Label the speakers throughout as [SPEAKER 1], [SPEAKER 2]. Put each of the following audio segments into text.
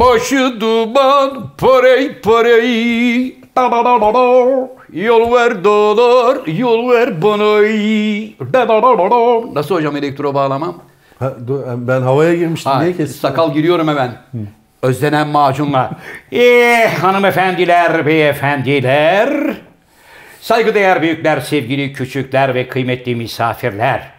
[SPEAKER 1] Başı duman parey parey Da da da da da. Yol ver dolar yol ver bana Da da da da da. Nasıl hocam elektro bağlamam?
[SPEAKER 2] Ha, ben havaya girmiştim.
[SPEAKER 1] Ha,
[SPEAKER 2] Niye kestin?
[SPEAKER 1] sakal giriyorum hemen. Özlenen macunla. Eh hanımefendiler, beyefendiler. Saygıdeğer büyükler, sevgili küçükler ve kıymetli misafirler.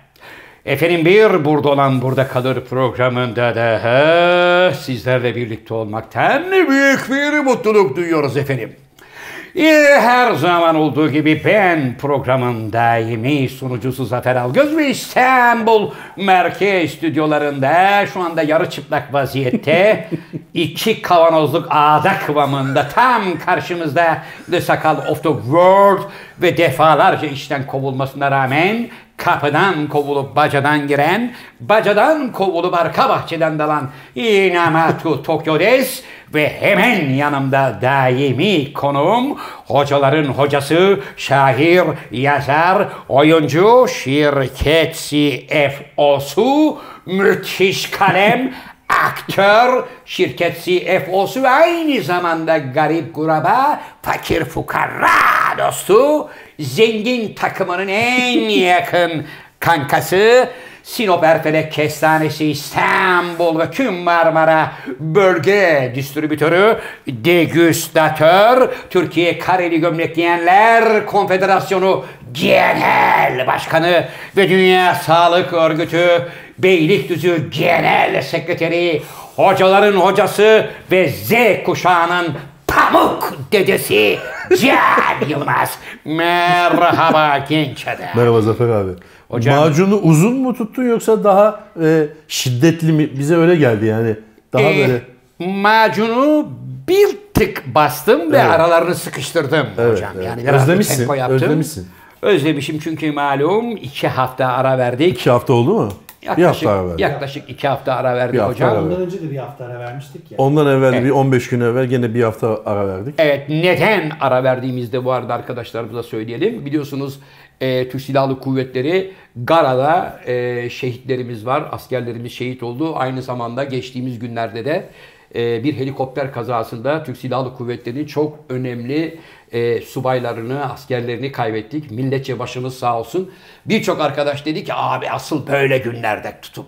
[SPEAKER 1] Efendim bir burada olan burada kalır programında da sizlerle birlikte olmaktan büyük bir mutluluk duyuyoruz efendim. Her zaman olduğu gibi ben programın daimi sunucusu Zafer Algöz ve İstanbul Merkez Stüdyolarında şu anda yarı çıplak vaziyette iki kavanozluk ağda kıvamında tam karşımızda The Sakal of the World ve defalarca işten kovulmasına rağmen kapıdan kovulup bacadan giren, bacadan kovulup arka bahçeden dalan Inamatu Tokyo'des ve hemen yanımda daimi konuğum, hocaların hocası, şair, yazar, oyuncu, şirket CFO'su, müthiş kalem, aktör, şirket CFO'su ve aynı zamanda garip kuraba, fakir fukara dostu, zengin takımının en yakın kankası, Sinop Erfelek Kestanesi İstanbul ve tüm Marmara Bölge Distribütörü, Degüstatör, Türkiye Kareli Gömlek Giyenler Konfederasyonu Genel Başkanı ve Dünya Sağlık Örgütü Beylikdüzü Genel Sekreteri, hocaların hocası ve Z kuşağının pamuk dedesi Can Yılmaz. Merhaba genç adam.
[SPEAKER 2] Merhaba Zafer abi.
[SPEAKER 1] Hocam-
[SPEAKER 2] Macunu uzun mu tuttun yoksa daha e, şiddetli mi? Bize öyle geldi yani. Daha
[SPEAKER 1] Ee,
[SPEAKER 2] böyle.
[SPEAKER 1] macunu bir tık bastım ve
[SPEAKER 2] Evet.
[SPEAKER 1] aralarını sıkıştırdım
[SPEAKER 2] Evet,
[SPEAKER 1] hocam.
[SPEAKER 2] evet.
[SPEAKER 1] Yani biraz bir
[SPEAKER 2] Özlemişsin,
[SPEAKER 1] tempo yaptım.
[SPEAKER 2] özlemişsin.
[SPEAKER 1] Özlemişim çünkü malum iki hafta ara verdik.
[SPEAKER 2] İki hafta oldu mu? Bir
[SPEAKER 1] Yaklaşık,
[SPEAKER 2] hafta ara verdi.
[SPEAKER 1] yaklaşık iki hafta ara verdik
[SPEAKER 2] Bir hafta
[SPEAKER 1] hocam.
[SPEAKER 2] ara
[SPEAKER 3] Ondan önce de bir hafta ara vermiştik ya.
[SPEAKER 2] Ondan evvel
[SPEAKER 1] Evet.
[SPEAKER 2] bir 15 gün evvel gene bir hafta ara verdik.
[SPEAKER 1] Evet neden ara verdiğimizde bu arada arkadaşlarımıza söyleyelim. Biliyorsunuz e, Türk Silahlı Kuvvetleri Gara'da e, şehitlerimiz var. Askerlerimiz şehit oldu. Aynı zamanda geçtiğimiz günlerde de bir helikopter kazasında Türk Silahlı Kuvvetleri'nin çok önemli e, subaylarını, askerlerini kaybettik. Milletçe başımız sağ olsun. Birçok arkadaş dedi ki abi asıl böyle günlerde tutup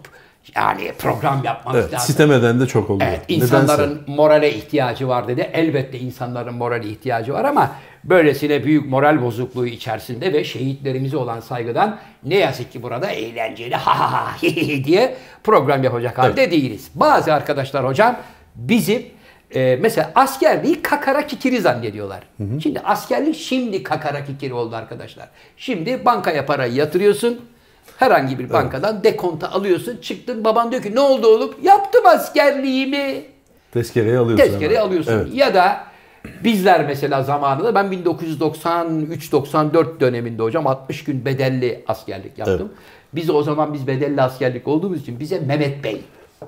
[SPEAKER 1] yani program yapmamız
[SPEAKER 2] Evet,
[SPEAKER 1] lazım.
[SPEAKER 2] sitemeden de çok oldu.
[SPEAKER 1] Evet, insanların morale ihtiyacı var dedi. Elbette insanların morale ihtiyacı var ama böylesine büyük moral bozukluğu içerisinde ve şehitlerimize olan saygıdan ne yazık ki burada eğlenceli ha ha ha diye program yapacak halde değiliz. Bazı arkadaşlar hocam bizim e, mesela askerliği kakara kikiri zannediyorlar. Şimdi askerlik şimdi kakara kikiri oldu arkadaşlar. Şimdi bankaya parayı yatırıyorsun. Herhangi bir bankadan dekonta alıyorsun. Çıktın baban diyor ki ne oldu oğlum? Yaptım askerliğimi.
[SPEAKER 2] Tezkereyi alıyorsun.
[SPEAKER 1] Tezkereyi
[SPEAKER 2] hemen.
[SPEAKER 1] alıyorsun.
[SPEAKER 2] Evet.
[SPEAKER 1] Ya da bizler mesela zamanında ben 1993-94 döneminde hocam 60 gün bedelli askerlik yaptım. Biz o zaman biz bedelli askerlik olduğumuz için bize Mehmet Bey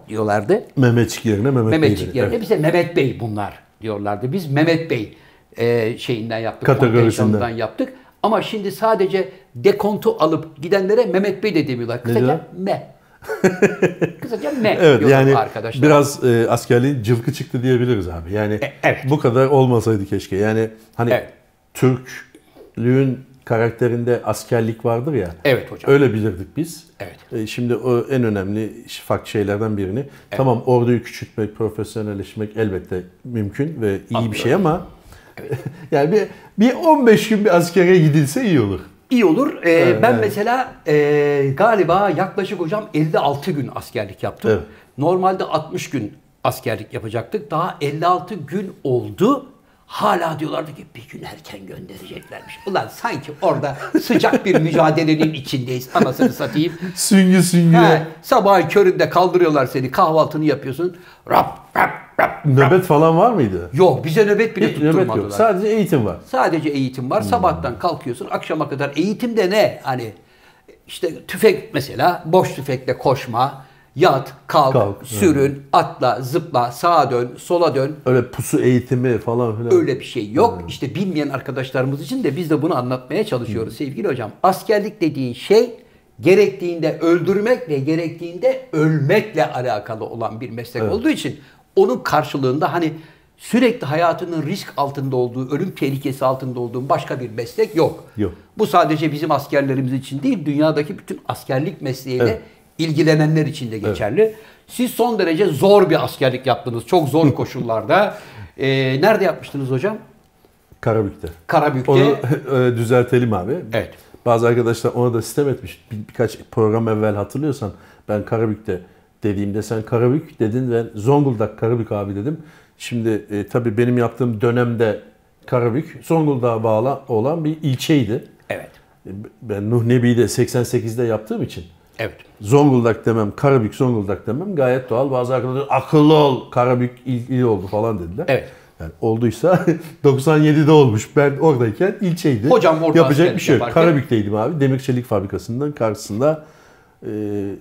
[SPEAKER 1] diyorlardı.
[SPEAKER 2] Mehmetçik yerine Mehmet
[SPEAKER 1] Mehmetçik
[SPEAKER 2] Bey'di.
[SPEAKER 1] yerine
[SPEAKER 2] Evet.
[SPEAKER 1] bize Mehmet Bey bunlar diyorlardı. Biz Mehmet Bey e, şeyinden yaptık.
[SPEAKER 2] Kategorisinden.
[SPEAKER 1] yaptık. Ama şimdi sadece dekontu alıp gidenlere Mehmet Bey de demiyorlar. Kısaca
[SPEAKER 2] diyorlar?
[SPEAKER 1] M. Kısaca M
[SPEAKER 2] Evet yani
[SPEAKER 1] arkadaşlar.
[SPEAKER 2] biraz e, askerliğin cılkı çıktı diyebiliriz abi. Yani
[SPEAKER 1] E, evet.
[SPEAKER 2] bu kadar olmasaydı keşke. Yani hani
[SPEAKER 1] Evet.
[SPEAKER 2] Türklüğün karakterinde askerlik vardır ya.
[SPEAKER 1] Evet hocam.
[SPEAKER 2] Öyle bilirdik biz.
[SPEAKER 1] Evet.
[SPEAKER 2] E, şimdi o en önemli farklı şeylerden birini. Tamam orduyu küçültmek, profesyonelleşmek elbette mümkün ve iyi bir şey ama yani bir, bir 15 gün bir askere gidilse iyi olur.
[SPEAKER 1] İyi olur. Ee, ben
[SPEAKER 2] evet.
[SPEAKER 1] mesela e, galiba yaklaşık hocam 56 gün askerlik yaptım.
[SPEAKER 2] Evet.
[SPEAKER 1] Normalde 60 gün askerlik yapacaktık. Daha 56 gün oldu. Hala diyorlardı ki bir gün erken göndereceklermiş. Ulan sanki orada sıcak bir mücadelenin içindeyiz. Anasını satayım.
[SPEAKER 2] Süngü süngü.
[SPEAKER 1] He, sabahın köründe kaldırıyorlar seni. Kahvaltını yapıyorsun. Rap rap rap.
[SPEAKER 2] Nöbet falan var mıydı?
[SPEAKER 1] Yok bize nöbet bile
[SPEAKER 2] nöbet
[SPEAKER 1] tutturmadılar.
[SPEAKER 2] yok. Sadece eğitim var.
[SPEAKER 1] Sadece eğitim var. Sabahtan kalkıyorsun akşama kadar. Eğitimde ne? Hani işte tüfek mesela boş tüfekle koşma, yat, kalk,
[SPEAKER 2] Kalk,
[SPEAKER 1] sürün, atla, zıpla, sağa dön, sola dön.
[SPEAKER 2] Öyle pusu eğitimi falan filan.
[SPEAKER 1] Öyle bir şey yok. İşte bilmeyen arkadaşlarımız için de biz de bunu anlatmaya çalışıyoruz sevgili hocam. Askerlik dediğin şey gerektiğinde öldürmek ve gerektiğinde ölmekle alakalı olan bir meslek olduğu için Onun karşılığında hani sürekli hayatının risk altında olduğu, ölüm tehlikesi altında olduğu başka bir meslek yok.
[SPEAKER 2] Yok.
[SPEAKER 1] Bu sadece bizim askerlerimiz için değil, dünyadaki bütün askerlik mesleğiyle
[SPEAKER 2] Evet.
[SPEAKER 1] İlgilenenler için de geçerli. Siz son derece zor bir askerlik yaptınız. Çok zor koşullarda. Ee, nerede yapmıştınız hocam?
[SPEAKER 2] Karabük'te.
[SPEAKER 1] Karabük'te.
[SPEAKER 2] Onu e, düzeltelim abi.
[SPEAKER 1] Evet.
[SPEAKER 2] Bazı arkadaşlar ona da sistem etmiş. Bir, birkaç program evvel hatırlıyorsan ben Karabük'te dediğimde sen Karabük dedin ve Zonguldak Karabük abi dedim. Şimdi e, tabii benim yaptığım dönemde Karabük Zonguldak'a bağlı olan bir ilçeydi.
[SPEAKER 1] Evet.
[SPEAKER 2] E, Ben Nuh Nebi'yi de 88'de yaptığım için
[SPEAKER 1] Evet.
[SPEAKER 2] Zonguldak demem, Karabük Zonguldak demem gayet doğal. Bazı arkadaşlar akıllı ol Karabük il, il oldu falan dediler.
[SPEAKER 1] Evet.
[SPEAKER 2] Yani olduysa 97'de olmuş. Ben oradayken ilçeydi.
[SPEAKER 1] Hocam orada
[SPEAKER 2] Yapacak bir şey yok.
[SPEAKER 1] yaparken-
[SPEAKER 2] Karabük'teydim abi. Demir çelik fabrikasından karşısında e,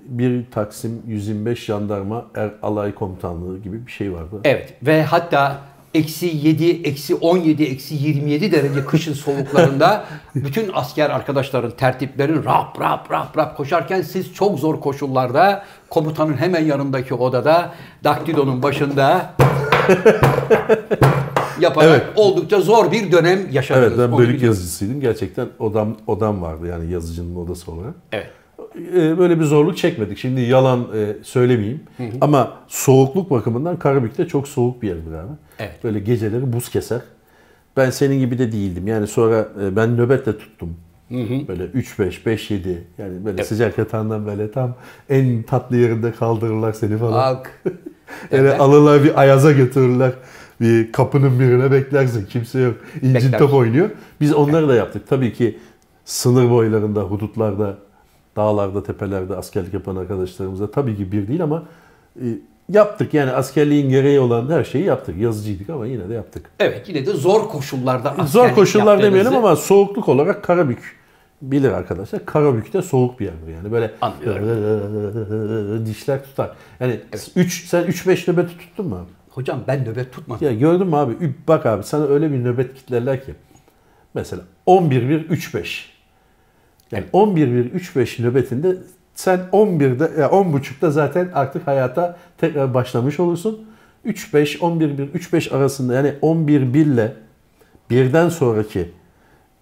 [SPEAKER 2] bir Taksim 125 jandarma er alay komutanlığı gibi bir şey vardı.
[SPEAKER 1] Evet ve hatta eksi 7, eksi 17, eksi 27 derece kışın soğuklarında bütün asker arkadaşların tertiplerin rap rap rap rap koşarken siz çok zor koşullarda komutanın hemen yanındaki odada daktilonun başında yaparak
[SPEAKER 2] Evet.
[SPEAKER 1] oldukça zor bir dönem yaşadınız.
[SPEAKER 2] Evet ben bölük yazıcısıydım. Gerçekten odam odam vardı yani yazıcının odası olarak.
[SPEAKER 1] Evet.
[SPEAKER 2] E, böyle bir zorluk çekmedik. Şimdi yalan e, söylemeyeyim. Ama soğukluk bakımından Karabük'te çok soğuk bir yerdir abi.
[SPEAKER 1] Evet.
[SPEAKER 2] Böyle geceleri buz keser. Ben senin gibi de değildim. Yani sonra e, ben nöbetle tuttum. Böyle 3-5, 5-7 yani böyle sıcak yatağından böyle tam en tatlı yerinde kaldırırlar seni falan.
[SPEAKER 1] Bak.
[SPEAKER 2] Öyle
[SPEAKER 1] Evet.
[SPEAKER 2] alırlar bir ayaza götürürler. Bir kapının birine beklersin. Kimse yok. İncin top oynuyor. Biz onları da yaptık. Tabii ki sınır boylarında, hudutlarda, dağlarda, tepelerde askerlik yapan arkadaşlarımızla tabii ki bir değil ama e, yaptık. Yani askerliğin gereği olan her şeyi yaptık. Yazıcıydık ama yine de yaptık.
[SPEAKER 1] Evet yine de zor koşullarda
[SPEAKER 2] Zor
[SPEAKER 1] askerlik
[SPEAKER 2] koşullar
[SPEAKER 1] yaptığınızı-
[SPEAKER 2] demeyelim ama soğukluk olarak Karabük bilir arkadaşlar. Karabük'te soğuk bir yerdir yani. Böyle dişler tutar. Yani 3 sen 3 5 nöbeti tuttun mu abi?
[SPEAKER 1] Hocam ben nöbet tutmadım.
[SPEAKER 2] Ya gördün mü abi? Bak abi sana öyle bir nöbet kitlerler ki. Mesela 11-1-3-5. Yani 11-1-3-5 nöbetinde sen 11'de ya 10.30'da zaten artık hayata tekrar başlamış olursun. 3-5, 11-1-3-5 arasında yani 11-1 ile birden sonraki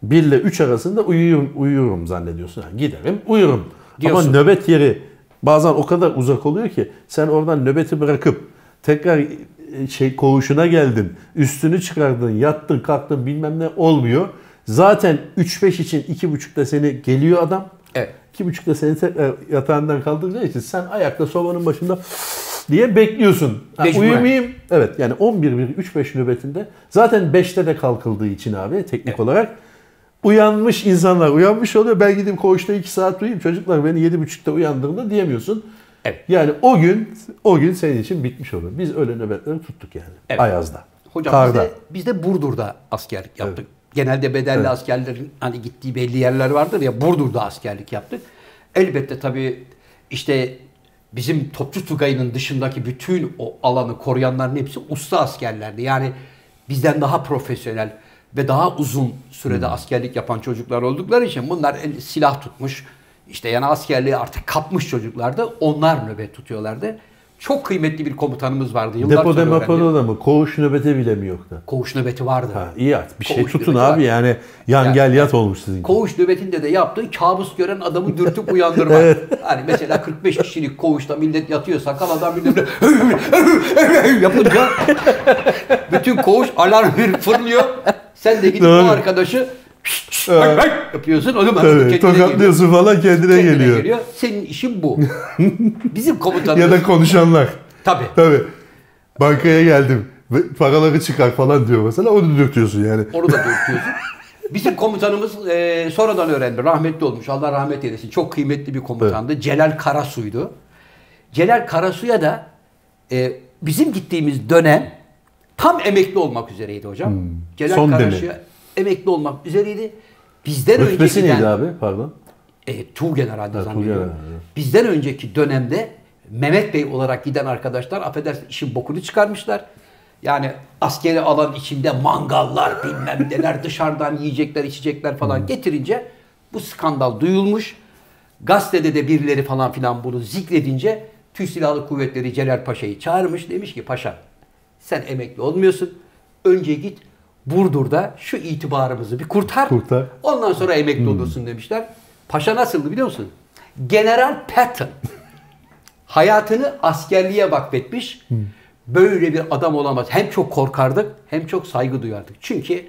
[SPEAKER 2] 1 ile 3 arasında uyuyorum, uyuyorum zannediyorsun. Yani giderim uyurum.
[SPEAKER 1] Diyorsun.
[SPEAKER 2] Ama nöbet yeri bazen o kadar uzak oluyor ki sen oradan nöbeti bırakıp tekrar e, şey koğuşuna geldin, üstünü çıkardın, yattın, kalktın bilmem ne olmuyor. Zaten 3-5 için 2.30'da seni geliyor adam.
[SPEAKER 1] Evet.
[SPEAKER 2] 2.30'da seni tekrar yatağından kaldıracağı için sen ayakta sobanın başında diye bekliyorsun. Ha,
[SPEAKER 1] Mecburen.
[SPEAKER 2] uyumayayım. Evet yani 11-1-3-5 nöbetinde zaten 5'te de kalkıldığı için abi teknik olarak uyanmış insanlar uyanmış oluyor. Ben gideyim koğuşta 2 saat uyuyayım çocuklar beni 7.30'da uyandırın diyemiyorsun.
[SPEAKER 1] Evet.
[SPEAKER 2] Yani o gün o gün senin için bitmiş olur. Biz öyle nöbetleri tuttuk yani.
[SPEAKER 1] Evet.
[SPEAKER 2] Ayaz'da.
[SPEAKER 1] Hocam
[SPEAKER 2] Karda.
[SPEAKER 1] biz de, biz de Burdur'da askerlik yaptık. Genelde bedelli askerlerin hani gittiği belli yerler vardır ya Burdur'da askerlik yaptık. Elbette tabii işte bizim Topçu Tugayı'nın dışındaki bütün o alanı koruyanların hepsi usta askerlerdi. Yani bizden daha profesyonel ve daha uzun sürede askerlik yapan çocuklar oldukları için bunlar el- silah tutmuş, işte yani askerliği artık kapmış çocuklardı. Onlar nöbet tutuyorlardı. Çok kıymetli bir komutanımız vardı. Yıllar
[SPEAKER 2] Depoda mapoda da mı? Koğuş nöbeti bile mi yoktu?
[SPEAKER 1] Koğuş nöbeti vardı.
[SPEAKER 2] Ha, iyi at. Bir şey
[SPEAKER 1] Koğuş
[SPEAKER 2] tutun
[SPEAKER 1] nöbeti
[SPEAKER 2] abi
[SPEAKER 1] var.
[SPEAKER 2] yani yan
[SPEAKER 1] Yani-
[SPEAKER 2] gel yat olmuş sizin.
[SPEAKER 1] Koğuş nöbetinde de yaptığı kabus gören adamı dürtüp uyandırmak. Hani mesela 45 kişilik koğuşta millet yatıyor sakal adam bilmem ne yapınca bütün koğuş alarm verip fırlıyor. Sen de gidip
[SPEAKER 2] Doğru.
[SPEAKER 1] o arkadaşı yapıyorsun. Onu ben
[SPEAKER 2] Evet,
[SPEAKER 1] kendine geliyor.
[SPEAKER 2] tokatlıyorsun falan kendine,
[SPEAKER 1] Kendine
[SPEAKER 2] geliyor.
[SPEAKER 1] geliyor. Senin işin bu. Bizim komutanımız.
[SPEAKER 2] Ya da konuşanlar.
[SPEAKER 1] Tabii.
[SPEAKER 2] Tabii. Bankaya geldim. ve Paraları çıkar falan diyor mesela. Onu dürtüyorsun yani.
[SPEAKER 1] Onu da dürtüyorsun. Bizim komutanımız e, sonradan öğrendi. Rahmetli olmuş. Allah rahmet eylesin. Çok kıymetli bir komutandı. Celal Karasu'ydu. Celal Karasu'ya da e, bizim gittiğimiz dönem tam emekli olmak üzereydi hocam. Celal
[SPEAKER 2] Hmm. Son dönem.
[SPEAKER 1] Karasu'ya emekli olmak üzereydi. Bizden
[SPEAKER 2] Rütbesi
[SPEAKER 1] giden...
[SPEAKER 2] neydi abi? Pardon.
[SPEAKER 1] E, zannediyorum.
[SPEAKER 2] Tuğgeneral, evet.
[SPEAKER 1] Bizden önceki dönemde Mehmet Bey olarak giden arkadaşlar affedersin işin bokunu çıkarmışlar. Yani askeri alan içinde mangallar bilmem neler dışarıdan yiyecekler içecekler falan getirince bu skandal duyulmuş. Gazetede de birileri falan filan bunu zikredince Türk Silahlı Kuvvetleri Celal Paşa'yı çağırmış. Demiş ki paşa Sen emekli olmuyorsun. Önce git Burdur'da şu itibarımızı bir kurtar.
[SPEAKER 2] Kurtar.
[SPEAKER 1] Ondan sonra emekli olursun demişler. Paşa nasıldı biliyor musun? General Patton. Hayatını askerliğe vakfetmiş. Böyle bir adam olamaz. Hem çok korkardık hem çok saygı duyardık. Çünkü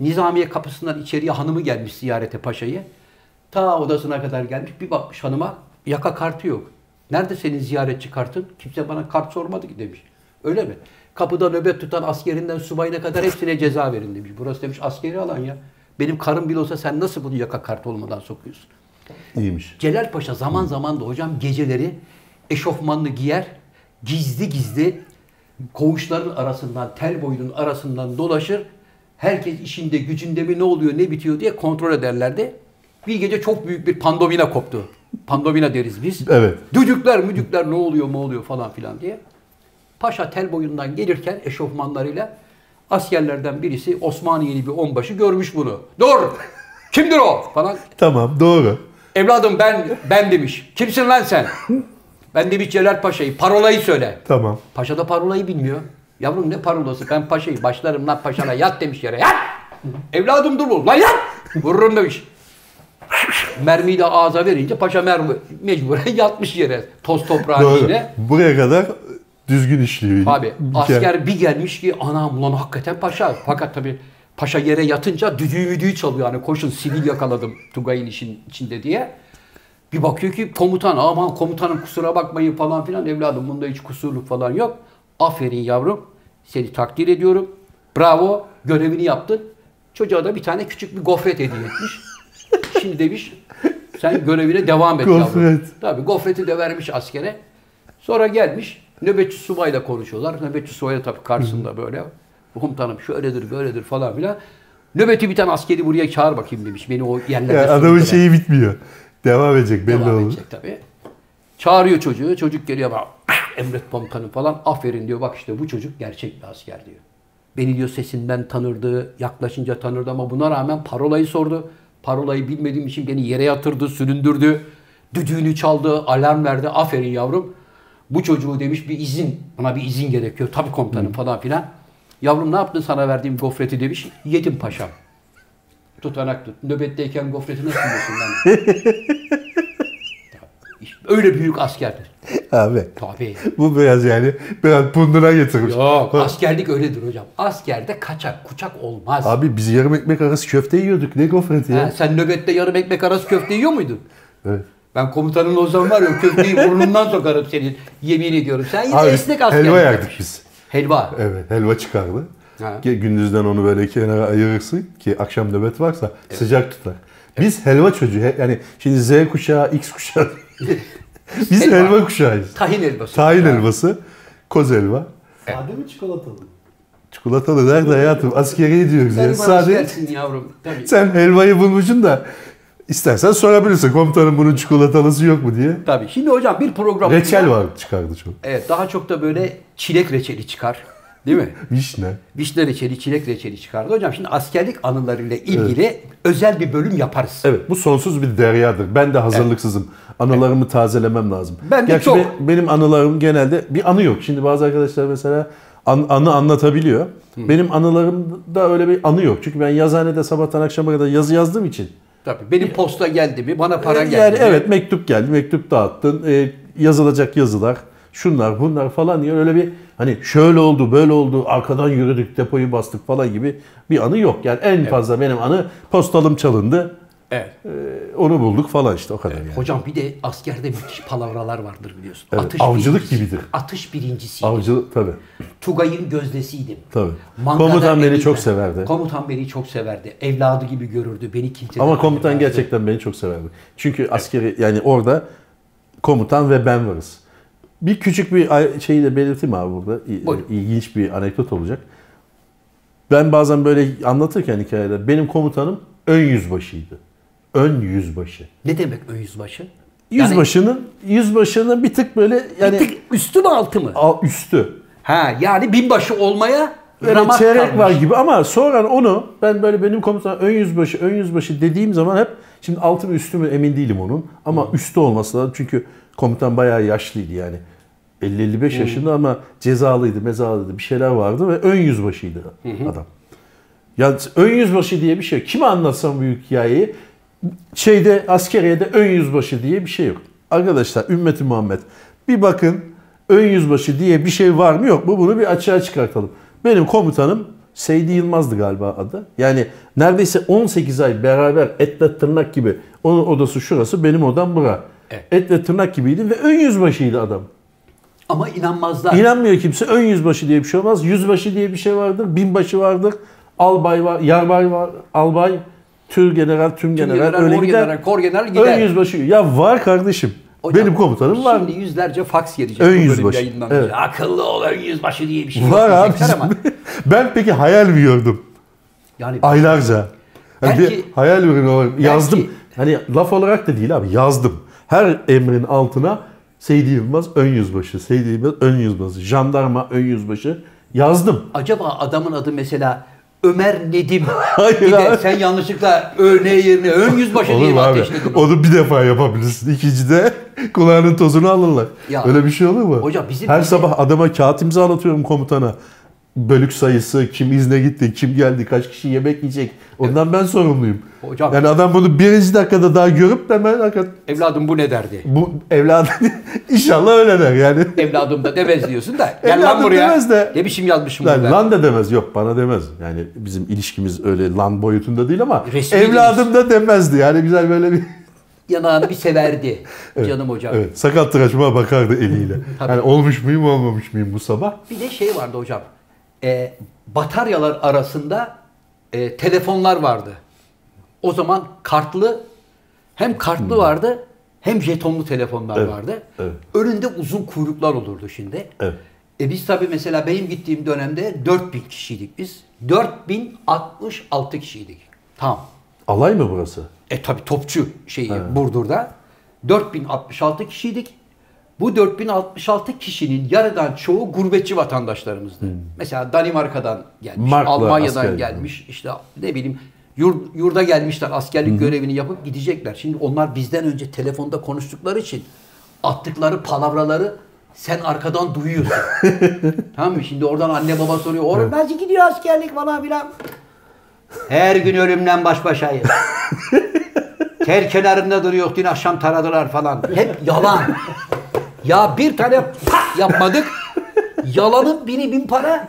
[SPEAKER 1] Nizamiye kapısından içeriye hanımı gelmiş ziyarete paşayı. Ta odasına kadar gelmiş. Bir bakmış hanıma yaka kartı yok. Nerede senin ziyaretçi kartın? Kimse bana kart sormadı ki demiş. Öyle mi? Kapıda nöbet tutan askerinden subayına kadar hepsine ceza verin demiş. Burası demiş askeri alan ya. Benim karım bile olsa sen nasıl bunu yaka kartı olmadan sokuyorsun?
[SPEAKER 2] İyiymiş.
[SPEAKER 1] Celal Paşa zaman zaman da hocam geceleri eşofmanını giyer, gizli gizli koğuşların arasından, tel boyunun arasından dolaşır. Herkes işinde, gücünde mi ne oluyor, ne bitiyor diye kontrol ederlerdi. Bir gece çok büyük bir pandomina koptu. Pandomina deriz biz.
[SPEAKER 2] Evet.
[SPEAKER 1] Düdükler, müdükler ne oluyor, ne oluyor falan filan diye. Paşa tel boyundan gelirken eşofmanlarıyla askerlerden birisi Osmaniyeli bir onbaşı görmüş bunu. Dur! Kimdir o? Falan.
[SPEAKER 2] Tamam doğru.
[SPEAKER 1] Evladım ben ben demiş. Kimsin lan sen? Ben demiş Celal Paşa'yı. Parolayı söyle.
[SPEAKER 2] Tamam.
[SPEAKER 1] Paşa da parolayı bilmiyor. Yavrum ne parolası? Ben paşayı başlarım lan paşana yat demiş yere. Yat! Evladım dur. Lan yat! Vururum demiş. Mermiyi de ağza verince paşa mermi mecburen yatmış yere. Toz toprağın
[SPEAKER 2] Doğru.
[SPEAKER 1] içine.
[SPEAKER 2] Buraya kadar düzgün işliyor.
[SPEAKER 1] Abi
[SPEAKER 2] Bir
[SPEAKER 1] asker bir gelmiş ki anam ulan hakikaten paşa. Fakat tabii paşa yere yatınca düdüğü müdüğü çalıyor. Yani koşun sivil yakaladım Tugay'ın işin içinde diye. Bir bakıyor ki komutan aman komutanım kusura bakmayın falan filan evladım bunda hiç kusurluk falan yok. Aferin yavrum seni takdir ediyorum. Bravo görevini yaptın. Çocuğa da bir tane küçük bir gofret hediye etmiş. Şimdi demiş sen görevine devam et yavrum.
[SPEAKER 2] Gofret.
[SPEAKER 1] Tabii gofreti de vermiş askere. Sonra gelmiş nöbetçi subayla konuşuyorlar. Nöbetçi subay da tabii karşısında böyle. Komutanım şöyledir böyledir falan filan. Nöbeti biten askeri buraya çağır bakayım demiş. Beni o yerlerde
[SPEAKER 2] Yani adamın
[SPEAKER 1] süründüler.
[SPEAKER 2] şeyi bitmiyor. Devam edecek belli
[SPEAKER 1] Devam
[SPEAKER 2] olur.
[SPEAKER 1] edecek tabii. Çağırıyor çocuğu. Çocuk geliyor bak. Emret komutanım falan. Aferin diyor. Bak işte bu çocuk gerçek bir asker diyor. Beni diyor sesinden tanırdı. Yaklaşınca tanırdı ama buna rağmen parolayı sordu. Parolayı bilmediğim için beni yere yatırdı, süründürdü. Düdüğünü çaldı, alarm verdi. Aferin yavrum. Bu çocuğu demiş bir izin, buna bir izin gerekiyor. Tabii komutanım falan filan. Yavrum ne yaptın sana verdiğim gofreti demiş. Yedim paşam. Tutanak tut. Nöbetteyken gofreti nasıl yiyorsun lan? Öyle büyük askerdir.
[SPEAKER 2] Abi
[SPEAKER 1] Tabii.
[SPEAKER 2] bu biraz yani biraz punduna getirmiş.
[SPEAKER 1] Yok
[SPEAKER 2] Ha,
[SPEAKER 1] askerlik öyledir hocam. Askerde kaçak kuçak olmaz.
[SPEAKER 2] Abi biz yarım ekmek arası köfte yiyorduk. Ne gofreti
[SPEAKER 1] Ha,
[SPEAKER 2] ya?
[SPEAKER 1] sen nöbette yarım ekmek arası köfte yiyor muydun?
[SPEAKER 2] Evet.
[SPEAKER 1] Ben komutanın olsam var ya köfteyi burnundan sokarım senin. Yemin ediyorum. Sen yine
[SPEAKER 2] Abi
[SPEAKER 1] esnek askerlik
[SPEAKER 2] helva yerdik
[SPEAKER 1] yapmışsın.
[SPEAKER 2] biz.
[SPEAKER 1] Helva.
[SPEAKER 2] Evet helva çıkardı.
[SPEAKER 1] Ha.
[SPEAKER 2] Ki Gündüzden onu böyle kenara ayırırsın ki akşam nöbet varsa sıcak tutar. Biz helva çocuğu. Yani şimdi Z kuşağı, X kuşağı. Biz
[SPEAKER 1] Helva.
[SPEAKER 2] helva, kuşağıyız.
[SPEAKER 1] Tahin helvası.
[SPEAKER 2] Tahin helvası, koz helva.
[SPEAKER 3] Sade mi çikolatalı?
[SPEAKER 2] Çikolatalı nerede hayatım? Askeriye diyoruz
[SPEAKER 1] Sen
[SPEAKER 2] ya. Sade.
[SPEAKER 1] yavrum. Tabii.
[SPEAKER 2] Sen helvayı bulmuşsun da istersen sorabilirsin komutanım bunun çikolatalısı yok mu diye.
[SPEAKER 1] Tabii. Şimdi hocam bir program.
[SPEAKER 2] Reçel var çıkardı çok.
[SPEAKER 1] Evet daha çok da böyle çilek reçeli çıkar. Değil mi?
[SPEAKER 2] Vişne.
[SPEAKER 1] Vişne reçeli, çilek reçeli çıkardı. Hocam şimdi askerlik anılarıyla ilgili özel bir bölüm yaparız.
[SPEAKER 2] Evet bu sonsuz bir deryadır. Ben de hazırlıksızım. Anılarımı tazelemem lazım.
[SPEAKER 1] Ben de
[SPEAKER 2] Gerçi
[SPEAKER 1] çok.
[SPEAKER 2] be- benim anılarım genelde bir anı yok. Şimdi bazı arkadaşlar mesela an- anı anlatabiliyor. Benim anılarımda öyle bir anı yok. Çünkü ben yazıhanede sabahtan akşama kadar yazı yazdığım için.
[SPEAKER 1] Tabii. Benim posta geldi mi, bana para
[SPEAKER 2] yani
[SPEAKER 1] geldi mi?
[SPEAKER 2] evet mektup geldi, mektup dağıttın, e, yazılacak yazılar, şunlar bunlar falan diye öyle bir hani şöyle oldu, böyle oldu, arkadan yürüdük, depoyu bastık falan gibi bir anı yok. Yani en fazla benim anı postalım çalındı,
[SPEAKER 1] Evet.
[SPEAKER 2] e, onu bulduk falan işte o kadar yani.
[SPEAKER 1] Hocam bir de askerde müthiş palavralar vardır biliyorsun.
[SPEAKER 2] Evet, avcılık
[SPEAKER 1] birincisi-
[SPEAKER 2] gibidir.
[SPEAKER 1] Atış birincisiydim.
[SPEAKER 2] Avcı tabii.
[SPEAKER 1] Tugay'ın gözdesiydim.
[SPEAKER 2] Tabii.
[SPEAKER 1] Mangada
[SPEAKER 2] Komutan beni çok severdi.
[SPEAKER 1] Komutan beni çok severdi. Evladı gibi görürdü. Beni kimse
[SPEAKER 2] Ama komutan gerçekten beni çok severdi. Çünkü askeri yani orada komutan ve ben varız. Bir küçük bir şeyi de belirteyim abi burada.
[SPEAKER 1] Buyurun.
[SPEAKER 2] İlginç bir anekdot olacak. Ben bazen böyle anlatırken hikayeler benim komutanım ön yüzbaşıydı. Ön yüzbaşı.
[SPEAKER 1] Ne demek ön yüzbaşı? Yani
[SPEAKER 2] Yüzbaşının yüzbaşının bir tık böyle yani
[SPEAKER 1] bir tık üstü mü altı mı?
[SPEAKER 2] al- üstü.
[SPEAKER 1] Ha yani binbaşı olmaya
[SPEAKER 2] Böyle
[SPEAKER 1] ramak
[SPEAKER 2] çeyrek
[SPEAKER 1] kalmış.
[SPEAKER 2] var gibi ama sonra onu ben böyle benim komutan ön yüzbaşı ön yüzbaşı dediğim zaman hep şimdi altı mı üstü mü emin değilim onun ama üstü olması lazım çünkü komutan bayağı yaşlıydı yani. 50-55 yaşında ama cezalıydı, mezalıydı bir şeyler vardı ve ön yüzbaşıydı adam. Ya ön yüzbaşı diye bir şey. Kime anlatsam bu hikayeyi? Şeyde askeriyede ön yüzbaşı diye bir şey yok. Arkadaşlar ümmeti Muhammed bir bakın ön yüzbaşı diye bir şey var mı yok mu bunu bir açığa çıkartalım. Benim komutanım Seydi Yılmaz'dı galiba adı. Yani neredeyse 18 ay beraber etle tırnak gibi. Onun odası şurası benim odam bura.
[SPEAKER 1] Evet.
[SPEAKER 2] Etle tırnak gibiydi ve ön yüzbaşıydı adam.
[SPEAKER 1] Ama inanmazlar.
[SPEAKER 2] İnanmıyor kimse. Ön yüzbaşı diye bir şey olmaz. Yüzbaşı diye bir şey vardır. Binbaşı vardır. Albay var. Yarbay var. Albay. Tür general, tüm general.
[SPEAKER 1] general,
[SPEAKER 2] öyle
[SPEAKER 1] or
[SPEAKER 2] gider.
[SPEAKER 1] general, kor general gider.
[SPEAKER 2] Ön yüzbaşı. Ya var kardeşim.
[SPEAKER 1] Hocam,
[SPEAKER 2] Benim komutanım var.
[SPEAKER 1] Şimdi yüzlerce faks gelecek.
[SPEAKER 2] Ön yüzbaşı. Evet.
[SPEAKER 1] Akıllı ol ön yüzbaşı diye bir şey
[SPEAKER 2] Var abi.
[SPEAKER 1] ama.
[SPEAKER 2] ben peki hayal mi gördüm?
[SPEAKER 1] Yani
[SPEAKER 2] Aylarca. Hani
[SPEAKER 1] Belki-
[SPEAKER 2] bir hayal ürünü yazdım.
[SPEAKER 1] Belki-
[SPEAKER 2] Hani laf olarak da değil abi yazdım. Her emrin altına Seydi Yılmaz ön yüzbaşı, Seydi Yılmaz ön yüzbaşı, jandarma ön yüzbaşı yazdım.
[SPEAKER 1] acaba adamın adı mesela Ömer Nedim.
[SPEAKER 2] Hayır
[SPEAKER 1] bir de
[SPEAKER 2] abi.
[SPEAKER 1] sen yanlışlıkla ÖN yerine ön yüzbaşı diye
[SPEAKER 2] Olur
[SPEAKER 1] mi
[SPEAKER 2] mu abi?
[SPEAKER 1] ateşledin?
[SPEAKER 2] Onu bir defa yapabilirsin. İkincide kulağının tozunu alırlar.
[SPEAKER 1] Ya,
[SPEAKER 2] Öyle bir şey olur mu?
[SPEAKER 1] hocam bizim-
[SPEAKER 2] Her
[SPEAKER 1] bizim-
[SPEAKER 2] sabah adama kağıt imzalatıyorum komutana. Bölük sayısı, kim izne gitti, kim geldi, kaç kişi yemek yiyecek. Ondan ben sorumluyum.
[SPEAKER 1] Hocam-
[SPEAKER 2] Yani adam bunu birinci dakikada daha görüp hemen hakikaten
[SPEAKER 1] Evladım bu ne derdi?
[SPEAKER 2] bu evladı inşallah öyle der yani.
[SPEAKER 1] Evladım da demez diyorsun da. Gel lan
[SPEAKER 2] Evladım
[SPEAKER 1] buraya.
[SPEAKER 2] demez de.
[SPEAKER 1] Ne biçim yazmışım
[SPEAKER 2] Lan,
[SPEAKER 1] burada.
[SPEAKER 2] lan da demez. Yok bana demez. Yani bizim ilişkimiz öyle lan boyutunda değil ama
[SPEAKER 1] Resmi
[SPEAKER 2] evladım da demezdi. Yani güzel böyle bir
[SPEAKER 1] Yanağını bir severdi. Canım hocam.
[SPEAKER 2] Evet, sakat tıraşıma bakardı eliyle. Yani olmuş muyum olmamış mıyım bu sabah?
[SPEAKER 1] Bir de şey vardı hocam. E, bataryalar arasında e, telefonlar vardı. O zaman kartlı hem kartlı vardı hem jetonlu telefonlar
[SPEAKER 2] Hmm. Evet,
[SPEAKER 1] vardı.
[SPEAKER 2] evet.
[SPEAKER 1] Önünde uzun kuyruklar olurdu şimdi.
[SPEAKER 2] Evet.
[SPEAKER 1] E biz tabii mesela benim gittiğim dönemde 4000 kişiydik biz. 4066 kişiydik. Tamam.
[SPEAKER 2] Alay mı burası?
[SPEAKER 1] E tabi topçu şeyi Burdur'da. 4066 kişiydik. Bu 4066 kişinin yarıdan çoğu gurbetçi vatandaşlarımızdı. Mesela Danimarka'dan gelmiş,
[SPEAKER 2] Marklı
[SPEAKER 1] Almanya'dan
[SPEAKER 2] asker.
[SPEAKER 1] gelmiş, işte ne bileyim yur, yurda gelmişler, askerlik görevini yapıp gidecekler. Şimdi onlar bizden önce telefonda konuştukları için attıkları palavraları sen arkadan duyuyorsun. tamam mı? Şimdi oradan anne baba soruyor. Oğlum nasıl gidiyor askerlik falan filan. Her gün ölümle baş başayız. Ter kenarında duruyor. Dün akşam taradılar falan. Hep yalan. Ya bir tane pat yapmadık. Yalanın bini bin para.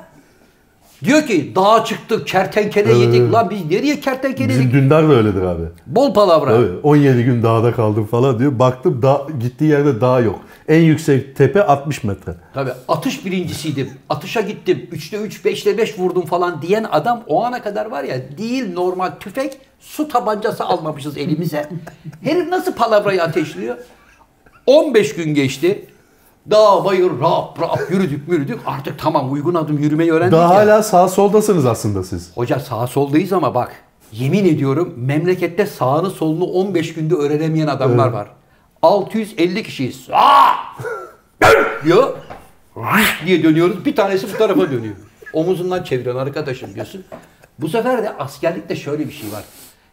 [SPEAKER 1] Diyor ki dağa çıktık kertenkele yedik. Lan biz nereye kertenkele
[SPEAKER 2] Bizim
[SPEAKER 1] yedik?
[SPEAKER 2] Dündar da öyledir abi.
[SPEAKER 1] Bol palavra.
[SPEAKER 2] Tabii, 17 gün dağda kaldım falan diyor. Baktım dağ, gittiği yerde dağ yok. En yüksek tepe 60 metre.
[SPEAKER 1] Tabii atış birincisiydim. Atışa gittim. 3'te 3, 5'te 5 vurdum falan diyen adam o ana kadar var ya değil normal tüfek su tabancası almamışız elimize. Herif nasıl palavrayı ateşliyor? 15 gün geçti. Dağ bayır rap rap yürüdük yürüdük. Artık tamam uygun adım yürümeyi öğrendik
[SPEAKER 2] Daha
[SPEAKER 1] ya.
[SPEAKER 2] hala sağ soldasınız aslında siz.
[SPEAKER 1] Hoca sağ soldayız ama bak yemin ediyorum memlekette sağını solunu 15 günde öğrenemeyen adamlar var. 650 kişiyiz. Dön! diyor. Diye dönüyoruz. Bir tanesi bu tarafa dönüyor. Omuzundan çeviriyorsun arkadaşım diyorsun. Bu sefer de askerlikte şöyle bir şey var.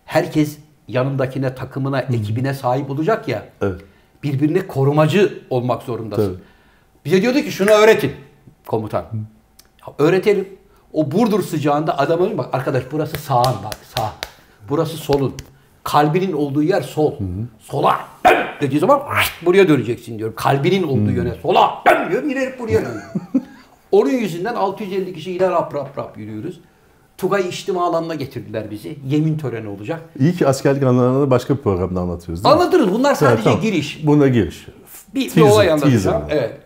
[SPEAKER 1] Herkes yanındakine, takımına, ekibine sahip olacak ya.
[SPEAKER 2] Evet.
[SPEAKER 1] Birbirine korumacı olmak zorundasın.
[SPEAKER 2] Tabii.
[SPEAKER 1] Bize diyordu ki şunu öğretin komutan. Ya öğretelim. O Burdur sıcağında diyor bak arkadaş burası sağın bak sağ. Burası solun. Kalbinin olduğu yer sol. Sola dön dediği zaman buraya döneceksin diyorum. Kalbinin olduğu yöne sola dön diyorum yine buraya dön. Onun yüzünden 650 kişi yine rap rap rap yürüyoruz. Tugay içtima alanına getirdiler bizi. Yemin töreni olacak.
[SPEAKER 2] İyi ki askerlik anılarını başka bir programda anlatıyoruz değil mi?
[SPEAKER 1] Anlatırız. Bunlar sadece
[SPEAKER 2] Evet, tamam.
[SPEAKER 1] giriş.
[SPEAKER 2] Buna giriş.
[SPEAKER 1] Bir, bir
[SPEAKER 2] Teaser,
[SPEAKER 1] olay anlatacağım. Evet.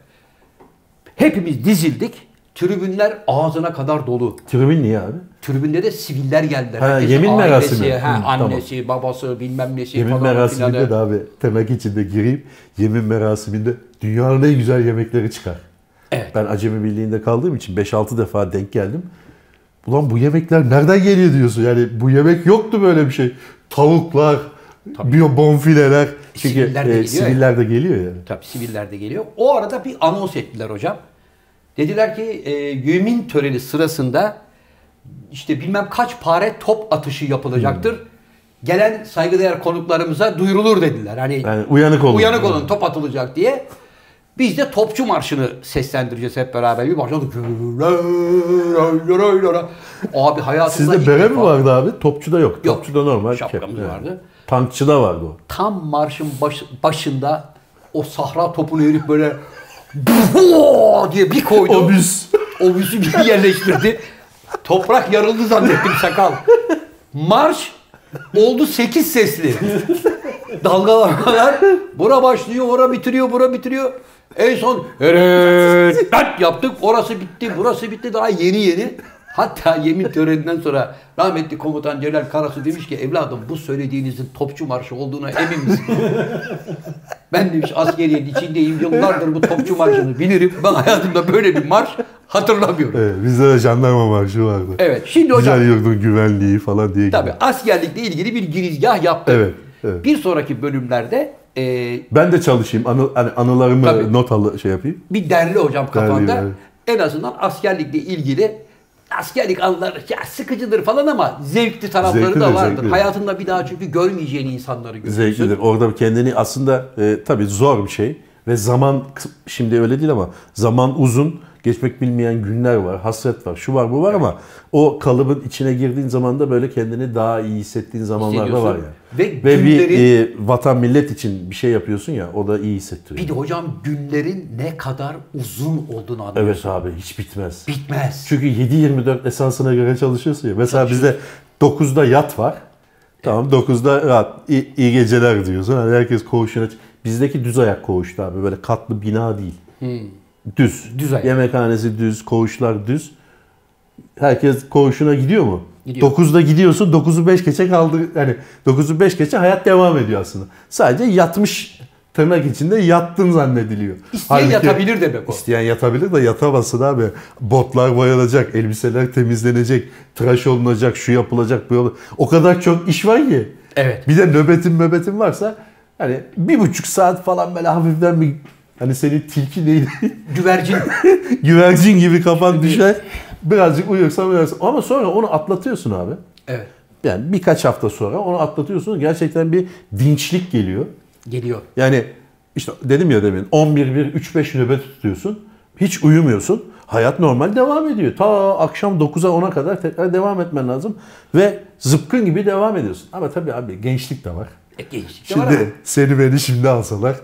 [SPEAKER 1] Hepimiz dizildik. Tribünler ağzına kadar dolu.
[SPEAKER 2] Tribün niye abi?
[SPEAKER 1] Tribünde de siviller geldiler.
[SPEAKER 2] Ha,
[SPEAKER 1] Herkesin
[SPEAKER 2] yemin
[SPEAKER 1] ailesi,
[SPEAKER 2] merasimi.
[SPEAKER 1] ha,
[SPEAKER 2] Hı, tamam.
[SPEAKER 1] annesi, babası, bilmem nesi
[SPEAKER 2] Yemin
[SPEAKER 1] falan
[SPEAKER 2] merasiminde
[SPEAKER 1] filanı.
[SPEAKER 2] de abi tırnak içinde gireyim. Yemin merasiminde dünyanın en güzel yemekleri çıkar.
[SPEAKER 1] Evet.
[SPEAKER 2] Ben Acemi Birliği'nde kaldığım için 5-6 defa denk geldim. Ulan bu yemekler nereden geliyor diyorsun. Yani bu yemek yoktu böyle bir şey. Tavuklar, biyo bonfileler. Çünkü
[SPEAKER 1] Siviller de
[SPEAKER 2] e,
[SPEAKER 1] geliyor
[SPEAKER 2] siviller de geliyor yani.
[SPEAKER 1] Tabii siviller de geliyor. O arada bir anons ettiler hocam. Dediler ki e, yemin töreni sırasında işte bilmem kaç pare top atışı yapılacaktır. Gelen saygıdeğer konuklarımıza duyurulur dediler. Hani
[SPEAKER 2] Yani uyanık olun.
[SPEAKER 1] uyanık olun top atılacak diye. Biz de topçu marşını seslendireceğiz hep beraber. Bir başladık. Abi hayatımda
[SPEAKER 2] Sizde bere mi vardı abi? Topçuda yok.
[SPEAKER 1] Yok.
[SPEAKER 2] Topçuda normal.
[SPEAKER 1] Şapkamız
[SPEAKER 2] kep.
[SPEAKER 1] vardı.
[SPEAKER 2] Tankçıda vardı o.
[SPEAKER 1] Tam marşın baş- başında o sahra topunu herif böyle diye bir koydu.
[SPEAKER 2] Obüs.
[SPEAKER 1] Obüsü bir yerleştirdi. Toprak yarıldı zannettim sakal. Marş oldu 8 sesli. Dalgalamalar. Bura başlıyor, ora bitiriyor, bura bitiriyor. En son evet yaptık. Orası bitti, burası bitti. Daha yeni yeni. Hatta yemin töreninden sonra rahmetli komutan Celal Karasu demiş ki evladım bu söylediğinizin topçu marşı olduğuna emin misin? ben demiş askeriyenin içindeyim yıllardır bu topçu marşını bilirim. Ben hayatımda böyle bir marş hatırlamıyorum.
[SPEAKER 2] Evet, bizde de jandarma marşı vardı.
[SPEAKER 1] Evet şimdi hocam
[SPEAKER 2] Güzel yurdun güvenliği falan diye.
[SPEAKER 1] tabii
[SPEAKER 2] gidiyor.
[SPEAKER 1] askerlikle ilgili bir girizgah yaptık.
[SPEAKER 2] Evet, evet.
[SPEAKER 1] Bir sonraki bölümlerde e,
[SPEAKER 2] Ben de çalışayım. Anı, hani anılarımı
[SPEAKER 1] Tabii.
[SPEAKER 2] not al şey yapayım.
[SPEAKER 1] bir derli hocam kafanda.
[SPEAKER 2] Derleyeyim,
[SPEAKER 1] En azından askerlikle ilgili askerlik anıları ya sıkıcıdır falan ama zevkli tarafları
[SPEAKER 2] Zevkli
[SPEAKER 1] da vardır.
[SPEAKER 2] zevkli.
[SPEAKER 1] Hayatında bir daha çünkü görmeyeceğin insanları görüyorsun.
[SPEAKER 2] Zevklidir. Orada kendini aslında e, tabii zor bir şey ve zaman şimdi öyle değil ama zaman uzun. Geçmek bilmeyen günler var, hasret var, şu var, bu var ama o kalıbın içine girdiğin zaman da böyle kendini daha iyi hissettiğin zamanlar da var yani.
[SPEAKER 1] Ve
[SPEAKER 2] Ve bir
[SPEAKER 1] günlerin-
[SPEAKER 2] e, vatan millet için bir şey yapıyorsun ya o da iyi hissettiriyor.
[SPEAKER 1] Bir de hocam günlerin ne kadar uzun olduğunu anlıyorsun.
[SPEAKER 2] Evet abi hiç bitmez.
[SPEAKER 1] Bitmez.
[SPEAKER 2] Çünkü 7-24 esansına göre çalışıyorsun ya. Mesela bizde 9'da yat var. Tamam 9'da rahat iyi, iyi geceler diyorsun. Hani herkes koğuşuna... Bizdeki düz ayak koğuştu abi. Böyle katlı bina değil. Düz.
[SPEAKER 1] Düz ayak.
[SPEAKER 2] Yemekhanesi düz, koğuşlar düz. Herkes koğuşuna gidiyor mu?
[SPEAKER 1] Gidiyor.
[SPEAKER 2] 9'da gidiyorsun, 9'u 5 geçe kaldı. Yani 9'u 5 geçe hayat devam ediyor aslında. Sadece yatmış tırnak içinde yattın zannediliyor.
[SPEAKER 1] İsteyen
[SPEAKER 2] Halbuki-
[SPEAKER 1] yatabilir demek o.
[SPEAKER 2] İsteyen yatabilir de yatamazsın abi. Botlar boyanacak, elbiseler temizlenecek, tıraş olunacak, şu yapılacak, bu yapılacak. O kadar çok iş var ki.
[SPEAKER 1] Evet.
[SPEAKER 2] Bir de nöbetin nöbetin varsa hani bir buçuk saat falan böyle hafiften bir hani senin tilki neydi?
[SPEAKER 1] Güvercin.
[SPEAKER 2] Güvercin gibi kafan düşer. Birazcık uyursan uyuyorsun. Ama sonra onu atlatıyorsun abi.
[SPEAKER 1] evet.
[SPEAKER 2] Yani birkaç hafta sonra onu atlatıyorsun. Gerçekten bir dinçlik geliyor.
[SPEAKER 1] Geliyor.
[SPEAKER 2] Yani işte dedim ya demin 11 1 3 5 nöbet tutuyorsun. Hiç uyumuyorsun. Hayat normal devam ediyor. Ta akşam 9'a 10'a kadar tekrar devam etmen lazım ve zıpkın gibi devam ediyorsun. Ama tabii abi gençlik de var.
[SPEAKER 1] E, gençlik de var ama.
[SPEAKER 2] Şimdi seni beni şimdi alsalar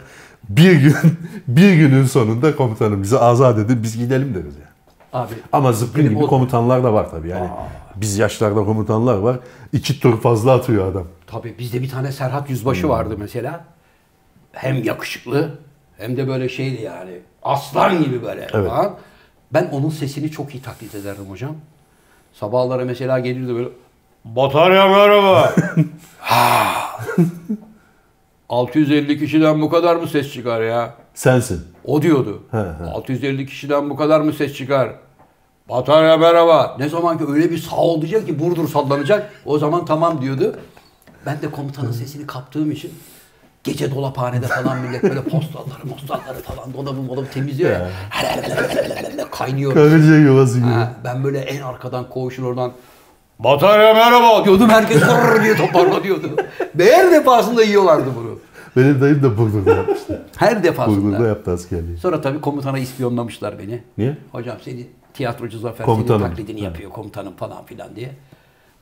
[SPEAKER 2] bir gün bir günün sonunda komutanım bizi azat edin biz gidelim deriz yani.
[SPEAKER 1] Abi.
[SPEAKER 2] Ama
[SPEAKER 1] Benim
[SPEAKER 2] gibi
[SPEAKER 1] o-
[SPEAKER 2] komutanlar da var tabii yani. Biz yaşlarda komutanlar var. İki tur fazla atıyor adam.
[SPEAKER 1] Tabii bizde bir tane Serhat Yüzbaşı vardı mesela. Hem yakışıklı hem de böyle şeydi yani. Aslan gibi böyle
[SPEAKER 2] Evet.
[SPEAKER 1] falan. Ben onun sesini çok iyi taklit ederdim hocam. Sabahlara mesela gelirdi böyle Batarya merhaba. Ha. 650 kişiden bu kadar mı ses çıkar ya?
[SPEAKER 2] Sensin.
[SPEAKER 1] O diyordu.
[SPEAKER 2] He, he.
[SPEAKER 1] 650 kişiden bu kadar mı ses çıkar? Batarya merhaba. Ne zaman ki öyle bir sağ ol diyecek ki Burdur sallanacak. O zaman tamam diyordu. Ben de komutanın sesini kaptığım için gece dolaphanede falan millet böyle postalları postalları falan dolabı molabı temizliyor ya. Kaynıyor.
[SPEAKER 2] Karınca yuvası gibi.
[SPEAKER 1] Ben böyle en arkadan koğuşun oradan Batarya merhaba diyordum. Herkes diye toparla diyordu. Ve her defasında yiyorlardı bunu.
[SPEAKER 2] Benim dayım da Burdur'da yapmıştı.
[SPEAKER 1] Her defasında.
[SPEAKER 2] Burdur'da yaptı askerliği.
[SPEAKER 1] Sonra tabii komutana ispiyonlamışlar beni.
[SPEAKER 2] Niye?
[SPEAKER 1] Hocam seni tiyatrocu Zafer
[SPEAKER 2] Komutanım.
[SPEAKER 1] senin taklidini yapıyor komutanım falan filan diye.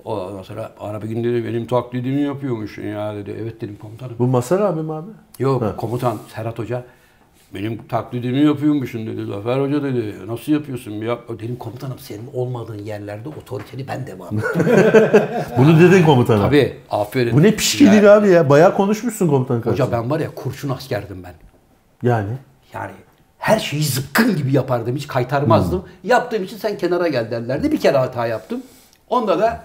[SPEAKER 1] Ondan sonra ara bir gün dedi benim taklidimi yapıyormuşsun ya dedi. Evet dedim komutanım.
[SPEAKER 2] Bu Masar abim abi.
[SPEAKER 1] Yok
[SPEAKER 2] Ha.
[SPEAKER 1] komutan Serhat Hoca benim taklidimi yapıyormuşsun dedi. Zafer Hoca dedi. Nasıl yapıyorsun? Yap. Dedim komutanım senin olmadığın yerlerde otoriteni ben devam.
[SPEAKER 2] Bunu dedin komutana.
[SPEAKER 1] Tabii aferin.
[SPEAKER 2] Bu ne pişkilik
[SPEAKER 1] Ya,
[SPEAKER 2] abi ya. Bayağı konuşmuşsun komutan karşısında.
[SPEAKER 1] Hoca ben var ya kurşun askerdim ben.
[SPEAKER 2] Yani.
[SPEAKER 1] Yani her şeyi zıpkın gibi yapardım. Hiç kaytarmazdım. Yaptığım için sen kenara gel derlerdi. Bir kere hata yaptım. Onda da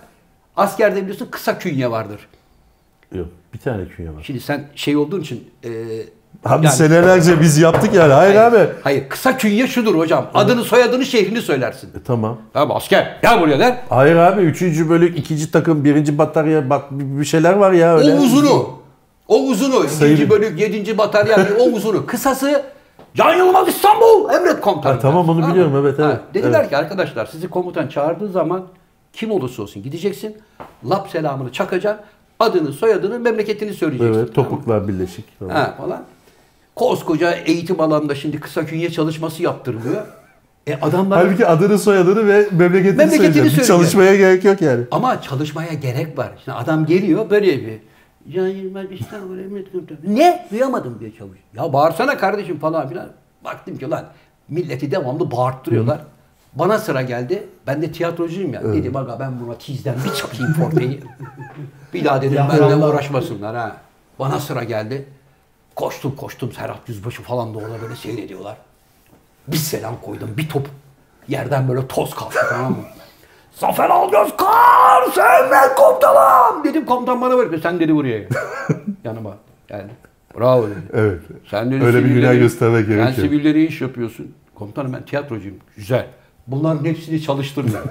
[SPEAKER 1] askerde biliyorsun kısa künye vardır.
[SPEAKER 2] Yok. Bir tane künye var.
[SPEAKER 1] Şimdi sen şey olduğun için... E,
[SPEAKER 2] Abi
[SPEAKER 1] yani-
[SPEAKER 2] senelerce biz yaptık yani. Hayır, abi.
[SPEAKER 1] Hayır kısa künye şudur hocam. Adını soyadını şehrini söylersin.
[SPEAKER 2] E, tamam.
[SPEAKER 1] Tamam asker gel buraya der.
[SPEAKER 2] Hayır abi. Üçüncü bölük, ikinci takım, birinci batarya bak bir şeyler var ya öyle.
[SPEAKER 1] O uzunu. O uzunu.
[SPEAKER 2] Sayın-
[SPEAKER 1] ikinci bölük, yedinci batarya o uzunu. Kısası Can Yılmaz İstanbul emret komutanım.
[SPEAKER 2] Ha, tamam, onu biliyorum, evet, evet.
[SPEAKER 1] Dediler
[SPEAKER 2] Evet.
[SPEAKER 1] ki arkadaşlar sizi komutan çağırdığı zaman kim olursa olsun gideceksin. Lap selamını çakacaksın. Adını, soyadını, memleketini söyleyeceksin.
[SPEAKER 2] Evet. Topuklar birleşik.
[SPEAKER 1] Ha, falan. Koskoca eğitim alanında şimdi kısa künye çalışması yaptırılıyor. E adamlar
[SPEAKER 2] Halbuki adını soyadını ve memleketini,
[SPEAKER 1] Memleketini
[SPEAKER 2] söyleyeceğim. Çalışmaya gerek yok yani.
[SPEAKER 1] ama çalışmaya gerek var. Şimdi adam geliyor böyle bir Can Yılmaz İstanbul Emniyet Komutanı. Ne? Duyamadım diye çalış. Ya bağırsana kardeşim falan filan. Baktım ki lan milleti devamlı bağırttırıyorlar. Bana sıra geldi. Ben de tiyatrocuyum ya. Dedim aga ben buna tizden bir çakayım forteyi. bir daha dedim benimle uğraşmasınlar ha. Bana sıra geldi. Koştum koştum Serhat Yüzbaşı falan da orada böyle seyrediyorlar. Bir selam koydum. Bir top yerden böyle toz kalktı tamam mı? Zafer Algöz kar sevmez komutanım. Dedim komutan bana ver. Sen dedi buraya. Yanıma geldi. Bravo dedi.
[SPEAKER 2] Evet.
[SPEAKER 1] Sen dedi
[SPEAKER 2] Öyle bir günah göstermek
[SPEAKER 1] Sen
[SPEAKER 2] gerekiyor.
[SPEAKER 1] sivilleri iş yapıyorsun. Komutanım ben tiyatrocuyum. Güzel. Bunların hepsini çalıştırmıyor.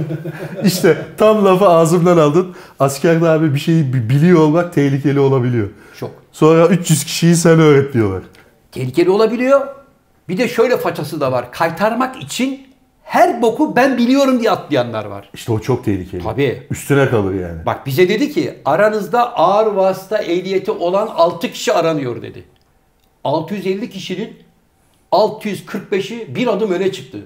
[SPEAKER 2] İşte tam lafı ağzımdan aldın. Askerde abi bir şeyi bi- biliyor olmak tehlikeli olabiliyor.
[SPEAKER 1] Çok.
[SPEAKER 2] Sonra 300 kişiyi sen öğret diyorlar.
[SPEAKER 1] Tehlikeli olabiliyor. Bir de şöyle façası da var. Kaytarmak için her boku ben biliyorum diye atlayanlar var.
[SPEAKER 2] İşte o çok tehlikeli.
[SPEAKER 1] Tabii.
[SPEAKER 2] Üstüne kalır yani.
[SPEAKER 1] Bak bize dedi ki aranızda ağır vasıta ehliyeti olan 6 kişi aranıyor dedi. 650 kişinin 645'i bir adım öne çıktı.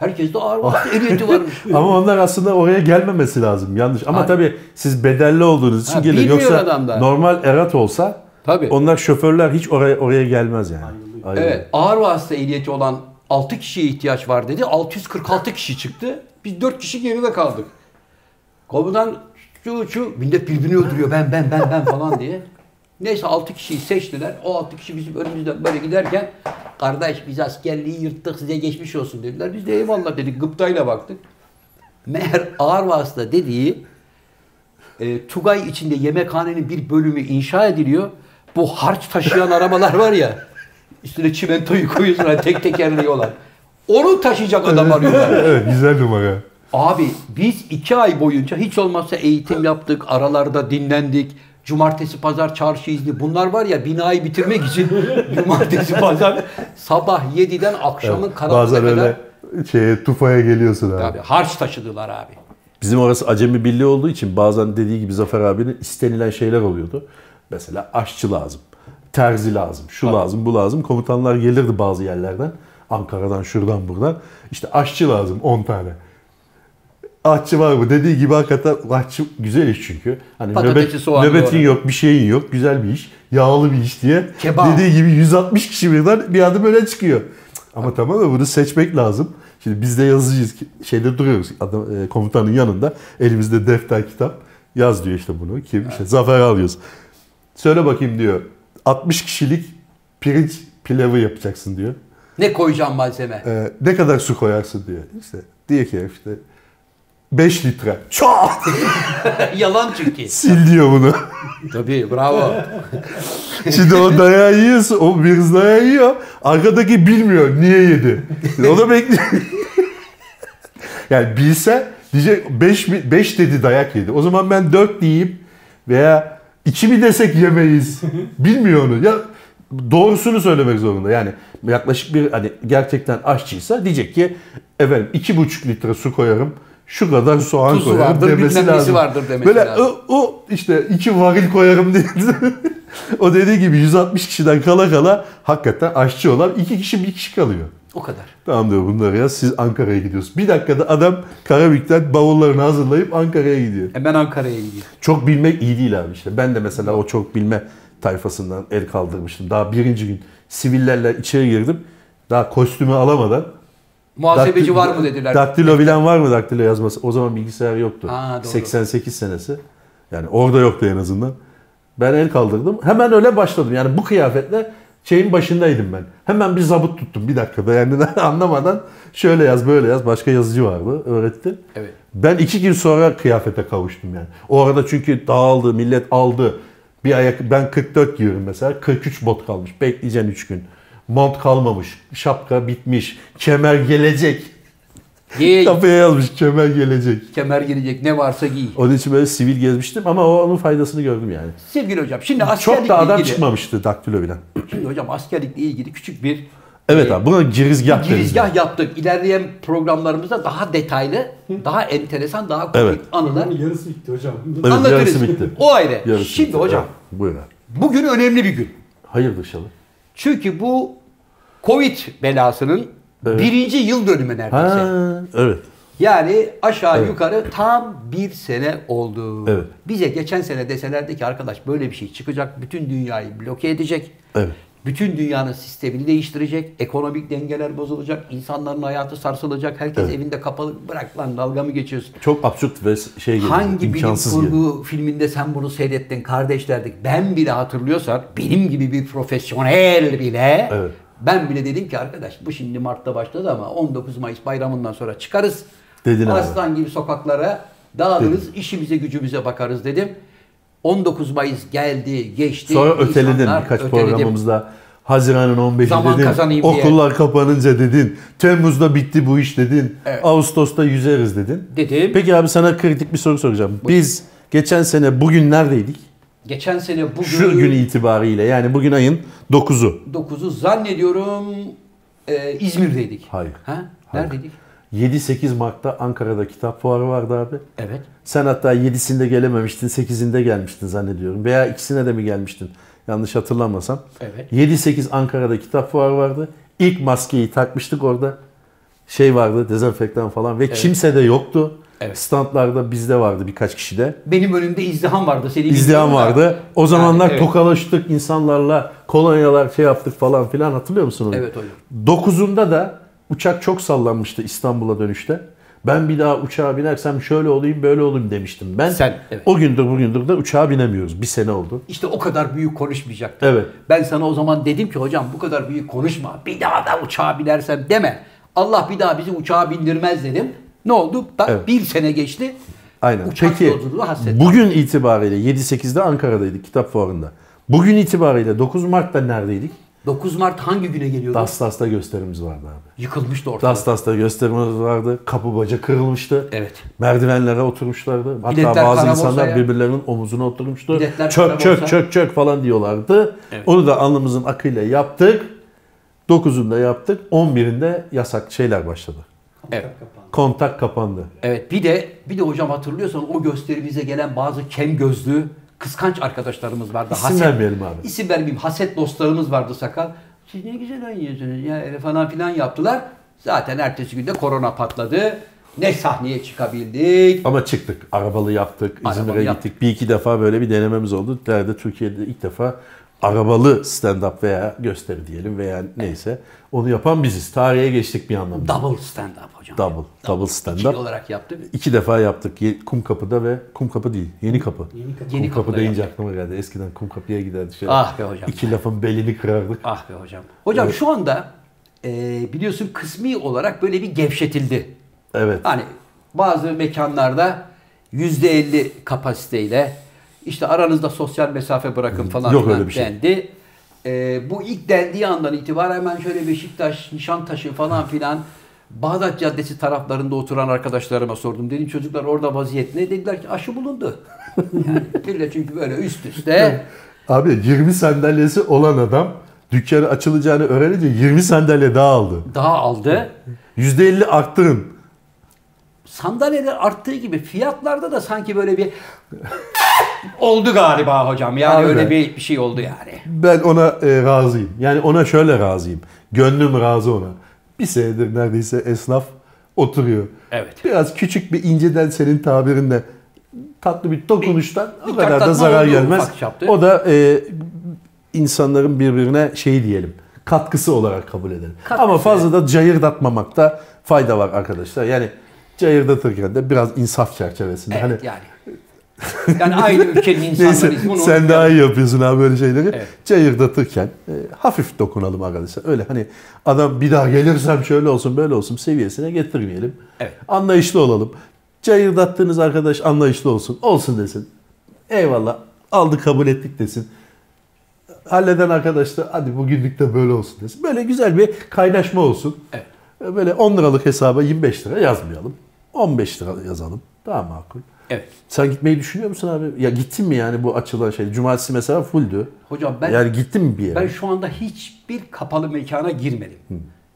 [SPEAKER 1] Herkeste ağır vasıta ehliyeti varmış.
[SPEAKER 2] Ama onlar aslında oraya gelmemesi lazım. Yanlış. Ama
[SPEAKER 1] Hayır.
[SPEAKER 2] tabii siz bedelli olduğunuz için
[SPEAKER 1] Ha,
[SPEAKER 2] gelir. Yoksa normal erat olsa
[SPEAKER 1] Tabii.
[SPEAKER 2] onlar şoförler hiç oraya oraya gelmez yani. Ayrılıyor.
[SPEAKER 1] Evet, ağır vasıta ehliyeti olan 6 kişiye ihtiyaç var dedi. 646 kişi çıktı. Biz 4 kişi geride kaldık. Komutan şu şu millet birbirini öldürüyor ben ben ben ben falan diye. Neyse 6 kişiyi seçtiler. O 6 kişi bizim önümüzden böyle giderken kardeş biz askerliği yırttık size geçmiş olsun dediler. Biz de eyvallah dedik gıptayla baktık. Meğer ağır vasıta dediği e, Tugay içinde yemekhanenin bir bölümü inşa ediliyor. Bu harç taşıyan arabalar var ya. Üstüne çimentoyu koyuyorsun hani tek tekerleği olan. Onu taşıyacak adam arıyorlar.
[SPEAKER 2] evet güzel numara.
[SPEAKER 1] Abi biz iki ay boyunca hiç olmazsa eğitim yaptık. Aralarda dinlendik. Cumartesi, pazar, çarşı izni. Bunlar var ya binayı bitirmek için cumartesi, pazar sabah 7'den akşamın karanlığına
[SPEAKER 2] Bazen
[SPEAKER 1] kadar
[SPEAKER 2] öyle şeye tufaya geliyorsun abi.
[SPEAKER 1] abi, harç taşıdılar abi.
[SPEAKER 2] Bizim orası acemi birliği olduğu için bazen dediği gibi Zafer abinin istenilen şeyler oluyordu. Mesela aşçı lazım, terzi lazım, şu lazım, bu lazım. Komutanlar gelirdi bazı yerlerden. Ankara'dan, şuradan, buradan. İşte aşçı lazım 10 tane. Aşçı var mı? Dediği gibi hakikaten aşçı güzel iş çünkü. Hani
[SPEAKER 1] Patatesi,
[SPEAKER 2] nöbet, nöbetin
[SPEAKER 1] doğru.
[SPEAKER 2] yok, bir şeyin yok. Güzel bir iş. Yağlı bir iş diye.
[SPEAKER 1] Kebap.
[SPEAKER 2] Dediği gibi 160 kişi birden bir adım öne çıkıyor. Ama tamam da bunu seçmek lazım. Şimdi biz de yazıcıyız. Şeyde duruyoruz adam, e, komutanın yanında. Elimizde defter kitap. Yaz diyor işte bunu. Kim? İşte Zafer alıyoruz. Söyle bakayım diyor. 60 kişilik pirinç pilavı yapacaksın diyor.
[SPEAKER 1] Ne koyacağım malzeme?
[SPEAKER 2] Ee, ne kadar su koyarsın diyor. İşte diyor ki işte 5 litre. Çat!
[SPEAKER 1] Yalan çünkü.
[SPEAKER 2] Sil diyor bunu.
[SPEAKER 1] Tabii bravo.
[SPEAKER 2] Şimdi o dayağı yiyorsun. O bir dayağı yiyor. Arkadaki bilmiyor niye yedi. O da bekliyor. yani bilse diyecek 5 5 dedi dayak yedi. O zaman ben 4 diyeyim veya 2 mi desek yemeyiz. Bilmiyor onu. Ya doğrusunu söylemek zorunda. Yani yaklaşık bir hani gerçekten aşçıysa diyecek ki efendim 2,5 litre su koyarım. Şu kadar soğan
[SPEAKER 1] Tuzu
[SPEAKER 2] koyarım
[SPEAKER 1] vardır,
[SPEAKER 2] demesi lazım.
[SPEAKER 1] vardır demesi
[SPEAKER 2] Böyle
[SPEAKER 1] lazım.
[SPEAKER 2] o, o işte iki varil koyarım diye. o dediği gibi 160 kişiden kala kala hakikaten aşçı olan iki kişi bir kişi kalıyor.
[SPEAKER 1] O kadar.
[SPEAKER 2] Tamam diyor bunları ya siz Ankara'ya gidiyorsunuz. Bir dakikada adam Karabük'ten bavullarını hazırlayıp Ankara'ya gidiyor.
[SPEAKER 1] Hemen Ankara'ya gidiyor.
[SPEAKER 2] Çok bilmek iyi değil abi işte. Ben de mesela o çok bilme tayfasından el kaldırmıştım. Daha birinci gün sivillerle içeri girdim. Daha kostümü alamadan.
[SPEAKER 1] Muhasebeci
[SPEAKER 2] Daktil-
[SPEAKER 1] var mı dediler.
[SPEAKER 2] Daktilo bilen var mı daktilo yazması? O zaman bilgisayar yoktu.
[SPEAKER 1] Ha, doğru.
[SPEAKER 2] 88 senesi. Yani orada yoktu en azından. Ben el kaldırdım. Hemen öyle başladım. Yani bu kıyafetle şeyin başındaydım ben. Hemen bir zabıt tuttum bir dakikada. Yani anlamadan şöyle yaz böyle yaz. Başka yazıcı vardı öğretti.
[SPEAKER 1] Evet.
[SPEAKER 2] Ben iki gün sonra kıyafete kavuştum yani. O arada çünkü dağıldı, millet aldı. Bir ayak, ben 44 giyiyorum mesela. 43 bot kalmış. Bekleyeceksin 3 gün. Mont kalmamış. Şapka bitmiş. Kemer gelecek.
[SPEAKER 1] Giy,
[SPEAKER 2] Kafaya yazmış kemer gelecek.
[SPEAKER 1] kemer girecek ne varsa giy.
[SPEAKER 2] Onun için böyle sivil gezmiştim ama o onun faydasını gördüm yani.
[SPEAKER 1] Sevgili hocam şimdi askerlikle
[SPEAKER 2] Çok da adam
[SPEAKER 1] ilgili.
[SPEAKER 2] çıkmamıştı daktilo bilen.
[SPEAKER 1] Şimdi hocam askerlikle ilgili küçük bir
[SPEAKER 2] Evet
[SPEAKER 1] e,
[SPEAKER 2] abi buna girizgah deriz.
[SPEAKER 1] girizgah yaptık. İlerleyen programlarımızda daha detaylı, daha enteresan, daha komik
[SPEAKER 2] Evet.
[SPEAKER 1] anılar
[SPEAKER 3] Bunun yarısı bitti hocam.
[SPEAKER 2] Evet,
[SPEAKER 1] anlatırız.
[SPEAKER 2] yarısı bitti.
[SPEAKER 1] O ayrı.
[SPEAKER 2] Yarısı
[SPEAKER 1] Şimdi
[SPEAKER 2] bitti.
[SPEAKER 1] hocam
[SPEAKER 2] Evet, buyur abi.
[SPEAKER 1] bugün önemli bir gün.
[SPEAKER 2] Hayırdır inşallah.
[SPEAKER 1] Çünkü bu Covid belasının birinci yıl dönümü neredeyse.
[SPEAKER 2] Ha, evet.
[SPEAKER 1] Yani aşağı
[SPEAKER 2] Evet.
[SPEAKER 1] yukarı tam bir sene oldu.
[SPEAKER 2] Evet.
[SPEAKER 1] Bize geçen sene deselerdi ki arkadaş böyle bir şey çıkacak, bütün dünyayı bloke edecek.
[SPEAKER 2] Evet.
[SPEAKER 1] Bütün dünyanın sistemini değiştirecek, ekonomik dengeler bozulacak, insanların hayatı sarsılacak, herkes
[SPEAKER 2] Evet.
[SPEAKER 1] evinde kapalı. Bırak lan dalga mı geçiyorsun?
[SPEAKER 2] Çok absürt ve şey geliyor.
[SPEAKER 1] Hangi bilim
[SPEAKER 2] imkansız
[SPEAKER 1] kurgu
[SPEAKER 2] geliyor.
[SPEAKER 1] filminde sen bunu seyrettin kardeşlerdik. Ben bile hatırlıyorsan benim gibi bir profesyonel bile
[SPEAKER 2] Evet.
[SPEAKER 1] Ben bile dedim ki arkadaş bu şimdi Mart'ta başladı ama 19 Mayıs bayramından sonra çıkarız.
[SPEAKER 2] Dedin abi.
[SPEAKER 1] Aslan gibi sokaklara dağılırız, işimize gücümüze bakarız dedim. 19 Mayıs geldi, geçti.
[SPEAKER 2] Sonra öteledin birkaç
[SPEAKER 1] öteledim.
[SPEAKER 2] programımızda. Haziran'ın 15'i
[SPEAKER 1] Zaman
[SPEAKER 2] dedin.
[SPEAKER 1] diye.
[SPEAKER 2] Okullar kapanınca dedin. Temmuz'da bitti bu iş dedin.
[SPEAKER 1] Evet.
[SPEAKER 2] Ağustos'ta yüzeriz dedin.
[SPEAKER 1] Dedim.
[SPEAKER 2] Peki abi sana kritik bir soru soracağım. Biz geçen sene bugün neredeydik?
[SPEAKER 1] Geçen sene bugün
[SPEAKER 2] Şu gün itibariyle yani bugün ayın 9'u.
[SPEAKER 1] 9'u zannediyorum e, İzmir'deydik.
[SPEAKER 2] Hayır.
[SPEAKER 1] Ha?
[SPEAKER 2] Hayır.
[SPEAKER 1] Neredeydik?
[SPEAKER 2] 7-8 Mart'ta Ankara'da kitap fuarı vardı abi.
[SPEAKER 1] Evet.
[SPEAKER 2] Sen hatta 7'sinde gelememiştin, 8'inde gelmiştin zannediyorum. Veya ikisine de mi gelmiştin? Yanlış hatırlamasam.
[SPEAKER 1] Evet.
[SPEAKER 2] 7-8 Ankara'da kitap fuarı vardı. İlk maskeyi takmıştık orada. Şey vardı, dezenfektan falan ve kimse de yoktu.
[SPEAKER 1] Evet.
[SPEAKER 2] Standlarda bizde vardı birkaç kişi de.
[SPEAKER 1] Benim önümde izdiham vardı. Senin
[SPEAKER 2] İzdiham
[SPEAKER 1] bilmiyorum da.
[SPEAKER 2] vardı. O zamanlar
[SPEAKER 1] Yani, evet.
[SPEAKER 2] tokalaştık insanlarla, kolonyalar şey yaptık falan filan hatırlıyor musun onu?
[SPEAKER 1] Evet hocam.
[SPEAKER 2] 9'unda da uçak çok sallanmıştı İstanbul'a dönüşte. Ben bir daha uçağa binersem şöyle olayım böyle olayım demiştim. Ben
[SPEAKER 1] Sen, evet.
[SPEAKER 2] o gündür bugündür de uçağa binemiyoruz. Bir sene oldu.
[SPEAKER 1] İşte o kadar büyük konuşmayacaktım.
[SPEAKER 2] Evet.
[SPEAKER 1] Ben sana o zaman dedim ki hocam bu kadar büyük konuşma. Bir daha da uçağa binersem deme. Allah bir daha bizi uçağa bindirmez dedim. Ne oldu? Da
[SPEAKER 2] Evet.
[SPEAKER 1] bir sene geçti.
[SPEAKER 2] Aynen.
[SPEAKER 1] Uçak
[SPEAKER 2] Peki bugün itibariyle 7-8'de Ankara'daydık kitap fuarında. Bugün itibariyle 9 Mart'ta neredeydik?
[SPEAKER 1] 9 Mart hangi güne geliyordu?
[SPEAKER 2] Dastas'ta gösterimiz vardı abi.
[SPEAKER 1] Yıkılmıştı ortalık.
[SPEAKER 2] Dastas'ta gösterimiz vardı. Kapı baca kırılmıştı.
[SPEAKER 1] Evet.
[SPEAKER 2] Merdivenlere oturmuşlardı. Hatta
[SPEAKER 1] Biletler
[SPEAKER 2] bazı insanlar
[SPEAKER 1] borsaya.
[SPEAKER 2] birbirlerinin omuzuna oturmuştu.
[SPEAKER 1] Biletler
[SPEAKER 2] Çök çök çök çök falan diyorlardı. Onu da alnımızın akıyla yaptık. 9'unda yaptık. 11'inde yasak şeyler başladı.
[SPEAKER 1] Evet.
[SPEAKER 2] Kontak kapandı.
[SPEAKER 1] Evet bir de bir de hocam hatırlıyorsan o gösterimize gelen bazı kem gözlü kıskanç arkadaşlarımız vardı.
[SPEAKER 2] İsim vermeyelim abi.
[SPEAKER 1] İsim vermeyeyim. Haset dostlarımız vardı sakal. Siz ne güzel oynuyorsunuz ya falan filan yaptılar. Zaten ertesi günde korona patladı. Ne sahneye çıkabildik.
[SPEAKER 2] Ama çıktık. Arabalı yaptık. İzmir'e
[SPEAKER 1] yaptık.
[SPEAKER 2] gittik. Bir iki defa böyle bir denememiz oldu. Nerede Türkiye'de ilk defa arabalı stand-up veya gösteri diyelim veya neyse. Onu yapan biziz. Tarihe geçtik bir anlamda.
[SPEAKER 1] Double stand up hocam.
[SPEAKER 2] Double. Double
[SPEAKER 1] İkili
[SPEAKER 2] stand-up.
[SPEAKER 1] olarak yaptık.
[SPEAKER 2] İki defa yaptık. Kumkapı'da ve Kumkapı değil. Yeni Kapı.
[SPEAKER 3] Yeni kapı.
[SPEAKER 1] Yeni
[SPEAKER 2] Kumkapı deyince
[SPEAKER 1] yaptık.
[SPEAKER 2] aklıma geldi. Eskiden Kumkapı'ya giderdik. Şöyle
[SPEAKER 1] Ah be hocam.
[SPEAKER 2] İki lafın belini kırardık.
[SPEAKER 1] Ah be hocam. Hocam şu anda e, biliyorsun kısmi olarak böyle bir gevşetildi.
[SPEAKER 2] Evet.
[SPEAKER 1] Hani bazı mekanlarda %50 kapasiteyle işte aranızda sosyal mesafe bırakın falan
[SPEAKER 2] Yok öyle bir şey.
[SPEAKER 1] dendi. Ee, bu ilk dendiği andan itibaren hemen şöyle Beşiktaş, Nişantaşı falan filan Bağdat Caddesi taraflarında oturan arkadaşlarıma sordum. Dedim çocuklar orada vaziyet ne? Dediler ki aşı bulundu. Yani millet çünkü böyle üst üste
[SPEAKER 2] Abi 20 sandalyesi olan adam dükkanı açılacağını öğrenince 20 sandalye daha aldı.
[SPEAKER 1] daha aldı.
[SPEAKER 2] %50 arttırın.
[SPEAKER 1] Sandalyeler arttığı gibi fiyatlarda da sanki böyle bir oldu galiba hocam. Yani
[SPEAKER 2] Abi.
[SPEAKER 1] öyle bir bir şey oldu yani.
[SPEAKER 2] Ben ona e, razıyım. Yani ona şöyle razıyım. Gönlüm razı ona. Bir senedir neredeyse esnaf oturuyor.
[SPEAKER 1] Evet.
[SPEAKER 2] Biraz küçük bir inceden senin tabirinle tatlı bir dokunuştan
[SPEAKER 1] bir
[SPEAKER 2] o kadar da zarar gelmez. O da e, insanların birbirine şey diyelim katkısı olarak kabul edelim.
[SPEAKER 1] Katkısı.
[SPEAKER 2] Ama fazla da cayırdatmamakta fayda var arkadaşlar. Yani cayırdatırken de biraz insaf çerçevesinde.
[SPEAKER 1] Evet
[SPEAKER 2] hani
[SPEAKER 1] yani. Yani aynı ülkenin
[SPEAKER 2] Neyse
[SPEAKER 1] insanlarıyız. Bunu
[SPEAKER 2] sen daha iyi yapıyorsun abi böyle şeyleri.
[SPEAKER 1] Evet.
[SPEAKER 2] Cayırdatırken e, hafif dokunalım arkadaşlar. Öyle hani adam bir daha gelirsem şöyle olsun böyle olsun seviyesine getirmeyelim.
[SPEAKER 1] Evet.
[SPEAKER 2] Anlayışlı olalım. Cayırdattığınız arkadaş anlayışlı olsun. Olsun desin. Eyvallah aldı kabul ettik desin. Halleden arkadaş da hadi bugünlük de böyle olsun desin. Böyle güzel bir kaynaşma olsun.
[SPEAKER 1] Evet.
[SPEAKER 2] Böyle 10 liralık hesaba 25 lira yazmayalım. 15 lira yazalım. Daha makul.
[SPEAKER 1] Evet.
[SPEAKER 2] Sen gitmeyi düşünüyor musun abi? Ya gittin mi yani bu açılan şey? Cumartesi mesela fulldü.
[SPEAKER 1] Hocam ben
[SPEAKER 2] yani gittin mi bir yere?
[SPEAKER 1] ben şu anda hiçbir kapalı mekana girmedim.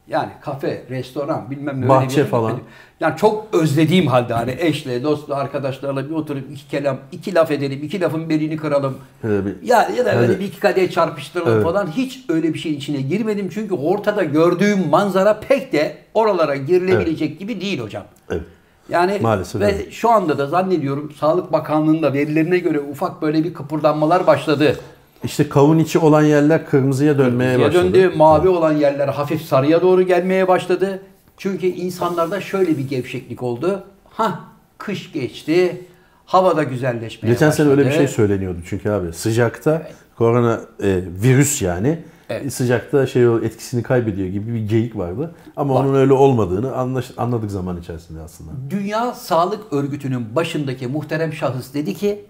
[SPEAKER 1] Yani kafe, restoran bilmem ne.
[SPEAKER 2] Bahçe
[SPEAKER 1] öyle
[SPEAKER 2] falan.
[SPEAKER 1] gitmedim. Yani çok özlediğim halde hani eşle, dostla, arkadaşlarla bir oturup iki kelam, iki laf edelim, iki lafın belini kıralım.
[SPEAKER 2] Bir-
[SPEAKER 1] Ya, ya da böyle
[SPEAKER 2] Evet.
[SPEAKER 1] bir iki kadeh çarpıştıralım
[SPEAKER 2] Evet.
[SPEAKER 1] falan. Hiç öyle bir şeyin içine girmedim. Çünkü ortada gördüğüm manzara pek de oralara girilebilecek gibi değil hocam.
[SPEAKER 2] Evet.
[SPEAKER 1] Yani
[SPEAKER 2] Maalesef
[SPEAKER 1] ve
[SPEAKER 2] öyle.
[SPEAKER 1] şu anda da zannediyorum Sağlık Bakanlığı'nın da verilerine göre ufak böyle bir kıpırdanmalar başladı.
[SPEAKER 2] İşte kavun içi olan yerler kırmızıya dönmeye
[SPEAKER 1] Ya
[SPEAKER 2] başladı.
[SPEAKER 1] döndü, mavi olan yerler hafif sarıya doğru gelmeye başladı. Çünkü insanlarda şöyle bir gevşeklik oldu. Ha kış geçti, havada güzelleşmeye
[SPEAKER 2] Geçen
[SPEAKER 1] başladı.
[SPEAKER 2] sene öyle bir şey söyleniyordu çünkü abi. Sıcakta korona e, virüs yani
[SPEAKER 1] Evet.
[SPEAKER 2] sıcakta şey o etkisini kaybediyor gibi bir geyik vardı. Ama onun öyle olmadığını anlaş, anladık zaman içerisinde aslında.
[SPEAKER 1] Dünya Sağlık Örgütü'nün başındaki muhterem şahıs dedi ki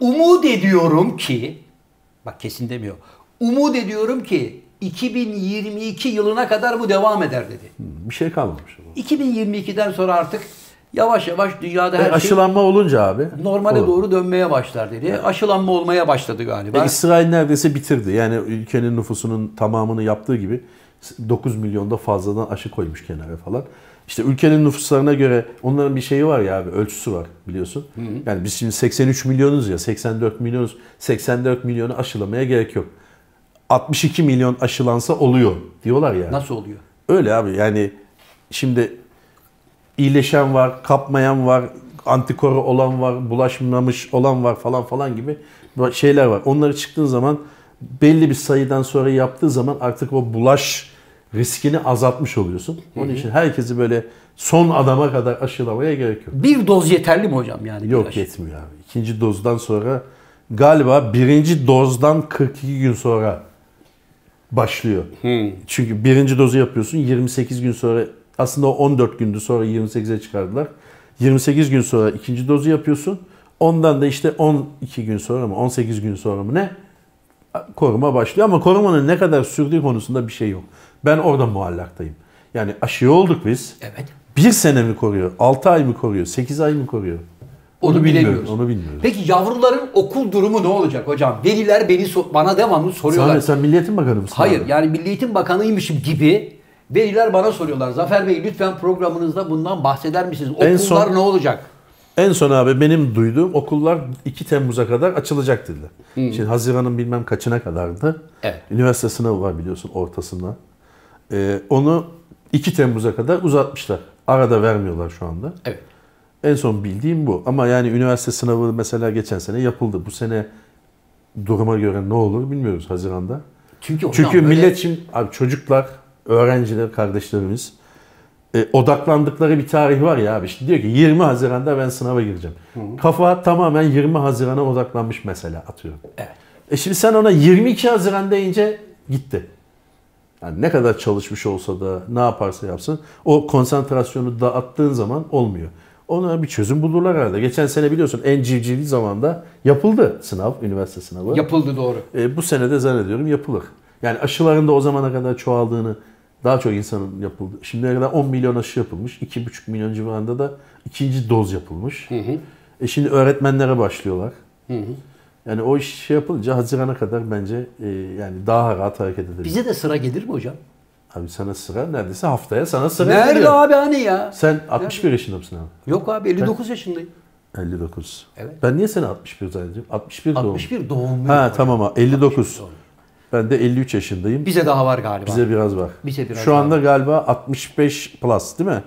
[SPEAKER 1] umut ediyorum ki bak kesin demiyor. Umut ediyorum ki 2022 yılına kadar bu devam eder dedi.
[SPEAKER 2] Bir şey kalmamış.
[SPEAKER 1] 2022'den sonra artık yavaş yavaş dünyada
[SPEAKER 2] E,
[SPEAKER 1] her şey
[SPEAKER 2] aşılanma olunca abi.
[SPEAKER 1] normale
[SPEAKER 2] olur.
[SPEAKER 1] doğru dönmeye başlar dedi. Aşılanma olmaya başladı galiba.
[SPEAKER 2] E, İsrail neredeyse bitirdi. Yani ülkenin nüfusunun tamamını yaptığı gibi 9 milyonda fazladan aşı koymuş kenara falan. İşte ülkenin nüfuslarına göre onların bir şeyi var ya abi ölçüsü var biliyorsun. Yani biz şimdi 83 milyonuz ya 84 milyonuz. 84 milyonu aşılamaya gerek yok. 62 milyon aşılansa oluyor diyorlar yani.
[SPEAKER 1] Nasıl oluyor?
[SPEAKER 2] Öyle abi yani şimdi iyileşen var, kapmayan var, antikoru olan var, bulaşmamış olan var falan falan gibi şeyler var. Onları çıktığın zaman belli bir sayıdan sonra yaptığı zaman artık o bulaş riskini azaltmış oluyorsun. Onun için herkesi böyle son adama kadar aşılamaya gerek yok.
[SPEAKER 1] Bir doz yeterli mi hocam yani?
[SPEAKER 2] Yok
[SPEAKER 1] aşı?
[SPEAKER 2] yetmiyor abi. İkinci dozdan sonra galiba birinci dozdan 42 gün sonra başlıyor. Çünkü birinci dozu yapıyorsun 28 gün sonra aslında o 14 gündü sonra 28'e çıkardılar. 28 gün sonra ikinci dozu yapıyorsun. Ondan da işte 12 gün sonra mı 18 gün sonra mı ne koruma başlıyor. Ama korumanın ne kadar sürdüğü konusunda bir şey yok. Ben orada muallaktayım. Yani aşı olduk biz.
[SPEAKER 1] Evet.
[SPEAKER 2] Bir sene mi koruyor? 6 ay mı koruyor? 8 ay mı koruyor?
[SPEAKER 1] Onu,
[SPEAKER 2] bilmiyoruz,
[SPEAKER 1] bilemiyoruz.
[SPEAKER 2] Onu bilmiyoruz.
[SPEAKER 1] Peki yavruların okul durumu ne olacak hocam? Veliler beni so- bana devamlı soruyorlar.
[SPEAKER 2] Sen, sen Milliyetin Bakanı mısın?
[SPEAKER 1] Hayır
[SPEAKER 2] abi?
[SPEAKER 1] yani Milli Eğitim Bakanıymışım gibi veliler bana soruyorlar. Zafer Bey lütfen programınızda bundan bahseder misiniz?
[SPEAKER 2] En
[SPEAKER 1] Okullar
[SPEAKER 2] son-
[SPEAKER 1] ne olacak?
[SPEAKER 2] En son abi benim duyduğum okullar 2 Temmuz'a kadar açılacak dediler. Şimdi Haziran'ın bilmem kaçına kadardı.
[SPEAKER 1] Evet.
[SPEAKER 2] Üniversite sınavı var biliyorsun ortasında. Ee, onu 2 Temmuz'a kadar uzatmışlar. Arada vermiyorlar şu anda.
[SPEAKER 1] Evet.
[SPEAKER 2] En son bildiğim bu. Ama yani üniversite sınavı mesela geçen sene yapıldı. Bu sene duruma göre ne olur bilmiyoruz Haziran'da.
[SPEAKER 1] Çünkü hocam
[SPEAKER 2] Çünkü
[SPEAKER 1] böyle-
[SPEAKER 2] millet şimdi abi çocuklar, öğrenciler, kardeşlerimiz e, odaklandıkları bir tarih var ya abi. İşte diyor ki 20 Haziran'da ben sınava gireceğim. Kafa tamamen 20 Haziran'a odaklanmış mesela atıyorum.
[SPEAKER 1] Evet.
[SPEAKER 2] E şimdi sen ona 22 Haziran deyince gitti. Yani ne kadar çalışmış olsa da ne yaparsa yapsın o konsantrasyonu dağıttığın zaman olmuyor. Ona bir çözüm bulurlar herhalde. Geçen sene biliyorsun en civcivli zamanda yapıldı sınav, üniversite sınavı.
[SPEAKER 1] Yapıldı doğru.
[SPEAKER 2] E, bu sene de zannediyorum yapılır. Yani aşıların da o zamana kadar çoğaldığını, daha çok insanın yapıldı. Şimdiye kadar 10 milyon aşı yapılmış. 2,5 milyon civarında da ikinci doz yapılmış. E şimdi öğretmenlere başlıyorlar. Yani o iş şey yapılınca Haziran'a kadar bence e, yani daha rahat hareket edebilir.
[SPEAKER 1] Bize de sıra gelir mi hocam?
[SPEAKER 2] Abi sana sıra neredeyse haftaya sana sıra
[SPEAKER 1] Nerede
[SPEAKER 2] geliyor.
[SPEAKER 1] abi hani ya?
[SPEAKER 2] Sen 61 yaşında mısın abi?
[SPEAKER 1] Yok abi 59 yaşındayım.
[SPEAKER 2] 59.
[SPEAKER 1] Evet.
[SPEAKER 2] Ben niye seni 61 zannediyorum? 61 doğum.
[SPEAKER 1] 61 doğumluyum.
[SPEAKER 2] Ha tamam ha 59.
[SPEAKER 1] doğru.
[SPEAKER 2] Ben de 53 yaşındayım.
[SPEAKER 1] Bize daha var galiba.
[SPEAKER 2] Bize biraz var.
[SPEAKER 1] Bize biraz
[SPEAKER 2] Şu anda galiba 65 plus değil mi?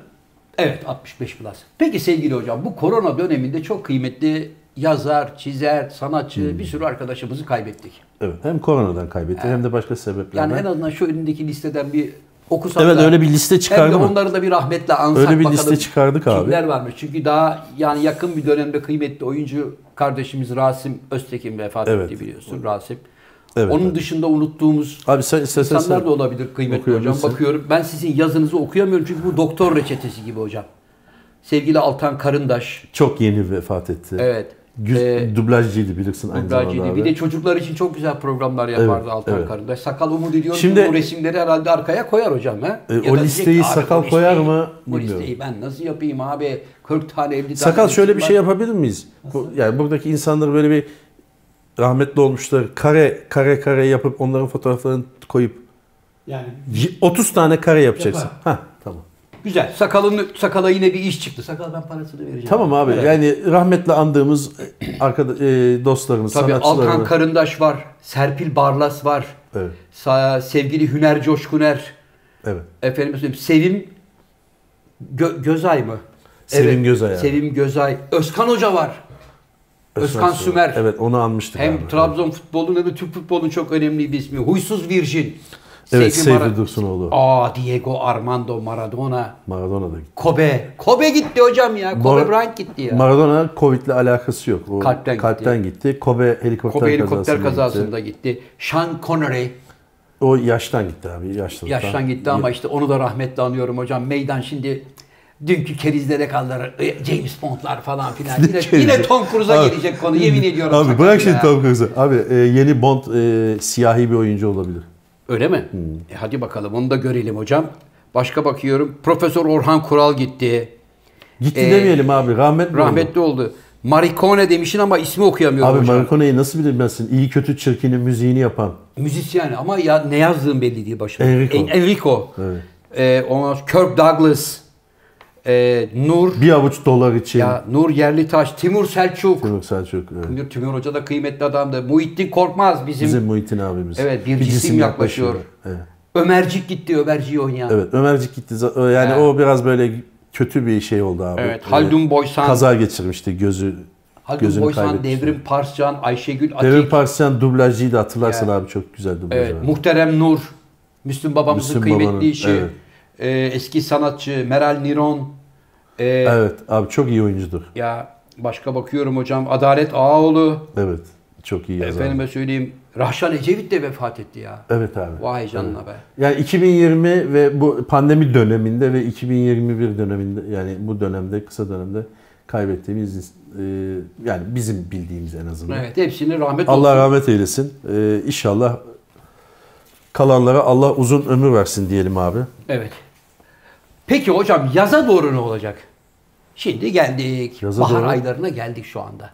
[SPEAKER 1] Evet 65 plus. Peki sevgili hocam bu korona döneminde çok kıymetli yazar, çizer, sanatçı
[SPEAKER 2] Hmm.
[SPEAKER 1] bir sürü arkadaşımızı kaybettik.
[SPEAKER 2] Evet. Hem koronadan kaybetti hem de başka sebeplerden.
[SPEAKER 1] Yani en azından şu önündeki listeden bir okusak
[SPEAKER 2] Evet,
[SPEAKER 1] da
[SPEAKER 2] öyle bir liste
[SPEAKER 1] Hem
[SPEAKER 2] çıkardı
[SPEAKER 1] de
[SPEAKER 2] mı?
[SPEAKER 1] onları da bir rahmetle ansak
[SPEAKER 2] Öyle bir
[SPEAKER 1] bakalım
[SPEAKER 2] liste çıkardık abi.
[SPEAKER 1] Kimler varmış? Çünkü daha yani yakın bir dönemde kıymetli oyuncu kardeşimiz Rasim Öztekin vefat
[SPEAKER 2] Evet.
[SPEAKER 1] etti biliyorsun Rasim.
[SPEAKER 2] Evet,
[SPEAKER 1] Onun
[SPEAKER 2] evet.
[SPEAKER 1] dışında unuttuğumuz
[SPEAKER 2] Abi sen istersen
[SPEAKER 1] insanlar
[SPEAKER 2] sen-
[SPEAKER 1] da olabilir kıymetli hocam.
[SPEAKER 2] okuyabilirsin.
[SPEAKER 1] Bakıyorum ben sizin yazınızı okuyamıyorum çünkü bu doktor reçetesi gibi hocam. Sevgili Altan Karındaş.
[SPEAKER 2] çok yeni vefat etti.
[SPEAKER 1] Evet.
[SPEAKER 2] Güz,
[SPEAKER 1] Ee,
[SPEAKER 2] dublajcıydı bilirsin aynı
[SPEAKER 1] Dublajcıydı.
[SPEAKER 2] zamanda abi.
[SPEAKER 1] Bir de çocuklar için çok güzel programlar yapardı
[SPEAKER 2] Evet,
[SPEAKER 1] Altan
[SPEAKER 2] evet.
[SPEAKER 1] Karındaş. Sakal umut ediyorum
[SPEAKER 2] Şimdi-
[SPEAKER 1] bu resimleri herhalde arkaya koyar hocam. He?
[SPEAKER 2] E,
[SPEAKER 1] Ya
[SPEAKER 2] o
[SPEAKER 1] diyecek
[SPEAKER 2] listeyi
[SPEAKER 1] "Abi
[SPEAKER 2] sakal
[SPEAKER 1] bu
[SPEAKER 2] koyar
[SPEAKER 1] listeyi-
[SPEAKER 2] mı?
[SPEAKER 1] Bu
[SPEAKER 2] Bilmiyorum.
[SPEAKER 1] listeyi ben nasıl yapayım abi? 40 tane 50 tane.
[SPEAKER 2] Sakal şöyle bir
[SPEAKER 1] var.
[SPEAKER 2] şey yapabilir miyiz? Bu, yani buradaki insanları böyle bir rahmetli olmuşlar kare kare kare yapıp onların fotoğraflarını koyup
[SPEAKER 3] Yani
[SPEAKER 2] 30 tane kare yapacaksın. Hah tamam.
[SPEAKER 1] Güzel. Sakalın sakala yine bir iş çıktı. Sakal ben parasını vereceğim.
[SPEAKER 2] Tamam abi.
[SPEAKER 1] Evet.
[SPEAKER 2] Yani rahmetle andığımız arkada e, dostlarımız,
[SPEAKER 1] Tabii
[SPEAKER 2] sanatçılarımız.
[SPEAKER 1] Alkan Karındaş var. Serpil Barlas var.
[SPEAKER 2] Evet.
[SPEAKER 1] Sa- sevgili Hüner Coşkuner.
[SPEAKER 2] Evet.
[SPEAKER 1] Efendim söyleyeyim Sevim Gö- Gözay mı?
[SPEAKER 2] Sevim Gözay abi.
[SPEAKER 1] Sevim Gözay. Özkan Hoca var. Özkan
[SPEAKER 2] Sümer. Evet onu anmıştık
[SPEAKER 1] Hem
[SPEAKER 2] abi.
[SPEAKER 1] Trabzon futbolunun hem de Türk futbolunun çok önemli bir ismi. Huysuz Virjin.
[SPEAKER 2] Evet
[SPEAKER 1] Seyfi
[SPEAKER 2] Seyfi Dursunoğlu.
[SPEAKER 1] Aa Diego Armando Maradona.
[SPEAKER 2] Maradona da gitti.
[SPEAKER 1] Kobe. Kobe gitti hocam ya. Kobe
[SPEAKER 2] Mar-
[SPEAKER 1] Bryant gitti ya.
[SPEAKER 2] Maradona Covid'le alakası yok. O
[SPEAKER 1] Kalpten gitti.
[SPEAKER 2] gitti. Kobe helikopter,
[SPEAKER 1] Kobe helikopter
[SPEAKER 2] kazasında
[SPEAKER 1] kazasında
[SPEAKER 2] gitti.
[SPEAKER 1] gitti. Sean Connery
[SPEAKER 2] O yaştan gitti abi. Yaşlılıktan.
[SPEAKER 1] yaştan gitti ama işte onu da rahmetle anıyorum hocam. Meydan şimdi dünkü kerizlere kalır. e, James Bond'lar falan filan. Yine, yine Tom Cruise'a
[SPEAKER 2] Abi-
[SPEAKER 1] gelecek konu yemin ediyorum.
[SPEAKER 2] Abi bırak
[SPEAKER 1] ya.
[SPEAKER 2] şimdi Tom Cruise'u. Abi e, yeni Bond e, siyahi bir oyuncu olabilir.
[SPEAKER 1] Öyle mi?
[SPEAKER 2] Hmm.
[SPEAKER 1] E hadi bakalım onu da görelim hocam. Başka bakıyorum. Profesör Orhan Kural gitti.
[SPEAKER 2] Gitti
[SPEAKER 1] Ee,
[SPEAKER 2] demeyelim abi. Rahmetli oldu.
[SPEAKER 1] Rahmetli oldu. Maricone demişin ama ismi okuyamıyorum
[SPEAKER 2] Abi
[SPEAKER 1] hocam.
[SPEAKER 2] Maricone'yi nasıl bilmezsin? İyi kötü çirkinin müziğini yapan.
[SPEAKER 1] Müzisyen ama ya ne yazdığım belli değil başıma.
[SPEAKER 2] Enrico.
[SPEAKER 1] En- Enrico.
[SPEAKER 2] Evet.
[SPEAKER 1] Ee, ondan Kirk Douglas. Ee, Nur.
[SPEAKER 2] Bir avuç dolar için.
[SPEAKER 1] Ya Nur Yerlitaş. Timur Selçuk.
[SPEAKER 2] Timur Selçuk. Evet.
[SPEAKER 1] Timur, Timur Hoca da kıymetli adamdı. Muhittin Korkmaz bizim.
[SPEAKER 2] Bizim Muhittin abimiz.
[SPEAKER 1] Evet, bir cisim yaklaşıyor.
[SPEAKER 2] Evet.
[SPEAKER 1] Ömercik gitti. Ömerci'yi oynayan.
[SPEAKER 2] evet. Ömercik gitti. Z- Yani
[SPEAKER 1] Evet.
[SPEAKER 2] o biraz böyle kötü bir şey oldu abi.
[SPEAKER 1] Evet, Haldun Boysan.
[SPEAKER 2] Kaza geçirmişti. Gözü
[SPEAKER 1] Haldun
[SPEAKER 2] gözünü
[SPEAKER 1] Boysan,
[SPEAKER 2] kaybetmişti.
[SPEAKER 1] Devrim Parscan, Ayşegül Atik.
[SPEAKER 2] Devrim Parsyan dublajcıydı hatırlarsan abi çok güzel dublaj.
[SPEAKER 1] Evet. Muhterem Nur. Müslüm babamızın
[SPEAKER 2] Müslüm
[SPEAKER 1] kıymetli
[SPEAKER 2] babanın,
[SPEAKER 1] işi.
[SPEAKER 2] evet.
[SPEAKER 1] Ee, eski sanatçı Meral Niron. Ee,
[SPEAKER 2] Evet abi çok iyi oyuncudur.
[SPEAKER 1] Ya başka bakıyorum hocam. Adalet Ağaoğlu.
[SPEAKER 2] Evet. Çok iyi yazar.
[SPEAKER 1] Efendime söyleyeyim. Rahşan Ecevit de vefat etti ya.
[SPEAKER 2] Evet abi.
[SPEAKER 1] Vay canına be.
[SPEAKER 2] Yani 2020 ve bu pandemi döneminde ve 2021 döneminde yani bu dönemde kısa dönemde kaybettiğimiz e, yani bizim bildiğimiz en azından.
[SPEAKER 1] Evet hepsini rahmet
[SPEAKER 2] Allah
[SPEAKER 1] olsun.
[SPEAKER 2] rahmet eylesin. E, inşallah kalanlara Allah uzun ömür versin diyelim abi.
[SPEAKER 1] Evet. Peki hocam yaza doğru ne olacak? Şimdi geldik.
[SPEAKER 2] Yaza
[SPEAKER 1] Bahar
[SPEAKER 2] doğru-
[SPEAKER 1] aylarına geldik şu anda.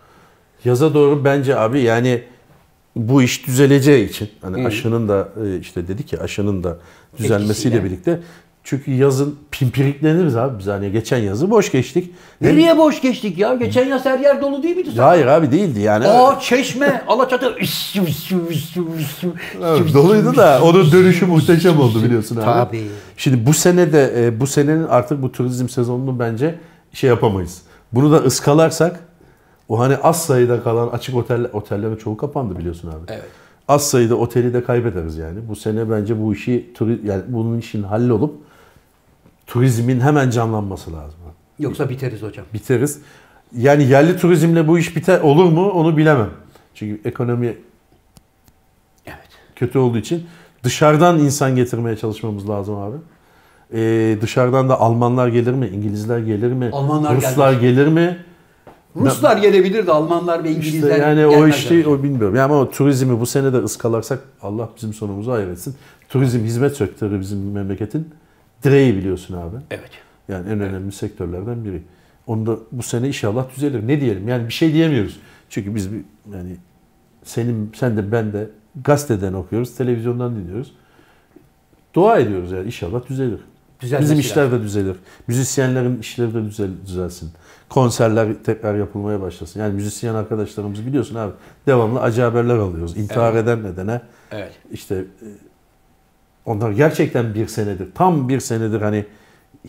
[SPEAKER 2] Yaza doğru bence abi yani bu iş düzeleceği için hani aşının da e, işte dedik ya aşının da düzelmesiyle
[SPEAKER 1] Etkisiyle.
[SPEAKER 2] birlikte çünkü yazın pimpirikleniriz abi biz hani geçen yazı boş geçtik.
[SPEAKER 1] Nereye boş geçtik ya? Geçen yaz her yer dolu değil miydi?
[SPEAKER 2] Hayır abi değildi yani.
[SPEAKER 1] Aa çeşme, Alaçatı.
[SPEAKER 2] Evet, doluydu da onun dönüşü muhteşem oldu biliyorsun abi.
[SPEAKER 1] Tabii.
[SPEAKER 2] Şimdi bu sene de e, bu senenin artık bu turizm sezonunu bence şey yapamayız. Bunu da ıskalarsak o hani az sayıda kalan açık otel otellerin çoğu kapandı biliyorsun abi.
[SPEAKER 1] Evet.
[SPEAKER 2] Az sayıda oteli de kaybederiz yani. Bu sene bence bu işi yani bunun işin hallolup turizmin hemen canlanması lazım.
[SPEAKER 1] Yoksa biteriz hocam.
[SPEAKER 2] Biteriz. Yani yerli turizmle bu iş biter olur mu onu bilemem. Çünkü ekonomi
[SPEAKER 1] Evet.
[SPEAKER 2] kötü olduğu için dışarıdan insan getirmeye çalışmamız lazım abi. Ee, dışarıdan da Almanlar gelir mi? İngilizler gelir mi?
[SPEAKER 1] Almanlar
[SPEAKER 2] Ruslar gelir mi?
[SPEAKER 1] Ruslar gelebilir de Almanlar ve
[SPEAKER 2] İşte
[SPEAKER 1] İngilizler
[SPEAKER 2] yani o işte o bilmiyorum. Yani ama turizmi bu sene de ıskalarsak Allah bizim sonumuzu hayır etsin. Turizm hizmet sektörü bizim memleketin direği biliyorsun abi.
[SPEAKER 1] Evet.
[SPEAKER 2] Yani en önemli sektörlerden biri. Onu da bu sene inşallah düzelir. Ne diyelim? Yani bir şey diyemiyoruz. Çünkü biz bir, yani senin sen de ben de gazeteden okuyoruz, televizyondan dinliyoruz. Dua ediyoruz yani inşallah düzelir.
[SPEAKER 1] Düzelmesi
[SPEAKER 2] Bizim işler
[SPEAKER 1] lazım.
[SPEAKER 2] de düzelir. Müzisyenlerin işleri de düzel, düzelsin. Konserler tekrar yapılmaya başlasın. Yani müzisyen arkadaşlarımız biliyorsun abi devamlı acı haberler alıyoruz. İntihar eden nedene
[SPEAKER 1] Evet.
[SPEAKER 2] işte e, onlar gerçekten bir senedir, tam bir senedir hani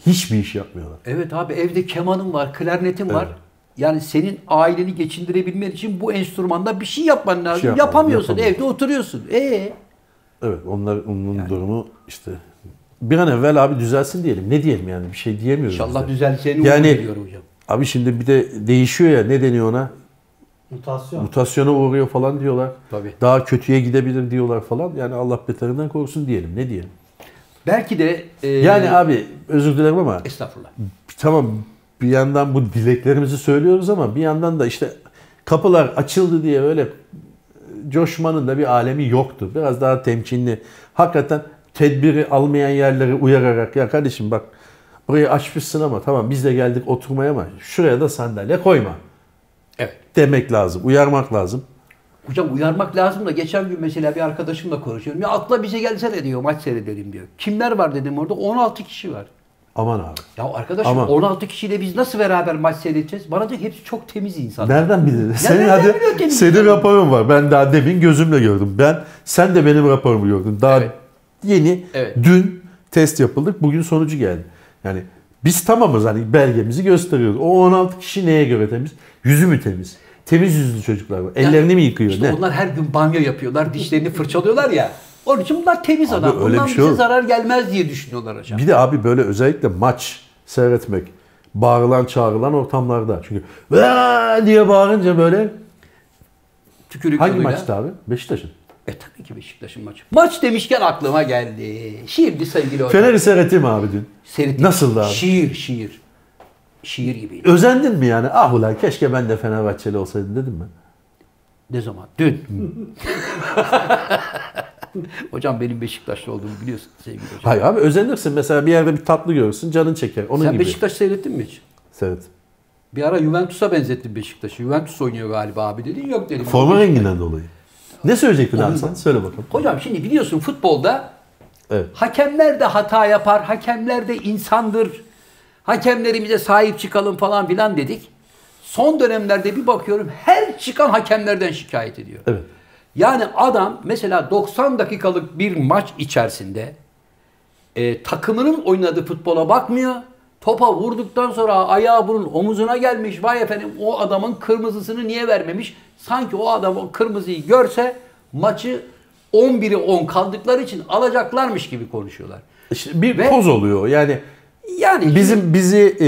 [SPEAKER 2] hiçbir iş yapmıyorlar.
[SPEAKER 1] Evet abi evde kemanın var, klarnetin var.
[SPEAKER 2] Evet.
[SPEAKER 1] Yani senin aileni geçindirebilmen için bu enstrümanda bir şey yapman lazım.
[SPEAKER 2] yapman,
[SPEAKER 1] Yapamıyorsun.
[SPEAKER 2] yapamıyorsun.
[SPEAKER 1] Evde oturuyorsun. Ee,
[SPEAKER 2] Evet onlar onun durumu işte bir an evvel abi düzelsin diyelim. Ne diyelim yani bir şey diyemiyoruz.
[SPEAKER 1] inşallah
[SPEAKER 2] biz de.
[SPEAKER 1] düzeleceğini
[SPEAKER 2] Yani-
[SPEAKER 1] umut ediyorum hocam.
[SPEAKER 2] Abi şimdi bir de değişiyor ya ne deniyor ona?
[SPEAKER 3] Mutasyon.
[SPEAKER 2] Mutasyona uğruyor falan diyorlar.
[SPEAKER 1] Tabii.
[SPEAKER 2] Daha kötüye gidebilir diyorlar falan. Yani Allah beterinden korusun diyelim. Ne diyelim?
[SPEAKER 1] Belki de e,
[SPEAKER 2] Yani abi özür dilerim ama
[SPEAKER 1] estağfurullah.
[SPEAKER 2] tamam bir yandan bu dileklerimizi söylüyoruz ama bir yandan da işte kapılar açıldı diye öyle coşmanın da bir alemi yoktu. Biraz daha temkinli. Hakikaten tedbiri almayan yerleri uyararak ya kardeşim bak burayı açmışsın ama tamam biz de geldik oturmaya ama şuraya da sandalye koyma
[SPEAKER 1] Evet.
[SPEAKER 2] demek lazım. Uyarmak lazım.
[SPEAKER 1] Hocam uyarmak lazım da geçen gün mesela bir arkadaşımla konuşuyorum. Ya akla bize gelsene diyor maç seyredelim diyor. Kimler var dedim orada? 16 kişi var.
[SPEAKER 2] Aman abi.
[SPEAKER 1] Ya arkadaşım
[SPEAKER 2] Ama-
[SPEAKER 1] 16 kişiyle biz nasıl beraber maç seyredeceğiz? Bana diyor hepsi çok temiz insanlar.
[SPEAKER 2] Nereden bildin? Senin
[SPEAKER 1] nereden
[SPEAKER 2] hadi
[SPEAKER 1] biliyor temiz
[SPEAKER 2] senin
[SPEAKER 1] insanı?
[SPEAKER 2] raporun var. Ben daha demin gözümle gördüm. Ben sen de benim raporumu gördün. Daha
[SPEAKER 1] Evet.
[SPEAKER 2] yeni
[SPEAKER 1] Evet.
[SPEAKER 2] dün test yapıldık. Bugün sonucu geldi. Yani biz tamamız hani belgemizi gösteriyoruz. O 16 kişi neye göre temiz? Yüzü mü temiz? Temiz yüzlü çocuklar var.
[SPEAKER 1] Yani
[SPEAKER 2] Ellerini mi yıkıyor?
[SPEAKER 1] İşte
[SPEAKER 2] ne?
[SPEAKER 1] onlar her gün banyo yapıyorlar, dişlerini fırçalıyorlar ya. Onun için bunlar temiz
[SPEAKER 2] Abi
[SPEAKER 1] adam.
[SPEAKER 2] öyle
[SPEAKER 1] Bundan
[SPEAKER 2] bir şey
[SPEAKER 1] bize
[SPEAKER 2] olur.
[SPEAKER 1] zarar gelmez diye düşünüyorlar hocam.
[SPEAKER 2] Bir de abi böyle özellikle maç seyretmek, bağırılan çağrılan ortamlarda. Çünkü diye bağırınca böyle
[SPEAKER 1] Tükürük
[SPEAKER 2] hangi
[SPEAKER 1] yoluyla.
[SPEAKER 2] maçtı abi? Beşiktaş'ın.
[SPEAKER 1] E tabii ki Beşiktaş'ın maçı. Maç demişken aklıma geldi. Şimdi sevgili hocam.
[SPEAKER 2] Fener'i seyrettim abi dün.
[SPEAKER 1] Seyrettim.
[SPEAKER 2] Nasıldı abi?
[SPEAKER 1] Şiir, şiir. Şiir gibiydi.
[SPEAKER 2] Özendin mi yani? Ah ulan keşke ben de Fenerbahçeli olsaydım dedin mi?
[SPEAKER 1] Ne zaman? Dün. hocam benim Beşiktaşlı olduğumu biliyorsun sevgili hocam.
[SPEAKER 2] Hayır abi özenirsin. Mesela bir yerde bir tatlı görürsün canın çeker. Onun
[SPEAKER 1] Sen
[SPEAKER 2] gibi.
[SPEAKER 1] Beşiktaş seyrettin mi hiç?
[SPEAKER 2] Seyret.
[SPEAKER 1] Bir ara Juventus'a benzettim Beşiktaş'ı. Juventus oynuyor galiba abi dedin. Yok dedim.
[SPEAKER 2] Forma renginden dolayı. Ne söyleyecektin abi sen? Söyle bakalım.
[SPEAKER 1] Hocam şimdi biliyorsun futbolda
[SPEAKER 2] Evet.
[SPEAKER 1] hakemler de hata yapar, hakemler de insandır. Hakemlerimize sahip çıkalım falan filan dedik. Son dönemlerde bir bakıyorum her çıkan hakemlerden şikayet ediyor.
[SPEAKER 2] Evet.
[SPEAKER 1] Yani adam mesela 90 dakikalık bir maç içerisinde e, takımının oynadığı futbola bakmıyor. Topa vurduktan sonra ayağı bunun omuzuna gelmiş. Vay efendim o adamın kırmızısını niye vermemiş? Sanki o adam o kırmızıyı görse maçı 11'i 10 kaldıkları için alacaklarmış gibi konuşuyorlar.
[SPEAKER 2] İşte bir
[SPEAKER 1] Ve-
[SPEAKER 2] poz oluyor. Yani
[SPEAKER 1] Yani
[SPEAKER 2] bizim bizi e,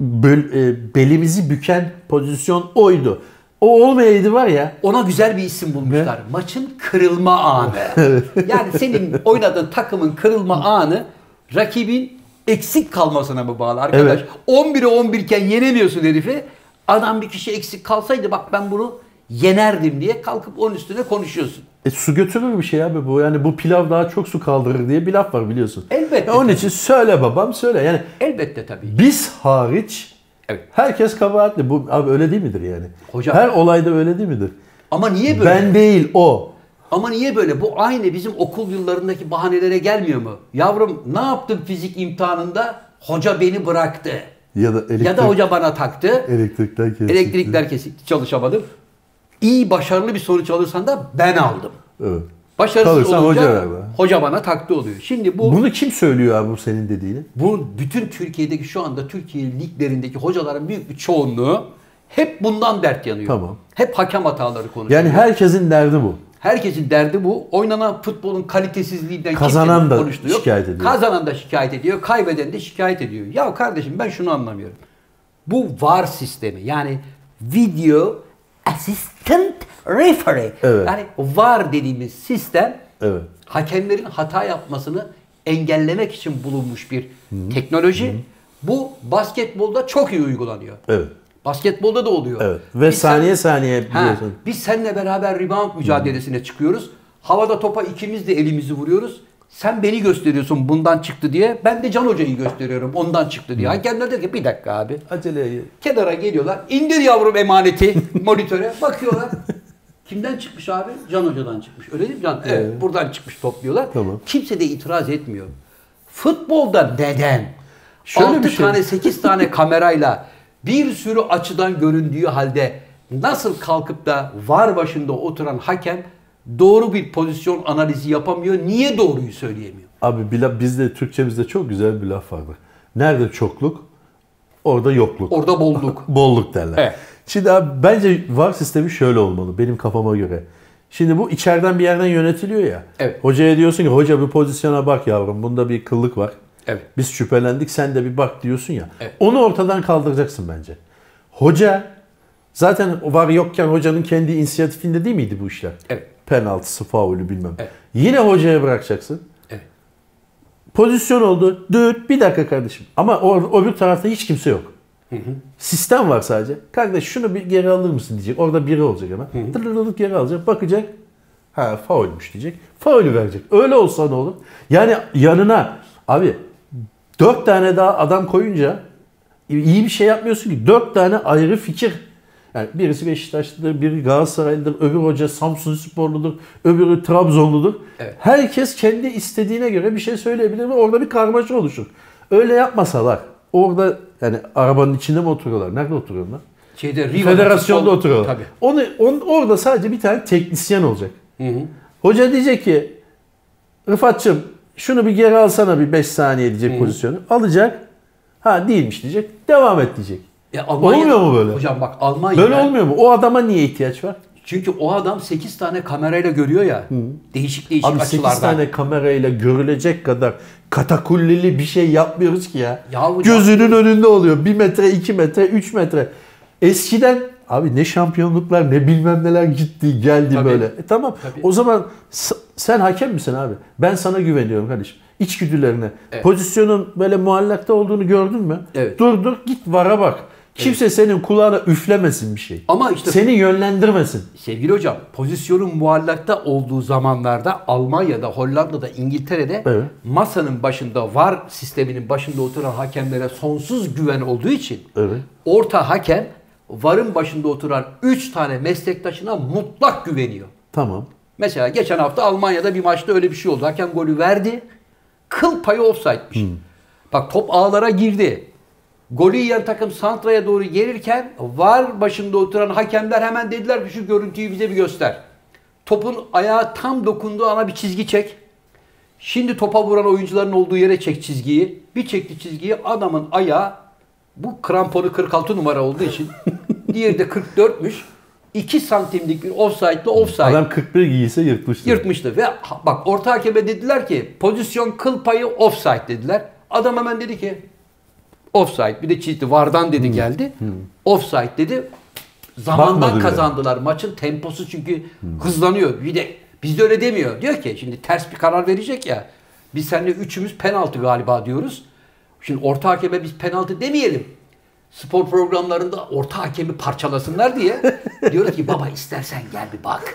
[SPEAKER 2] böl- e, belimizi büken pozisyon oydu. O olmayaydı var ya.
[SPEAKER 1] ona güzel bir isim bulmuşlar. Maçın kırılma anı. yani senin oynadığın takımın kırılma anı rakibin eksik kalmasına mı bağlı arkadaş?
[SPEAKER 2] Evet.
[SPEAKER 1] 11'e 11 iken yenemiyorsun herifi. Adam bir kişi eksik kalsaydı bak ben bunu yenerdim diye kalkıp onun üstüne konuşuyorsun.
[SPEAKER 2] E, su götürür bir şey abi bu. Yani bu pilav daha çok su kaldırır diye bir laf var biliyorsun.
[SPEAKER 1] Elbette
[SPEAKER 2] E, onun
[SPEAKER 1] tabii.
[SPEAKER 2] için söyle babam söyle. Yani
[SPEAKER 1] Elbette tabii.
[SPEAKER 2] biz hariç
[SPEAKER 1] Evet.
[SPEAKER 2] herkes kabahatli. Bu abi öyle değil midir yani?
[SPEAKER 1] Hocam-
[SPEAKER 2] Her olayda öyle değil midir?
[SPEAKER 1] Ama niye böyle?
[SPEAKER 2] Ben değil o.
[SPEAKER 1] Ama niye böyle? Bu aynı bizim okul yıllarındaki bahanelere gelmiyor mu? Yavrum ne yaptın fizik imtihanında? Hoca beni bıraktı.
[SPEAKER 2] Ya da elektrik,
[SPEAKER 1] Ya da hoca bana taktı.
[SPEAKER 2] elektrikler kesildi.
[SPEAKER 1] Elektrikler kesikti çalışamadım. İyi başarılı bir sonuç alırsan da ben aldım.
[SPEAKER 2] Evet.
[SPEAKER 1] Başarısız
[SPEAKER 2] Kalırsan
[SPEAKER 1] olunca
[SPEAKER 2] hoca
[SPEAKER 1] hoca, bana taktı oluyor. Şimdi bu, bu
[SPEAKER 2] Bunu kim söylüyor abi bu senin dediğini?
[SPEAKER 1] bütün Türkiye'deki şu anda Türkiye liglerindeki hocaların büyük bir çoğunluğu hep bundan dert yanıyor.
[SPEAKER 2] Tamam.
[SPEAKER 1] Hep hakem hataları konuşuyor.
[SPEAKER 2] Yani herkesin derdi bu.
[SPEAKER 1] Herkesin derdi bu. Oynanan futbolun kalitesizliğinden
[SPEAKER 2] Kazanan da
[SPEAKER 1] konuştuğu yok.
[SPEAKER 2] şikayet ediyor.
[SPEAKER 1] Kazanan da şikayet ediyor, kaybeden de şikayet ediyor. Ya kardeşim ben şunu anlamıyorum. Bu VAR sistemi yani Video Assistant Referee.
[SPEAKER 2] Evet.
[SPEAKER 1] Yani VAR dediğimiz sistem
[SPEAKER 2] Evet.
[SPEAKER 1] hakemlerin hata yapmasını engellemek için bulunmuş bir teknoloji. Bu basketbolda çok iyi uygulanıyor.
[SPEAKER 2] Evet.
[SPEAKER 1] Basketbolda da oluyor.
[SPEAKER 2] Evet. Ve
[SPEAKER 1] Biz sen-
[SPEAKER 2] saniye saniye
[SPEAKER 1] Ha,
[SPEAKER 2] biliyorsun.
[SPEAKER 1] biz seninle beraber rebound mücadelesine çıkıyoruz. Havada topa ikimiz de elimizi vuruyoruz. Sen beni gösteriyorsun bundan çıktı diye. Ben de Can Hoca'yı gösteriyorum ondan çıktı diye. Hakemler diyor ki bir dakika abi.
[SPEAKER 2] Acele
[SPEAKER 1] Kenara geliyorlar. İndir yavrum emaneti monitöre. Bakıyorlar. Kimden çıkmış abi? Can Hoca'dan çıkmış. Öyle değil mi Can? Evet.
[SPEAKER 2] Evet.
[SPEAKER 1] Buradan çıkmış topluyorlar.
[SPEAKER 2] Tamam.
[SPEAKER 1] Kimse de itiraz etmiyor. Futbolda neden?
[SPEAKER 2] Şöyle
[SPEAKER 1] 6
[SPEAKER 2] bir şey-
[SPEAKER 1] tane 8 tane kamerayla bir sürü açıdan göründüğü halde nasıl kalkıp da var başında oturan hakem doğru bir pozisyon analizi yapamıyor? Niye doğruyu söyleyemiyor?
[SPEAKER 2] Abi bizde Türkçemizde çok güzel bir laf vardır. Nerede çokluk, orada yokluk.
[SPEAKER 1] Orada bolluk.
[SPEAKER 2] Bolluk derler.
[SPEAKER 1] Evet.
[SPEAKER 2] Şimdi abi bence VAR sistemi şöyle olmalı benim kafama göre. Şimdi bu içeriden bir yerden yönetiliyor ya.
[SPEAKER 1] Evet.
[SPEAKER 2] Hocaya diyorsun ki hoca bir pozisyona bak yavrum bunda bir kıllık var.
[SPEAKER 1] Evet.
[SPEAKER 2] Biz şüphelendik sen de bir bak diyorsun ya.
[SPEAKER 1] Evet.
[SPEAKER 2] Onu ortadan kaldıracaksın bence. Hoca zaten var yokken hocanın kendi inisiyatifinde değil miydi bu işler?
[SPEAKER 1] Evet.
[SPEAKER 2] Penaltısı, faulü bilmem.
[SPEAKER 1] Evet.
[SPEAKER 2] Yine hocaya bırakacaksın.
[SPEAKER 1] Evet.
[SPEAKER 2] Pozisyon oldu. Düt bir dakika kardeşim. Ama o, öbür tarafta hiç kimse yok. Sistem var sadece. Kardeş şunu bir geri alır mısın diyecek. Orada biri olacak hemen. Tırırırık geri alacak. Bakacak. Ha faulmüş diyecek. Faulü verecek. Öyle olsa ne olur? Yani yanına abi dört tane daha adam koyunca iyi bir şey yapmıyorsun ki. Dört tane ayrı fikir. Yani birisi Beşiktaşlıdır, biri Galatasaraylıdır, öbür hoca Samsun Sporludur, öbürü Trabzonludur.
[SPEAKER 1] Evet.
[SPEAKER 2] Herkes kendi istediğine göre bir şey söyleyebilir ve orada bir karmaşa oluşur. Öyle yapmasalar orada yani arabanın içinde mi oturuyorlar? Nerede oturuyorlar?
[SPEAKER 1] Şeyde Riva'da
[SPEAKER 2] Federasyonda
[SPEAKER 1] futbol-
[SPEAKER 2] oturuyorlar.
[SPEAKER 1] Tabii.
[SPEAKER 2] Onu, on- orada sadece bir tane teknisyen olacak.
[SPEAKER 1] Hı hı.
[SPEAKER 2] Hoca diyecek ki Rıfat'cığım şunu bir geri alsana bir 5 saniye diyecek pozisyonu. Alacak. Ha değilmiş diyecek. Devam et diyecek.
[SPEAKER 1] Ya Almanya'da-
[SPEAKER 2] Olmuyor mu böyle?
[SPEAKER 1] Hocam bak Almanya'da.
[SPEAKER 2] Böyle olmuyor mu? O adama niye ihtiyaç var?
[SPEAKER 1] Çünkü o adam 8 tane kamerayla görüyor ya. Değişik değişik
[SPEAKER 2] Abi 8
[SPEAKER 1] açılardan.
[SPEAKER 2] tane kamerayla görülecek kadar katakullili bir şey yapmıyoruz ki ya.
[SPEAKER 1] Ya hocam-
[SPEAKER 2] Gözünün önünde oluyor. 1 metre, 2 metre, 3 metre. Eskiden abi ne şampiyonluklar ne bilmem neler gitti geldi
[SPEAKER 1] Tabii.
[SPEAKER 2] böyle. E tamam
[SPEAKER 1] Tabii.
[SPEAKER 2] o zaman sen hakem misin abi? Ben sana güveniyorum kardeşim. İçgüdülerine.
[SPEAKER 1] Evet.
[SPEAKER 2] Pozisyonun böyle muallakta olduğunu gördün mü?
[SPEAKER 1] Evet.
[SPEAKER 2] Dur dur git vara bak. Kimse senin kulağına üflemesin bir şey.
[SPEAKER 1] Ama işte
[SPEAKER 2] Seni yönlendirmesin.
[SPEAKER 1] sevgili hocam pozisyonun muallakta olduğu zamanlarda Almanya'da, Hollanda'da, İngiltere'de
[SPEAKER 2] Evet.
[SPEAKER 1] masanın başında var sisteminin başında oturan hakemlere sonsuz güven olduğu için
[SPEAKER 2] Evet.
[SPEAKER 1] orta hakem varın başında oturan 3 tane meslektaşına mutlak güveniyor.
[SPEAKER 2] Tamam.
[SPEAKER 1] Mesela geçen hafta Almanya'da bir maçta öyle bir şey oldu. Hakem golü verdi. Kıl payı offside'miş. Bak top ağlara girdi. Golü yiyen takım santraya doğru gelirken var başında oturan hakemler hemen dediler ki şu görüntüyü bize bir göster. Topun ayağı tam dokunduğu ana bir çizgi çek. Şimdi topa vuran oyuncuların olduğu yere çek çizgiyi. Bir çekti çizgiyi adamın ayağı bu kramponu 46 numara olduğu için diğeri de 44'müş. 2 santimlik bir offside'lı offside.
[SPEAKER 2] Adam 41 giyse yırtmıştır.
[SPEAKER 1] Yırtmıştı ve bak orta hakeme dediler ki pozisyon kıl payı offside dediler. Adam hemen dedi ki offside bir de çizdi vardan dedi geldi. Offside dedi. Zamandan
[SPEAKER 2] Bakmadı bile.
[SPEAKER 1] kazandılar. Maçın temposu çünkü hızlanıyor. Bir de bizde öyle demiyor. Diyor ki şimdi ters bir karar verecek ya. Biz seninle üçümüz penaltı galiba diyoruz. Şimdi orta hakeme biz penaltı demeyelim. Spor programlarında orta hakemi parçalasınlar diye diyor ki baba istersen gel bir bak.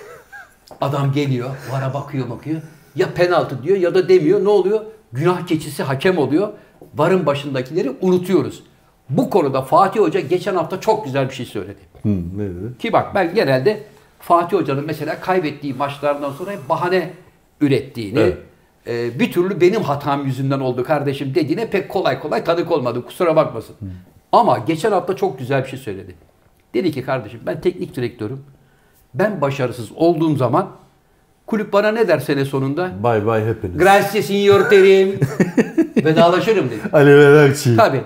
[SPEAKER 1] Adam geliyor, vara bakıyor bakıyor. Ya penaltı diyor ya da demiyor. Ne oluyor? Günah keçisi hakem oluyor. Varın başındakileri unutuyoruz. Bu konuda Fatih Hoca geçen hafta çok güzel bir şey söyledi.
[SPEAKER 2] Hı, ne dedi?
[SPEAKER 1] Ki bak ben genelde Fatih Hoca'nın mesela kaybettiği maçlardan sonra bahane ürettiğini,
[SPEAKER 2] Evet.
[SPEAKER 1] E, bir türlü benim hatam yüzünden oldu kardeşim dediğine pek kolay kolay tanık olmadı. Kusura bakmasın. Ama geçen hafta çok güzel bir şey söyledi. Dedi ki kardeşim ben teknik direktörüm. Ben başarısız olduğum zaman kulüp bana ne der sene sonunda?
[SPEAKER 2] Bay bay hepiniz.
[SPEAKER 1] Grazie signor Terim. Vedalaşırım dedi.
[SPEAKER 2] Velerçi.
[SPEAKER 1] Tabii.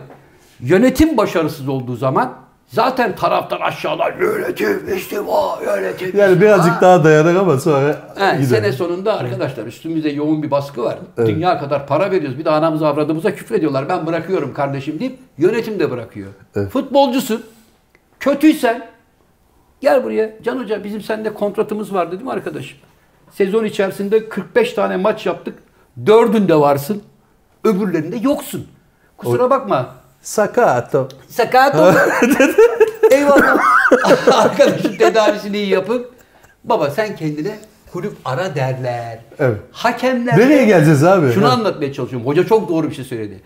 [SPEAKER 1] Yönetim başarısız olduğu zaman zaten taraftar aşağıdan yönetim, istifa, yönetim.
[SPEAKER 2] Yani birazcık daha dayanır ama sonra
[SPEAKER 1] He, sene sonunda arkadaşlar üstümüzde yoğun bir baskı var. Dünya kadar para veriyoruz. Bir de anamıza avradımıza küfrediyorlar. Ben bırakıyorum kardeşim deyip yönetim de bırakıyor.
[SPEAKER 2] Evet.
[SPEAKER 1] Futbolcusun. Kötüysen gel buraya. Can Hoca bizim seninle kontratımız var değil mi arkadaşım? Sezon içerisinde 45 tane maç yaptık. Dördünde varsın. Öbürlerinde yoksun. Kusura bakma.
[SPEAKER 2] Sakato.
[SPEAKER 1] Sakat oldu. Eyvallah. Arkadaşım tedavisini iyi yapın. Baba sen kendine kulüp ara derler.
[SPEAKER 2] Evet.
[SPEAKER 1] Hakemler
[SPEAKER 2] Nereye geleceğiz abi?
[SPEAKER 1] Şunu
[SPEAKER 2] Ha.
[SPEAKER 1] anlatmaya çalışıyorum. Hoca çok doğru bir şey söyledi.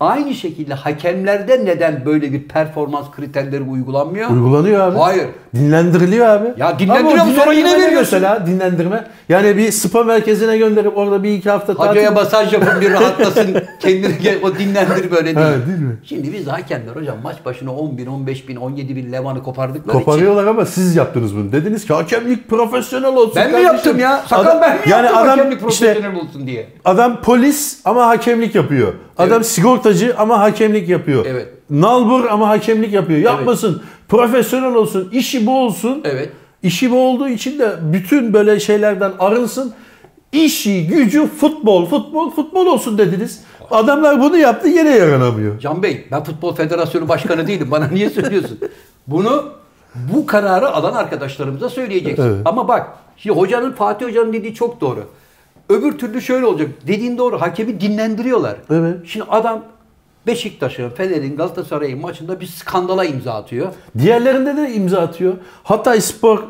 [SPEAKER 1] Aynı şekilde hakemlerde neden böyle bir performans kriterleri uygulanmıyor?
[SPEAKER 2] Uygulanıyor abi.
[SPEAKER 1] Hayır.
[SPEAKER 2] Dinlendiriliyor abi.
[SPEAKER 1] Ya dinlendiriyor
[SPEAKER 2] Ama?
[SPEAKER 1] Sonra yine veriyorsun.
[SPEAKER 2] Mesela dinlendirme. Yani bir spa merkezine gönderip orada bir iki hafta
[SPEAKER 1] Hocaya masaj yapın bir rahatlasın. Kendini gel, o dinlendir böyle değil.
[SPEAKER 2] Ha, değil mi?
[SPEAKER 1] Şimdi biz hakemler hocam maç başına 10 bin, 15 bin, 17 bin levanı kopardıkları için.
[SPEAKER 2] Koparıyorlar ama siz yaptınız bunu. Dediniz ki hakemlik profesyonel olsun.
[SPEAKER 1] Ben mi
[SPEAKER 2] kardeşim.
[SPEAKER 1] yaptım ya? Sakal
[SPEAKER 2] Adam-
[SPEAKER 1] ben mi
[SPEAKER 2] yani
[SPEAKER 1] yaptım
[SPEAKER 2] adam
[SPEAKER 1] hakemlik
[SPEAKER 2] işte
[SPEAKER 1] profesyonel olsun diye.
[SPEAKER 2] adam polis ama hakemlik yapıyor. Adam
[SPEAKER 1] Evet.
[SPEAKER 2] sigortacı ama hakemlik yapıyor.
[SPEAKER 1] Evet.
[SPEAKER 2] Nalbur ama hakemlik yapıyor. Yapmasın. Profesyonel olsun. işi bu olsun.
[SPEAKER 1] Evet.
[SPEAKER 2] İşi bu olduğu için de bütün böyle şeylerden arınsın. İşi, gücü futbol, futbol, futbol olsun dediniz. Adamlar bunu yaptı yine yaranamıyor.
[SPEAKER 1] Can Bey ben Futbol Federasyonu Başkanı değilim. Bana niye söylüyorsun? Bunu bu kararı alan arkadaşlarımıza söyleyeceksin.
[SPEAKER 2] Evet.
[SPEAKER 1] Ama bak şimdi hocanın Fatih Hoca'nın dediği çok doğru. Öbür türlü şöyle olacak. Dediğin doğru. Hakemi dinlendiriyorlar.
[SPEAKER 2] Evet.
[SPEAKER 1] Şimdi adam Beşiktaş'ın, Fener'in, Galatasaray'ın maçında bir skandala imza atıyor.
[SPEAKER 2] Diğerlerinde de imza atıyor. Hatay Spor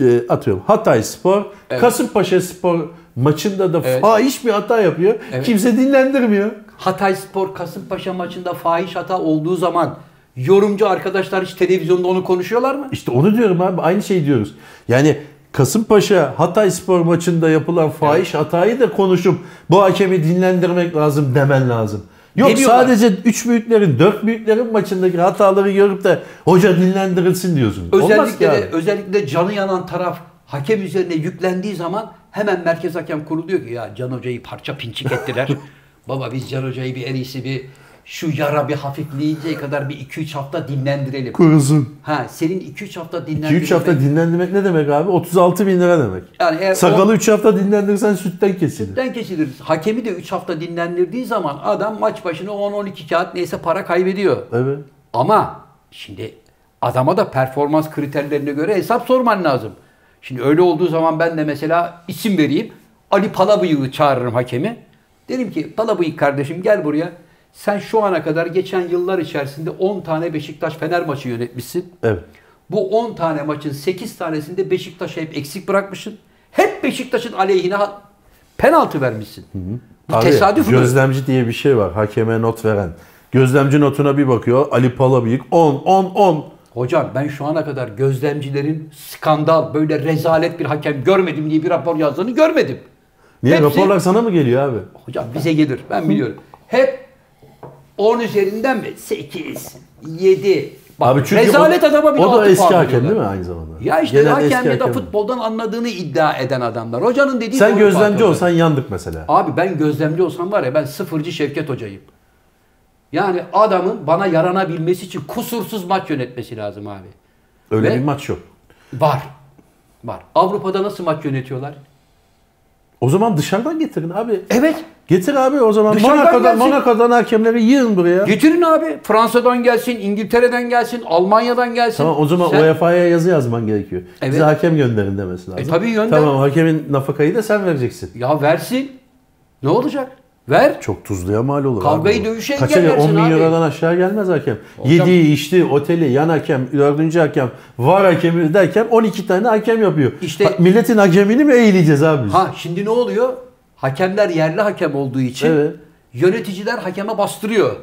[SPEAKER 2] e, atıyorum. Hatay Spor,
[SPEAKER 1] Evet.
[SPEAKER 2] Kasımpaşa Spor maçında da
[SPEAKER 1] Evet.
[SPEAKER 2] fahiş bir hata yapıyor.
[SPEAKER 1] Evet.
[SPEAKER 2] Kimse dinlendirmiyor.
[SPEAKER 1] Hatay Spor Kasımpaşa maçında fahiş hata olduğu zaman Yorumcu arkadaşlar hiç televizyonda onu konuşuyorlar mı?
[SPEAKER 2] İşte onu diyorum abi. Aynı şeyi diyoruz. Yani Kasımpaşa Hatay Spor maçında yapılan fahiş hatayı da konuşup bu hakemi dinlendirmek lazım demen lazım. Yok sadece 3 büyüklerin, 4 büyüklerin maçındaki hataları görüp de hoca dinlendirilsin diyorsun.
[SPEAKER 1] Özellikle
[SPEAKER 2] abi.
[SPEAKER 1] özellikle canı yanan taraf hakem üzerine yüklendiği zaman hemen merkez hakem kurulu diyor ki ya Can Hoca'yı parça pinçik ettiler. Baba biz Can Hoca'yı bir en iyisi bir şu yara bir hafifleyinceye kadar bir 2-3 hafta dinlendirelim.
[SPEAKER 2] Kurusun.
[SPEAKER 1] Ha senin 2-3 hafta dinlendirelim.
[SPEAKER 2] 2-3 hafta dinlendirmek ne demek abi? 36 bin lira demek.
[SPEAKER 1] Yani eğer
[SPEAKER 2] Sakalı 3 hafta dinlendirsen sütten kesilir.
[SPEAKER 1] Sütten kesilir. Hakemi de 3 hafta dinlendirdiği zaman adam maç başına 10-12 kağıt neyse para kaybediyor.
[SPEAKER 2] Evet.
[SPEAKER 1] Ama şimdi adama da performans kriterlerine göre hesap sorman lazım. Şimdi öyle olduğu zaman ben de mesela isim vereyim. Ali Palabıyık'ı çağırırım hakemi. Derim ki Palabıyık kardeşim gel buraya. Sen şu ana kadar geçen yıllar içerisinde 10 tane Beşiktaş Fener maçı yönetmişsin.
[SPEAKER 2] Evet.
[SPEAKER 1] Bu 10 tane maçın 8 tanesinde Beşiktaş'ı hep eksik bırakmışsın. Hep Beşiktaş'ın aleyhine penaltı vermişsin. Bu
[SPEAKER 2] Abi,
[SPEAKER 1] tesadüf mü?
[SPEAKER 2] gözlemci diye bir şey var. Hakeme not veren. Gözlemci notuna bir bakıyor. Ali Palabıyık 10, 10, 10.
[SPEAKER 1] Hocam ben şu ana kadar gözlemcilerin skandal böyle rezalet bir hakem görmedim diye bir rapor yazdığını görmedim.
[SPEAKER 2] Niye?
[SPEAKER 1] Hepsi-
[SPEAKER 2] Raporlar sana mı geliyor abi?
[SPEAKER 1] Hocam bize gelir ben biliyorum. Hep 10 üzerinden mi? 8, 7. Bak,
[SPEAKER 2] Abi çünkü
[SPEAKER 1] rezalet
[SPEAKER 2] o,
[SPEAKER 1] adama bir
[SPEAKER 2] o da eski hakem değil mi aynı zamanda?
[SPEAKER 1] Ya işte
[SPEAKER 2] Genel
[SPEAKER 1] hakem ya da futboldan anladığını iddia eden adamlar. Hocanın dediği
[SPEAKER 2] Sen gözlemci
[SPEAKER 1] Fatih
[SPEAKER 2] olsan yandık mesela.
[SPEAKER 1] Abi ben gözlemci olsam var ya ben sıfırcı Şevket hocayım. Yani adamın bana yaranabilmesi için kusursuz maç yönetmesi lazım abi.
[SPEAKER 2] Öyle
[SPEAKER 1] Ve-
[SPEAKER 2] bir maç yok.
[SPEAKER 1] Var. Var. Avrupa'da nasıl maç yönetiyorlar?
[SPEAKER 2] O zaman dışarıdan getirin abi.
[SPEAKER 1] Evet.
[SPEAKER 2] Getir abi o zaman.
[SPEAKER 1] Dışarıdan
[SPEAKER 2] Monaco'dan,
[SPEAKER 1] gelsin.
[SPEAKER 2] Monaco'dan hakemleri yığın buraya.
[SPEAKER 1] Getirin abi. Fransa'dan gelsin, İngiltere'den gelsin, Almanya'dan gelsin.
[SPEAKER 2] Tamam o zaman
[SPEAKER 1] Sen-
[SPEAKER 2] UEFA'ya yazı yazman gerekiyor.
[SPEAKER 1] Evet.
[SPEAKER 2] Bize hakem gönderin demesi lazım.
[SPEAKER 1] E tabii gönder.
[SPEAKER 2] Tamam hakemin nafakayı da sen vereceksin.
[SPEAKER 1] Ya versin. Ne olacak? Ver.
[SPEAKER 2] Çok tuzluya mal olur
[SPEAKER 1] Kavgayı
[SPEAKER 2] abi.
[SPEAKER 1] dövüşe
[SPEAKER 2] Kaça gel? 10
[SPEAKER 1] engellersin
[SPEAKER 2] bin
[SPEAKER 1] abi.
[SPEAKER 2] aşağı gelmez hakem.
[SPEAKER 1] Hocam-
[SPEAKER 2] Yediği, içti, oteli, yan hakem, dördüncü hakem, var hakemi derken 12 tane hakem yapıyor.
[SPEAKER 1] İşte-
[SPEAKER 2] Ha, milletin hakemini mi eğileceğiz abi?
[SPEAKER 1] Ha şimdi ne oluyor? Hakemler yerli hakem olduğu için
[SPEAKER 2] Evet.
[SPEAKER 1] yöneticiler hakeme bastırıyor.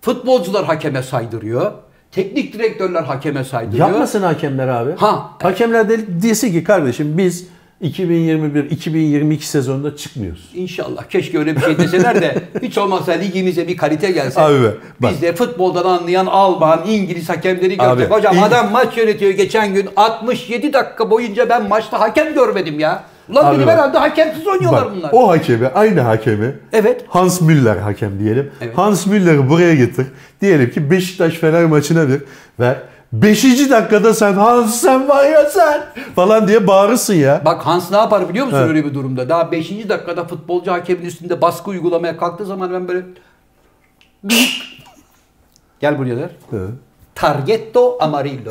[SPEAKER 1] Futbolcular hakeme saydırıyor. Teknik direktörler hakeme saydırıyor.
[SPEAKER 2] Yapmasın hakemler abi.
[SPEAKER 1] Ha.
[SPEAKER 2] Hakemler de desin ki kardeşim biz 2021-2022 sezonunda çıkmıyoruz.
[SPEAKER 1] İnşallah. Keşke öyle bir şey deseler de hiç olmazsa ligimize bir kalite gelse.
[SPEAKER 2] Abi be, bak.
[SPEAKER 1] Biz de futboldan anlayan Alman, İngiliz hakemleri
[SPEAKER 2] Abi,
[SPEAKER 1] gördük. Hocam
[SPEAKER 2] İng-
[SPEAKER 1] adam maç yönetiyor geçen gün 67 dakika boyunca ben maçta hakem görmedim ya. Ulan
[SPEAKER 2] Abi
[SPEAKER 1] dedim
[SPEAKER 2] bak.
[SPEAKER 1] herhalde hakemsiz oynuyorlar
[SPEAKER 2] Bak,
[SPEAKER 1] bunlar.
[SPEAKER 2] o hakemi, aynı hakemi
[SPEAKER 1] Evet.
[SPEAKER 2] Hans Müller hakem diyelim.
[SPEAKER 1] Evet.
[SPEAKER 2] Hans Müller'i buraya getir. Diyelim ki Beşiktaş Fener maçına bir ver. Beşinci dakikada sen Hans sen var ya sen falan diye bağırırsın ya.
[SPEAKER 1] Bak Hans ne yapar biliyor musun
[SPEAKER 2] Evet.
[SPEAKER 1] öyle bir durumda? Daha 5. dakikada futbolcu hakemin üstünde baskı uygulamaya kalktığı zaman ben böyle Gel buraya der.
[SPEAKER 2] Evet.
[SPEAKER 1] Targetto amarillo.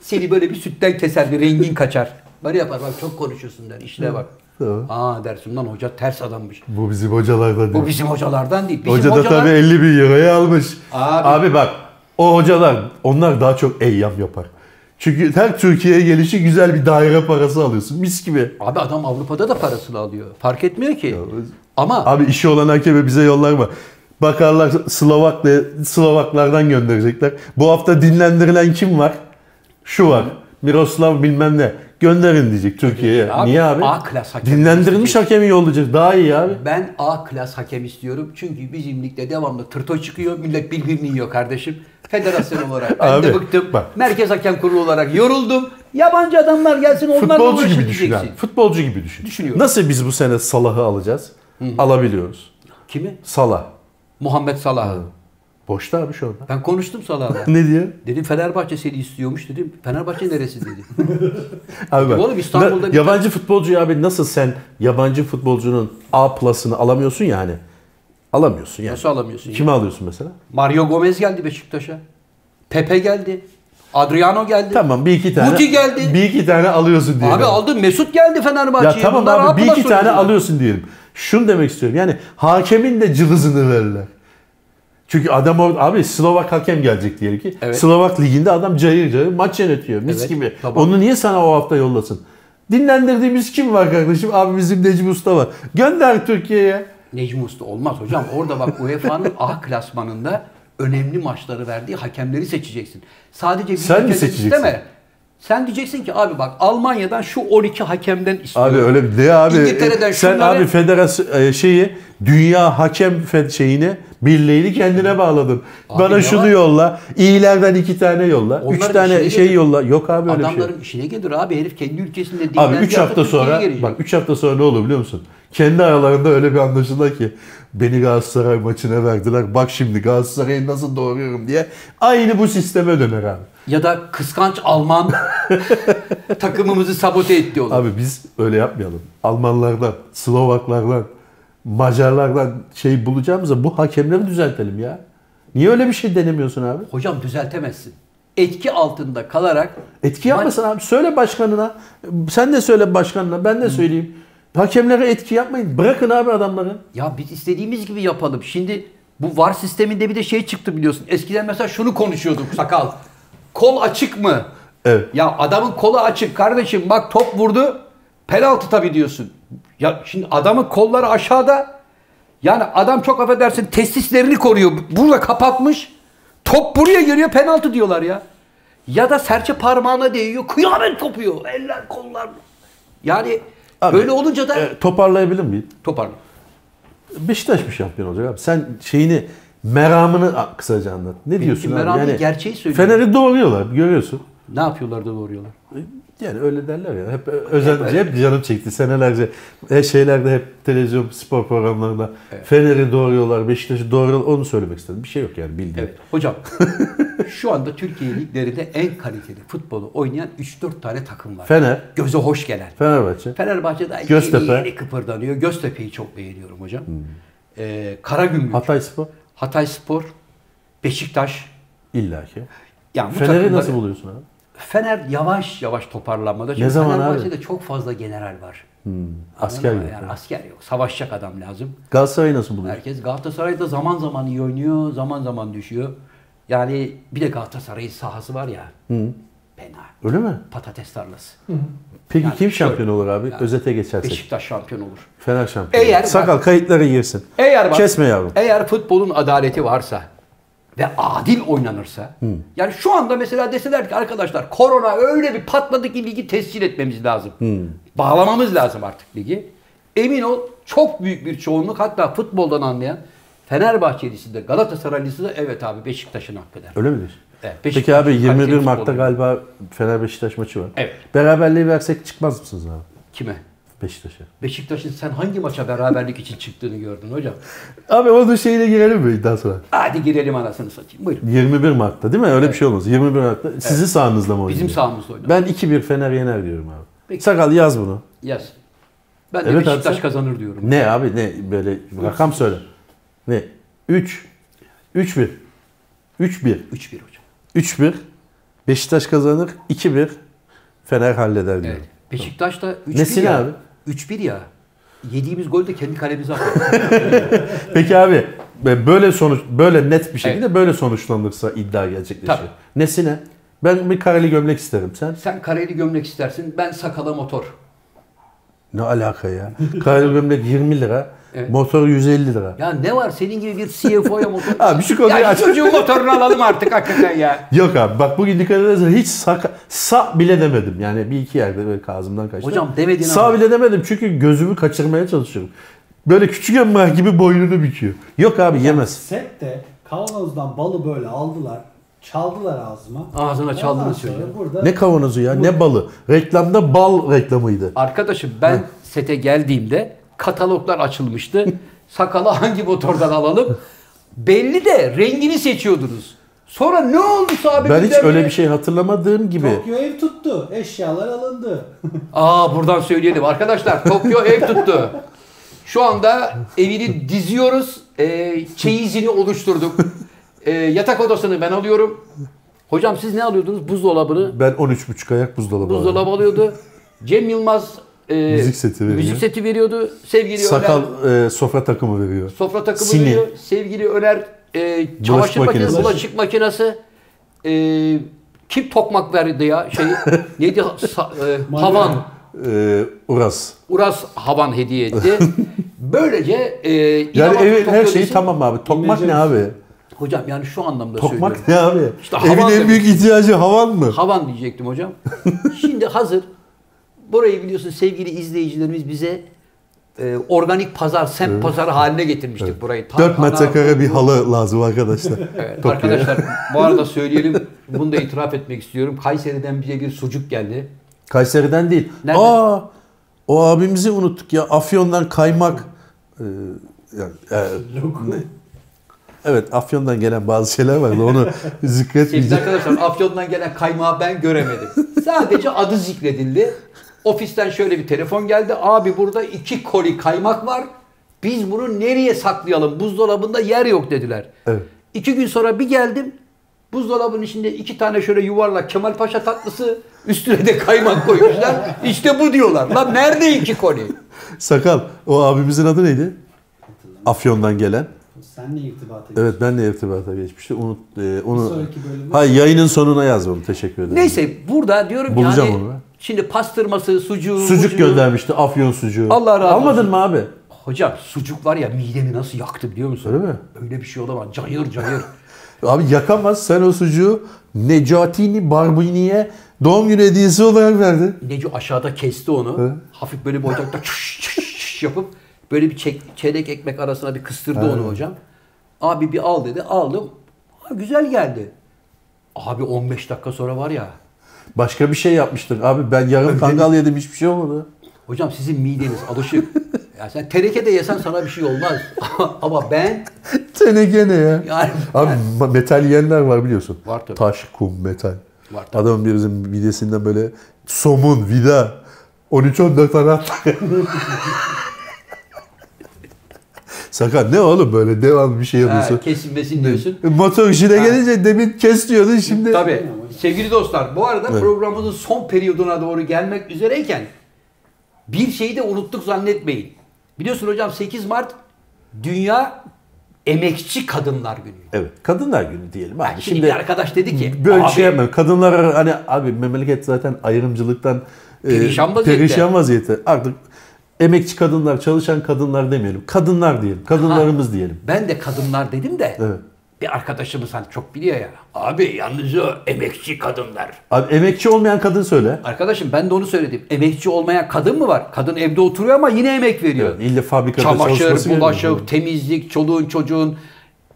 [SPEAKER 1] Seni böyle bir sütten keser, bir rengin kaçar. Böyle yapar bak çok konuşuyorsun der. İşine bak.
[SPEAKER 2] Tamam.
[SPEAKER 1] Aa dersin lan hoca ters adammış.
[SPEAKER 2] Bu bizim hocalardan
[SPEAKER 1] Bu
[SPEAKER 2] değil.
[SPEAKER 1] bizim hocalardan değil. Bizim
[SPEAKER 2] Hoca da
[SPEAKER 1] hocalar...
[SPEAKER 2] tabii 50 bin euroya almış.
[SPEAKER 1] Abi.
[SPEAKER 2] Abi. bak o hocalar onlar daha çok eyyam yapar. Çünkü her Türkiye'ye gelişi güzel bir daire parası alıyorsun. Mis gibi.
[SPEAKER 1] Abi adam Avrupa'da da parasını alıyor. Fark etmiyor ki. Ama
[SPEAKER 2] Abi işi olan hakemi bize yollar mı? Bakarlar Slovak'la Slovaklardan gönderecekler. Bu hafta dinlendirilen kim var? Şu var. Miroslav bilmem ne. Gönderin diyecek Türkiye'ye.
[SPEAKER 1] Abi,
[SPEAKER 2] Niye abi?
[SPEAKER 1] A klas hakem
[SPEAKER 2] Dinlendirilmiş hakemi yollayacak. Daha iyi abi.
[SPEAKER 1] ben A klas hakem istiyorum. Çünkü bizim ligde devamlı tırto çıkıyor. Millet birbirini yiyor kardeşim. Federasyon olarak ben de
[SPEAKER 2] Abi,
[SPEAKER 1] bıktım.
[SPEAKER 2] bak.
[SPEAKER 1] Merkez hakem kurulu olarak yoruldum. Yabancı adamlar gelsin onlarla
[SPEAKER 2] Futbolcu gibi düşün abi. Futbolcu gibi düşün.
[SPEAKER 1] Düşünüyorum.
[SPEAKER 2] Nasıl biz bu sene Salah'ı alacağız? Alabiliyoruz.
[SPEAKER 1] Kimi?
[SPEAKER 2] Salah.
[SPEAKER 1] Muhammed Salah.
[SPEAKER 2] Boşta abi şu anda.
[SPEAKER 1] Ben konuştum Salah'la.
[SPEAKER 2] ne diyor?
[SPEAKER 1] Dedim Fenerbahçe seni istiyormuş dedim. Fenerbahçe neresi dedi.
[SPEAKER 2] Abi bak,
[SPEAKER 1] Oğlum İstanbul'da
[SPEAKER 2] na- yabancı futbolcu abi nasıl sen yabancı futbolcunun A plus'ını alamıyorsun ya hani. Alamıyorsun yani.
[SPEAKER 1] Nasıl alamıyorsun?
[SPEAKER 2] Kimi
[SPEAKER 1] ya?
[SPEAKER 2] alıyorsun mesela?
[SPEAKER 1] Mario Gomez geldi Beşiktaş'a. Pepe geldi. Adriano geldi.
[SPEAKER 2] Tamam bir iki tane.
[SPEAKER 1] Guti geldi.
[SPEAKER 2] Bir iki tane alıyorsun diyelim.
[SPEAKER 1] Abi aldın Mesut geldi Fenerbahçe'ye.
[SPEAKER 2] Ya tamam
[SPEAKER 1] Bunlar
[SPEAKER 2] abi bir iki tane
[SPEAKER 1] oyuncular.
[SPEAKER 2] alıyorsun diyelim. Şunu demek istiyorum. Yani hakemin de cılızını verirler. Çünkü adam orada abi Slovak hakem gelecek diyelim ki.
[SPEAKER 1] Evet.
[SPEAKER 2] Slovak liginde adam cayır cayır maç yönetiyor. Mis
[SPEAKER 1] Evet,
[SPEAKER 2] gibi.
[SPEAKER 1] tamam.
[SPEAKER 2] Onu niye sana o hafta yollasın? Dinlendirdiğimiz kim var kardeşim? Abi bizim Necmi Usta var. Gönder Türkiye'ye.
[SPEAKER 1] Necmi Usta olmaz hocam. Orada bak UEFA'nın A klasmanında önemli maçları verdiği hakemleri seçeceksin. Sadece bir
[SPEAKER 2] Sen mi seçeceksin?
[SPEAKER 1] isteme. Sen diyeceksin ki abi bak Almanya'dan şu 12 hakemden istiyorum.
[SPEAKER 2] Abi öyle de abi.
[SPEAKER 1] İngiltere'den
[SPEAKER 2] sen
[SPEAKER 1] şunları-
[SPEAKER 2] abi federasyon e, şeyi dünya hakem fed şeyini birliğini kendine bağladın.
[SPEAKER 1] Abi
[SPEAKER 2] Bana şunu
[SPEAKER 1] var?
[SPEAKER 2] yolla. iyilerden iki tane yolla. üç
[SPEAKER 1] Onların
[SPEAKER 2] tane
[SPEAKER 1] işine
[SPEAKER 2] şey
[SPEAKER 1] gelir.
[SPEAKER 2] yolla. Yok abi öyle bir şey.
[SPEAKER 1] Adamların işine gelir abi herif kendi ülkesinde
[SPEAKER 2] Abi
[SPEAKER 1] dinlendiği
[SPEAKER 2] 3 hafta sonra bak 3 hafta sonra ne olur biliyor musun? Kendi aralarında öyle bir anlaşıldı ki beni Galatasaray maçına verdiler. Bak şimdi Galatasaray'ı nasıl doğruyorum diye aynı bu sisteme döner abi.
[SPEAKER 1] ya da kıskanç Alman takımımızı sabote etti olur.
[SPEAKER 2] Abi biz öyle yapmayalım. Almanlardan, Slovaklardan, Macarlardan şey bulacağımıza bu hakemleri düzeltelim ya. Niye öyle bir şey denemiyorsun abi?
[SPEAKER 1] Hocam düzeltemezsin. Etki altında kalarak
[SPEAKER 2] Etki yapmasın abi. Söyle başkanına. Sen de söyle başkanına. Ben de söyleyeyim. Hakemlere etki yapmayın. Bırakın abi adamları.
[SPEAKER 1] Ya biz istediğimiz gibi yapalım. Şimdi bu VAR sisteminde bir de şey çıktı biliyorsun. Eskiden mesela şunu konuşuyorduk sakal. Kol açık mı?
[SPEAKER 2] Evet.
[SPEAKER 1] Ya adamın kolu açık kardeşim bak top vurdu. Penaltı tabii diyorsun. Ya şimdi adamın kolları aşağıda. Yani adam çok affedersin testislerini koruyor. Burada kapatmış. Top buraya geliyor penaltı diyorlar ya. Ya da serçe parmağına değiyor. Kıyamet kopuyor. Eller kollar. Yani
[SPEAKER 2] Abi,
[SPEAKER 1] böyle olunca da
[SPEAKER 2] E, toparlayabilir miyim?
[SPEAKER 1] toparla.
[SPEAKER 2] Beşiktaş mı şampiyon olacak abi? Sen şeyini meramını kısaca anlat. Ne diyorsun abi?
[SPEAKER 1] meramı gerçeği söylüyorum.
[SPEAKER 2] Fener'i doğruyorlar görüyorsun.
[SPEAKER 1] Ne yapıyorlar da doğruyorlar?
[SPEAKER 2] Yani öyle derler ya. Hep özellikle hep canım çekti. Senelerce e, şeylerde hep televizyon spor programlarında Fener'i doğruyorlar, Beşiktaş'ı doğruyorlar. Onu söylemek istedim. Bir şey yok yani bildiğin.
[SPEAKER 1] Evet. Hocam şu anda Türkiye liglerinde en kaliteli futbolu oynayan 3-4 tane takım var.
[SPEAKER 2] Fener,
[SPEAKER 1] Göze hoş gelen.
[SPEAKER 2] Fenerbahçe.
[SPEAKER 1] Fenerbahçe daha
[SPEAKER 2] Göztepe.
[SPEAKER 1] yeni yeni kıpırdanıyor. Göztepe'yi çok beğeniyorum hocam. Ee, Karagümrük,
[SPEAKER 2] Hatayspor
[SPEAKER 1] Hatay Spor, Beşiktaş.
[SPEAKER 2] illaki.
[SPEAKER 1] Yani bu
[SPEAKER 2] Fener'i
[SPEAKER 1] takımları-
[SPEAKER 2] nasıl buluyorsun abi?
[SPEAKER 1] Fener yavaş yavaş toparlanmada. Çünkü
[SPEAKER 2] Ne zaman abi?
[SPEAKER 1] Çok fazla general var.
[SPEAKER 2] Asker
[SPEAKER 1] Anladın mı?
[SPEAKER 2] yok.
[SPEAKER 1] Yani asker yok. Savaşacak adam lazım.
[SPEAKER 2] Galatasaray'ı nasıl buluyorsun?
[SPEAKER 1] Herkes Galatasaray'da zaman zaman iyi oynuyor, zaman zaman düşüyor. Yani bir de Galatasaray'ın sahası var ya. Fena.
[SPEAKER 2] Öyle mi?
[SPEAKER 1] Patates tarlası.
[SPEAKER 2] Peki
[SPEAKER 1] Yani
[SPEAKER 2] kim
[SPEAKER 1] şöyle-
[SPEAKER 2] şampiyon olur abi? Özete geçersek.
[SPEAKER 1] Beşiktaş şampiyon olur.
[SPEAKER 2] Fener şampiyon.
[SPEAKER 1] Eğer-
[SPEAKER 2] Sakal kayıtlara girsin.
[SPEAKER 1] Eğer bak,
[SPEAKER 2] Kesme yavrum.
[SPEAKER 1] Eğer futbolun adaleti varsa ve adil oynanırsa yani şu anda mesela deseler ki arkadaşlar korona öyle bir patladı ki ligi tescil etmemiz lazım. Bağlamamız lazım artık ligi. Emin ol çok büyük bir çoğunluk hatta futboldan anlayan Fenerbahçelisi de Galatasaraylısı da evet abi Beşiktaş'ın hakkı der.
[SPEAKER 2] Öyle midir?
[SPEAKER 1] Evet,
[SPEAKER 2] Peki abi
[SPEAKER 1] kaliteli
[SPEAKER 2] 21
[SPEAKER 1] futbol
[SPEAKER 2] Mart'ta galiba Fener Beşiktaş maçı var.
[SPEAKER 1] Evet.
[SPEAKER 2] Beraberliği versek çıkmaz mısınız abi?
[SPEAKER 1] Kime?
[SPEAKER 2] Beşiktaş'a.
[SPEAKER 1] Beşiktaş'ın sen hangi maça beraberlik için çıktığını gördün hocam.
[SPEAKER 2] Abi onun şeyine girelim mi iddia sonra?
[SPEAKER 1] Hadi girelim anasını satayım. Buyurun.
[SPEAKER 2] 21 Mart'ta değil mi? Öyle bir şey olmaz. 21 Mart'ta sizin sahanızda mı oynayacak?
[SPEAKER 1] Bizim sahamızda oynadı.
[SPEAKER 2] Ben 2-1 Fener yener diyorum abi.
[SPEAKER 1] Peki.
[SPEAKER 2] Sakal yaz bunu.
[SPEAKER 1] Yaz. Ben de
[SPEAKER 2] Evet abi,
[SPEAKER 1] Beşiktaş
[SPEAKER 2] sen-
[SPEAKER 1] kazanır diyorum.
[SPEAKER 2] Ne abi ne böyle rakam söyle. Ne? 3 3-1. 3-1.
[SPEAKER 1] 3-1 hocam.
[SPEAKER 2] 3-1. Beşiktaş kazanır. 2-1. Fener halleder diyorum.
[SPEAKER 1] Evet. Beşiktaş da 3-1
[SPEAKER 2] Nesine
[SPEAKER 1] ya.
[SPEAKER 2] abi?
[SPEAKER 1] 3-1 ya. Yediğimiz gol de kendi kalemize attık.
[SPEAKER 2] Peki abi böyle sonuç böyle net bir şekilde
[SPEAKER 1] Evet.
[SPEAKER 2] böyle sonuçlanırsa iddia gerçekleşir.
[SPEAKER 1] Tabii.
[SPEAKER 2] Nesine? Ben bir kareli gömlek isterim. Sen?
[SPEAKER 1] Sen kareli gömlek istersin, ben sakala motor.
[SPEAKER 2] Ne alaka ya? kareli gömlek 20 lira.
[SPEAKER 1] Evet.
[SPEAKER 2] Motor 150 lira.
[SPEAKER 1] Ya ne var senin gibi bir CFO'ya motor?
[SPEAKER 2] Abi şu konuyu
[SPEAKER 1] ya
[SPEAKER 2] aç.
[SPEAKER 1] çocuğun motorunu alalım artık hakikaten ya.
[SPEAKER 2] Yok abi bak bugün dikkat edersen hiç saka, sa bile demedim. Yani bir iki yerde böyle ağzımdan kaçtı.
[SPEAKER 1] Hocam demedin
[SPEAKER 2] Sağ
[SPEAKER 1] ama.
[SPEAKER 2] bile demedim çünkü gözümü kaçırmaya çalışıyorum. Böyle küçük emrah gibi boynunu büküyor. Yok abi yemez.
[SPEAKER 3] Sette kavanozdan balı böyle aldılar. Çaldılar ağzıma.
[SPEAKER 1] Ağzına çaldığını söylüyor.
[SPEAKER 3] Burada
[SPEAKER 2] Ne kavanozu ya ne balı. Reklamda bal reklamıydı.
[SPEAKER 1] Arkadaşım ben sete geldiğimde kataloglar açılmıştı. Sakala hangi motordan alalım? Belli de rengini seçiyordunuz. Sonra ne oldu sahibi?
[SPEAKER 2] Ben hiç öyle bir şey hatırlamadığım gibi.
[SPEAKER 3] Tokyo ev tuttu. Eşyalar alındı.
[SPEAKER 1] Aa buradan söyleyelim arkadaşlar. Tokyo ev tuttu. Şu anda evini diziyoruz. Ee, çeyizini oluşturduk. Ee, yatak odasını ben alıyorum. Hocam siz ne alıyordunuz? Buzdolabını.
[SPEAKER 2] Ben 13,5 ayak buzdolabı.
[SPEAKER 1] Buzdolabı alıyordu. Cem Yılmaz e,
[SPEAKER 2] Müzik seti veriyor.
[SPEAKER 1] müzik seti veriyordu. Sevgili
[SPEAKER 2] Sakal
[SPEAKER 1] Öner
[SPEAKER 2] e, sofra takımı veriyor.
[SPEAKER 1] sofra takımı
[SPEAKER 2] Sini.
[SPEAKER 1] veriyor. Sevgili Öner e, çamaşır makinesi,
[SPEAKER 2] makinesi.
[SPEAKER 1] bulaşık makinesi. E, kim tokmak verdi ya? Şey neydi? Sa- e, havan.
[SPEAKER 2] E, Uras.
[SPEAKER 1] Uras havan hediye etti. Böylece e,
[SPEAKER 2] Yani evin her şeyi tamam abi. Tokmak ne abi?
[SPEAKER 1] Hocam yani şu anlamda
[SPEAKER 2] Tokmak
[SPEAKER 1] söylüyorum.
[SPEAKER 2] ne abi?
[SPEAKER 1] İşte
[SPEAKER 2] Evin en
[SPEAKER 1] demek.
[SPEAKER 2] büyük ihtiyacı havan mı?
[SPEAKER 1] Havan diyecektim hocam. Şimdi hazır burayı biliyorsun sevgili izleyicilerimiz bize e, organik pazar, semt pazarı haline getirmiştik burayı.
[SPEAKER 2] 4
[SPEAKER 1] Tarhana,
[SPEAKER 2] metrekare bir halı lazım arkadaşlar.
[SPEAKER 1] Evet, arkadaşlar bu arada söyleyelim, bunu da itiraf etmek istiyorum. Kayseri'den bize bir sucuk geldi.
[SPEAKER 2] Kayseri'den değil.
[SPEAKER 1] Nereden?
[SPEAKER 2] Aa, o abimizi unuttuk ya. Afyon'dan kaymak. Ee, yani, e. evet Afyon'dan gelen bazı şeyler vardı. Onu
[SPEAKER 1] Sevgili
[SPEAKER 2] zikretmeyeceğim.
[SPEAKER 1] arkadaşlar Afyon'dan gelen kaymağı ben göremedim. Sadece adı zikredildi. Ofisten şöyle bir telefon geldi. Abi burada iki koli kaymak var. Biz bunu nereye saklayalım? Buzdolabında yer yok dediler.
[SPEAKER 2] Evet.
[SPEAKER 1] İki gün sonra bir geldim. Buzdolabının içinde iki tane şöyle yuvarlak Kemal Paşa tatlısı üstüne de kaymak koymuşlar. İşte bu diyorlar. Lan nerede iki koli?
[SPEAKER 2] Sakal. O abimizin adı neydi? Afyon'dan gelen.
[SPEAKER 3] Senle irtibata
[SPEAKER 2] Evet benle irtibata geçmişti. Unut, e, onu...
[SPEAKER 3] sonraki bölümde-
[SPEAKER 2] Hayır yayının sonuna yaz onu. Teşekkür ederim.
[SPEAKER 1] Neyse burada diyorum
[SPEAKER 2] Bulacağım
[SPEAKER 1] yani
[SPEAKER 2] onu ben.
[SPEAKER 1] şimdi pastırması, sucuğu,
[SPEAKER 2] Sucuk
[SPEAKER 1] mucuğu-
[SPEAKER 2] göndermişti. Afyon sucuğu.
[SPEAKER 1] Allah razı
[SPEAKER 2] Almadın
[SPEAKER 1] olsun.
[SPEAKER 2] mı abi?
[SPEAKER 1] Hocam sucuk var ya midemi nasıl yaktı biliyor musun?
[SPEAKER 2] Öyle mi?
[SPEAKER 1] Öyle bir şey olamaz. Cayır cayır.
[SPEAKER 2] Abi yakamaz. Sen o sucuğu Necatini Barbini'ye doğum günü hediyesi olarak verdin.
[SPEAKER 1] Neco aşağıda kesti onu.
[SPEAKER 2] He.
[SPEAKER 1] Hafif böyle bir ocakta çüş çüş çüş yapıp böyle bir çek, çeyrek ekmek arasına bir kıstırdı onu hocam. Abi bir al dedi. Aldım. Ha, güzel geldi. Abi 15 dakika sonra var ya.
[SPEAKER 2] Başka bir şey yapmıştır. Abi ben yarım kangal yedim hiçbir şey olmadı.
[SPEAKER 1] Hocam sizin mideniz alışık. ya sen teneke de yesen sana bir şey olmaz. Ama ben
[SPEAKER 2] Teneke ne ya?
[SPEAKER 1] yani
[SPEAKER 2] Abi ma- metal yiyenler var biliyorsun.
[SPEAKER 1] Var tabii.
[SPEAKER 2] Taş, kum, metal.
[SPEAKER 1] Var tabii.
[SPEAKER 2] Adamın birisinin midesinden böyle somun, vida 13-14 tane Sakat ne oğlum böyle devamlı bir şey yapıyorsun.
[SPEAKER 1] ha, kesilmesin diyorsun.
[SPEAKER 2] Motor işine gelince demin kes diyordun şimdi.
[SPEAKER 1] Tabii. Sevgili dostlar bu arada
[SPEAKER 2] Evet.
[SPEAKER 1] programımızın son periyoduna doğru gelmek üzereyken bir şeyi de unuttuk zannetmeyin. Biliyorsun hocam 8 Mart Dünya Emekçi Kadınlar Günü.
[SPEAKER 2] Evet kadınlar günü diyelim. Abi.
[SPEAKER 1] Yani şimdi, bir arkadaş dedi ki
[SPEAKER 2] Böyle
[SPEAKER 1] abi,
[SPEAKER 2] şey yapma. Kadınlar hani abi memleket zaten ayrımcılıktan e,
[SPEAKER 1] Perişan vaziyette.
[SPEAKER 2] perişan vaziyette. Artık emekçi kadınlar, çalışan kadınlar demeyelim. Kadınlar diyelim. Kadınlarımız diyelim.
[SPEAKER 1] ben de kadınlar dedim de
[SPEAKER 2] Evet.
[SPEAKER 1] bir arkadaşımız hani çok biliyor ya. Abi yalnız o emekçi kadınlar.
[SPEAKER 2] Abi emekçi olmayan kadın söyle.
[SPEAKER 1] Arkadaşım ben de onu söyledim. Emekçi olmayan kadın mı var? Kadın evde oturuyor ama yine emek veriyor.
[SPEAKER 2] Yani illa fabrikada
[SPEAKER 1] Çamaşır, bulaşık, temizlik, çoluğun çocuğun,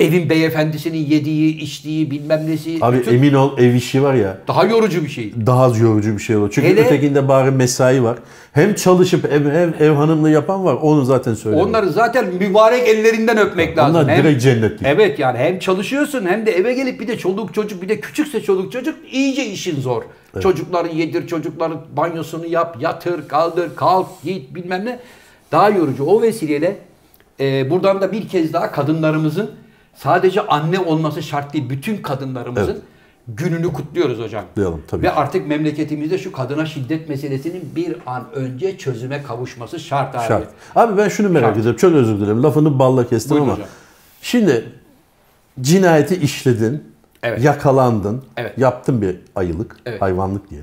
[SPEAKER 1] evin beyefendisinin yediği, içtiği bilmem nesi.
[SPEAKER 2] Abi
[SPEAKER 1] Bütün-
[SPEAKER 2] emin ol ev işi var ya
[SPEAKER 1] daha yorucu bir şey.
[SPEAKER 2] daha az yorucu bir şey olur. Çünkü
[SPEAKER 1] Hele-
[SPEAKER 2] ötekinde bari mesai var. Hem çalışıp ev, ev, ev hanımlığı yapan var. Onu zaten söylüyorum.
[SPEAKER 1] Onları zaten mübarek ellerinden öpmek lazım.
[SPEAKER 2] Onlar direkt cennetlik.
[SPEAKER 1] Evet yani hem çalışıyorsun hem de eve gelip bir de çoluk çocuk bir de küçükse çoluk çocuk iyice işin zor. Çocukları yedir, çocukların banyosunu yap, yatır, kaldır, kalk, git bilmem ne. Daha yorucu. O vesileyle e, buradan da bir kez daha kadınlarımızın sadece anne olması şart değil. Bütün kadınlarımızın
[SPEAKER 2] Evet.
[SPEAKER 1] gününü kutluyoruz hocam.
[SPEAKER 2] Kutlayalım, tabii
[SPEAKER 1] Ve
[SPEAKER 2] ki.
[SPEAKER 1] artık memleketimizde şu kadına şiddet meselesinin bir an önce çözüme kavuşması şart abi.
[SPEAKER 2] Şart. Abi ben şunu merak
[SPEAKER 1] Şart.
[SPEAKER 2] ediyorum. Çok özür dilerim. Lafını balla kestim
[SPEAKER 1] Buyurun
[SPEAKER 2] ama.
[SPEAKER 1] hocam.
[SPEAKER 2] Şimdi cinayeti işledin.
[SPEAKER 1] Evet.
[SPEAKER 2] Yakalandın.
[SPEAKER 1] Evet.
[SPEAKER 2] Yaptın bir ayılık.
[SPEAKER 1] Evet.
[SPEAKER 2] Hayvanlık diye.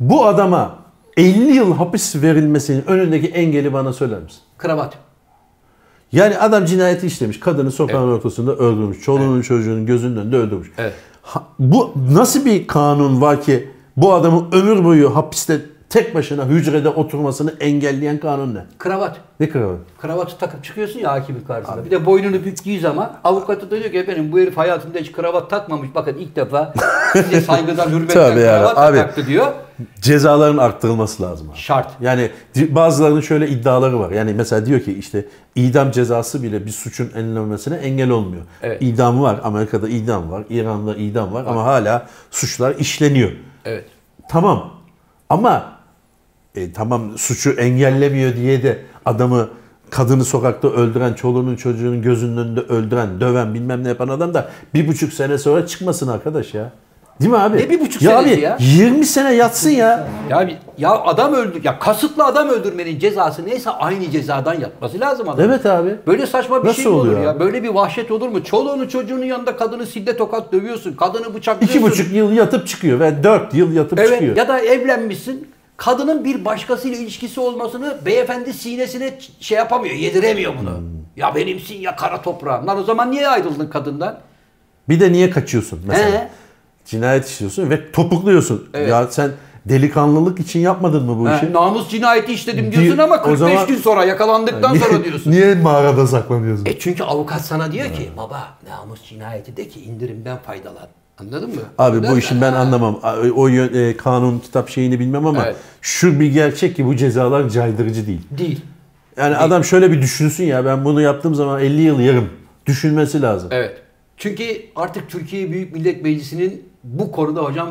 [SPEAKER 2] Bu adama 50 yıl hapis verilmesinin önündeki engeli bana söyler misin?
[SPEAKER 1] Kravat.
[SPEAKER 2] Yani adam cinayeti işlemiş. Kadını sokağın ortasında öldürmüş. Çoluğunun çocuğunun gözünün önünde öldürmüş.
[SPEAKER 1] Evet.
[SPEAKER 2] Ha- bu nasıl bir kanun var ki bu adamın ömür boyu hapiste tek başına hücrede oturmasını engelleyen kanun ne?
[SPEAKER 1] Kravat.
[SPEAKER 2] Ne kravat?
[SPEAKER 1] Kravatı takıp çıkıyorsun ya hakimin karşısına. Bir de boynunu büktüğü zaman avukatı da diyor ki efendim bu herif hayatında hiç kravat takmamış. Bakın ilk defa size saygıdan hürmetten kravat
[SPEAKER 2] abi.
[SPEAKER 1] taktı diyor.
[SPEAKER 2] Cezaların arttırılması lazım. Abi.
[SPEAKER 1] Şart.
[SPEAKER 2] Yani bazılarının şöyle iddiaları var. Yani mesela diyor ki işte idam cezası bile bir suçun önlenmesine engel olmuyor.
[SPEAKER 1] Evet.
[SPEAKER 2] İdam var. Amerika'da idam var. İran'da idam var. Ama hala suçlar işleniyor.
[SPEAKER 1] Evet.
[SPEAKER 2] Tamam. Ama e, tamam suçu engellemiyor diye de adamı kadını sokakta öldüren, çoluğunun çocuğunun gözünün önünde öldüren, döven bilmem ne yapan adam da bir buçuk sene sonra çıkmasın arkadaş ya. Değil mi abi?
[SPEAKER 1] Ne bir buçuk
[SPEAKER 2] ya
[SPEAKER 1] senesi
[SPEAKER 2] abi,
[SPEAKER 1] ya?
[SPEAKER 2] 20 sene yatsın ya.
[SPEAKER 1] Ya, bir- ya adam öldür, ya kasıtlı adam öldürmenin cezası neyse aynı cezadan yatması lazım adam.
[SPEAKER 2] Evet abi.
[SPEAKER 1] Böyle saçma bir
[SPEAKER 2] Nasıl
[SPEAKER 1] şey mi olur ya?
[SPEAKER 2] abi?
[SPEAKER 1] Böyle bir vahşet olur mu? Çoluğunu çocuğunun yanında kadını silde tokat dövüyorsun. Kadını bıçaklıyorsun.
[SPEAKER 2] İki buçuk yıl yatıp çıkıyor ve dört yıl yatıp
[SPEAKER 1] Evet
[SPEAKER 2] çıkıyor.
[SPEAKER 1] ya da evlenmişsin. Kadının bir başkasıyla ilişkisi olmasını beyefendi sinesine şey yapamıyor, yediremiyor bunu. Ya benimsin ya kara toprağım. Lan o zaman niye ayrıldın kadından?
[SPEAKER 2] Bir de niye kaçıyorsun mesela?
[SPEAKER 1] He.
[SPEAKER 2] Cinayet işliyorsun ve topukluyorsun.
[SPEAKER 1] Evet.
[SPEAKER 2] Ya sen delikanlılık için yapmadın mı bu işi?
[SPEAKER 1] namus cinayeti işledim diyorsun
[SPEAKER 2] Di-
[SPEAKER 1] ama
[SPEAKER 2] o
[SPEAKER 1] 45
[SPEAKER 2] zaman-
[SPEAKER 1] gün sonra yakalandıktan
[SPEAKER 2] niye,
[SPEAKER 1] sonra diyorsun.
[SPEAKER 2] Niye mağarada saklanıyorsun?
[SPEAKER 1] E çünkü avukat sana diyor ki baba namus cinayeti de ki indirimden faydalan. Anladın mı?
[SPEAKER 2] Abi
[SPEAKER 1] Ondan
[SPEAKER 2] bu işin ben
[SPEAKER 1] Ha.
[SPEAKER 2] anlamam. O yön- e, kanun kitap şeyini bilmem ama
[SPEAKER 1] Evet.
[SPEAKER 2] şu bir gerçek ki bu cezalar caydırıcı değil.
[SPEAKER 1] Değil.
[SPEAKER 2] Yani adam şöyle bir düşünsün ya ben bunu yaptığım zaman 50 yıl yarım düşünmesi lazım.
[SPEAKER 1] Evet. Çünkü artık Türkiye Büyük Millet Meclisi'nin bu konuda hocam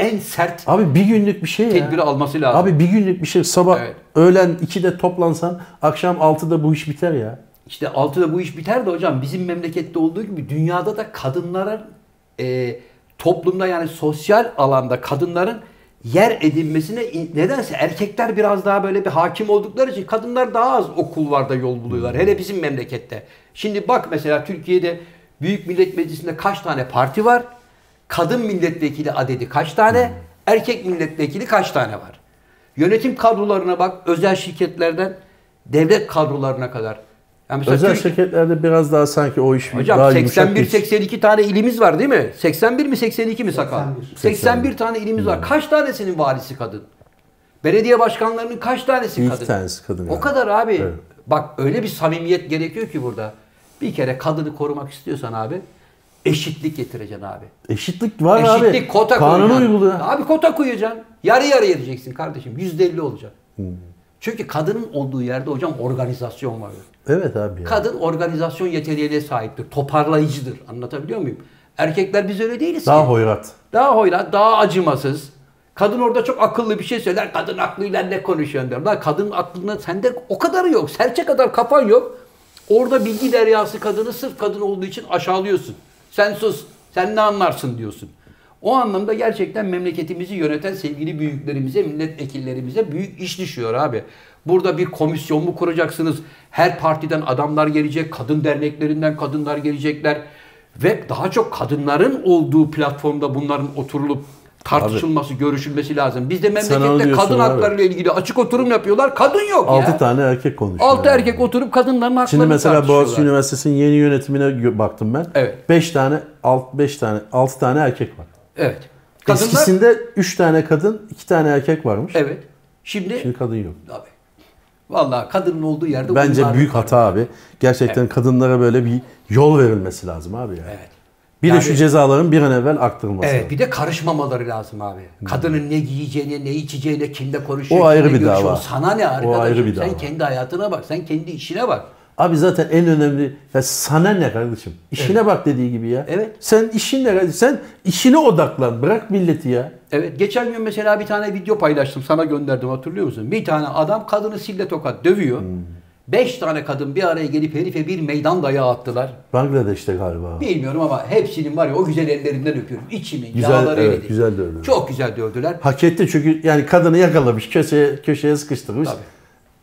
[SPEAKER 1] en sert
[SPEAKER 2] Abi bir günlük bir şey ya.
[SPEAKER 1] tedbiri alması lazım.
[SPEAKER 2] Abi bir günlük bir şey sabah
[SPEAKER 1] Evet.
[SPEAKER 2] öğlen 2'de toplansan akşam 6'da bu iş biter ya.
[SPEAKER 1] İşte altıda bu iş biter de hocam bizim memlekette olduğu gibi dünyada da kadınların e, toplumda yani sosyal alanda kadınların yer edinmesine in- nedense erkekler biraz daha böyle bir hakim oldukları için kadınlar daha az o kulvarda yol buluyorlar. Hele bizim memlekette. Şimdi bak mesela Türkiye'de Büyük Millet Meclisi'nde kaç tane parti var? Kadın milletvekili adedi kaç tane? Erkek milletvekili kaç tane var? Yönetim kadrolarına bak özel şirketlerden devlet kadrolarına kadar. Yani mesela
[SPEAKER 2] Özel
[SPEAKER 1] Türkiye-
[SPEAKER 2] şirketlerde biraz daha sanki o iş
[SPEAKER 1] Hocam
[SPEAKER 2] daha yumuşak geç-
[SPEAKER 1] 81-82 tane ilimiz var değil mi? 81 mi 82 mi sakal?
[SPEAKER 3] 81.
[SPEAKER 1] 81 tane ilimiz var. Kaç tanesinin valisi kadın? Belediye başkanlarının kaç tanesi kadın?
[SPEAKER 2] tanesi kadın
[SPEAKER 1] O
[SPEAKER 2] yani.
[SPEAKER 1] kadar abi.
[SPEAKER 2] Evet.
[SPEAKER 1] Bak öyle bir samimiyet gerekiyor ki burada. Bir kere kadını korumak istiyorsan abi eşitlik getireceksin abi.
[SPEAKER 2] Eşitlik var abi.
[SPEAKER 1] Eşitlik kota
[SPEAKER 2] Kanunu
[SPEAKER 1] koyacaksın.
[SPEAKER 2] uyguluyor.
[SPEAKER 1] Abi kota koyacaksın. Yarı yarı edeceksin kardeşim. %50 olacak.
[SPEAKER 2] Hmm.
[SPEAKER 1] Çünkü kadının olduğu yerde hocam organizasyon var.
[SPEAKER 2] Evet abi ya.
[SPEAKER 1] Kadın organizasyon yeteneğine sahiptir. Toparlayıcıdır. Anlatabiliyor muyum? Erkekler biz öyle değiliz
[SPEAKER 2] Daha
[SPEAKER 1] ki.
[SPEAKER 2] hoyrat.
[SPEAKER 1] Daha hoyrat, daha acımasız. Kadın orada çok akıllı bir şey söyler. Kadın aklıyla ne konuşuyorsun der. Lan kadın aklında sende o kadarı yok. Serçe kadar kafan yok. Orada bilgi deryası kadını sırf kadın olduğu için aşağılıyorsun. Sen sus, sen ne anlarsın diyorsun. O anlamda gerçekten memleketimizi yöneten sevgili büyüklerimize, milletvekillerimize büyük iş düşüyor abi. Burada bir komisyon mu kuracaksınız? Her partiden adamlar gelecek, kadın derneklerinden kadınlar gelecekler. Ve daha çok kadınların olduğu platformda bunların oturulup tartışılması, görüşülmesi lazım. Bizde memlekette kadın
[SPEAKER 2] abi.
[SPEAKER 1] haklarıyla ilgili açık oturum yapıyorlar. Kadın yok
[SPEAKER 2] 6
[SPEAKER 1] ya.
[SPEAKER 2] tane erkek konuşuyor.
[SPEAKER 1] 6
[SPEAKER 2] yani.
[SPEAKER 1] erkek oturup kadınların haklarını
[SPEAKER 2] Şimdi mesela Boğaziçi. Üniversitesi'nin yeni yönetimine baktım ben.
[SPEAKER 1] Evet.
[SPEAKER 2] 5 tane, 5 tane, 6 tane erkek var.
[SPEAKER 1] Evet. Kadınlar,
[SPEAKER 2] Eskisinde 3 tane kadın, 2 tane erkek varmış.
[SPEAKER 1] evet. Şimdi,
[SPEAKER 2] Şimdi kadın yok.
[SPEAKER 1] abi. Vallahi kadının olduğu yerde
[SPEAKER 2] Bence büyük
[SPEAKER 1] var.
[SPEAKER 2] hata abi. Gerçekten kadınlara böyle bir yol verilmesi lazım abi ya.
[SPEAKER 1] Evet.
[SPEAKER 2] Bir
[SPEAKER 1] Yani-
[SPEAKER 2] de şu cezaların bir an evvel arttırılması
[SPEAKER 1] Evet bir de karışmamaları lazım abi. Kadının ne giyeceğine, ne içeceğine, kimle konuşuyor,
[SPEAKER 2] O ayrı bir
[SPEAKER 1] görüşüyor.
[SPEAKER 2] dava.
[SPEAKER 1] Sana ne arkadaşım?
[SPEAKER 2] ayrı bir
[SPEAKER 1] sen
[SPEAKER 2] dava.
[SPEAKER 1] kendi hayatına bak, sen kendi işine bak.
[SPEAKER 2] Abi zaten en önemli ya sana ne kardeşim? İşine bak dediği gibi ya.
[SPEAKER 1] Evet.
[SPEAKER 2] Sen işinle kardeşim. Sen işine odaklan. Bırak milleti ya.
[SPEAKER 1] Evet geçen gün mesela bir tane video paylaştım sana gönderdim hatırlıyor musun? Bir tane adam kadını sille tokat dövüyor.
[SPEAKER 2] Hmm.
[SPEAKER 1] Beş tane kadın bir araya gelip herife bir meydan dayağı attılar.
[SPEAKER 2] Bangladeş'te galiba.
[SPEAKER 1] Bilmiyorum ama hepsinin var ya o güzel ellerinden öpüyorum. İçimi,
[SPEAKER 2] Güzel,
[SPEAKER 1] yağları
[SPEAKER 2] evet,
[SPEAKER 1] eridi.
[SPEAKER 2] güzel dövdüler.
[SPEAKER 1] Çok güzel dövdüler.
[SPEAKER 2] Hak etti çünkü yani kadını yakalamış, köşeye köşeye sıkıştırmış.
[SPEAKER 1] Tabii.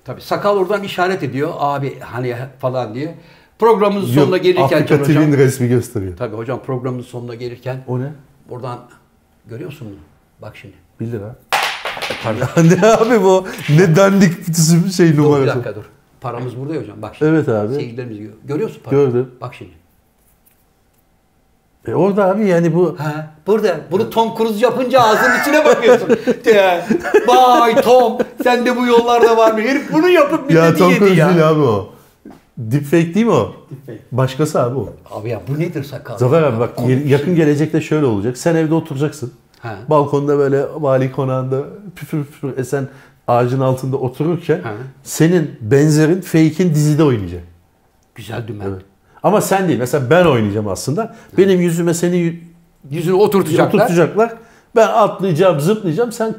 [SPEAKER 1] Tabii sakal oradan işaret ediyor. Abi hani falan diye. Programımızın
[SPEAKER 2] Yok,
[SPEAKER 1] sonuna gelirken
[SPEAKER 2] Afrika
[SPEAKER 1] hocam.
[SPEAKER 2] TV'nin resmi gösteriyor.
[SPEAKER 1] Tabii hocam programımızın sonuna gelirken
[SPEAKER 2] O ne?
[SPEAKER 1] buradan görüyorsun mu? Bak şimdi.
[SPEAKER 2] 1 lira. ne abi bu? Ne dandik şey
[SPEAKER 1] Dur bir
[SPEAKER 2] numarası.
[SPEAKER 1] dakika dur. Paramız burada ya hocam. Bak şimdi.
[SPEAKER 2] Evet abi.
[SPEAKER 1] Seyircilerimiz görüyor. Görüyorsun parayı.
[SPEAKER 2] Gördüm.
[SPEAKER 1] Bak şimdi.
[SPEAKER 2] E orada abi yani bu
[SPEAKER 1] Ha, burada. Bunu Tom Cruise yapınca ağzının içine bakıyorsun. De, Vay Tom sen de bu yollarda var mı? Herif bunu yapıp milleti
[SPEAKER 2] ya Tom
[SPEAKER 1] yedi
[SPEAKER 2] Cruise
[SPEAKER 1] ya.
[SPEAKER 2] değil abi o. Deepfake değil mi o?
[SPEAKER 3] Deepfake.
[SPEAKER 2] Başkası abi o.
[SPEAKER 1] Abi ya bu nedir sakal?
[SPEAKER 2] Zafer abi bak
[SPEAKER 1] Komik.
[SPEAKER 2] yakın gelecekte şöyle olacak. Sen evde oturacaksın.
[SPEAKER 1] Ha.
[SPEAKER 2] Balkonda böyle vali konağında püfür püfür esen ağacın altında otururken
[SPEAKER 1] Ha.
[SPEAKER 2] senin benzerin fake'in dizide oynayacak.
[SPEAKER 1] Güzel dümen.
[SPEAKER 2] Evet. Ama sen değil. Mesela ben oynayacağım aslında. Benim yüzüme seni
[SPEAKER 1] Yüzünü oturtacaklar.
[SPEAKER 2] oturtacaklar. Ben atlayacağım, zıplayacağım. Sen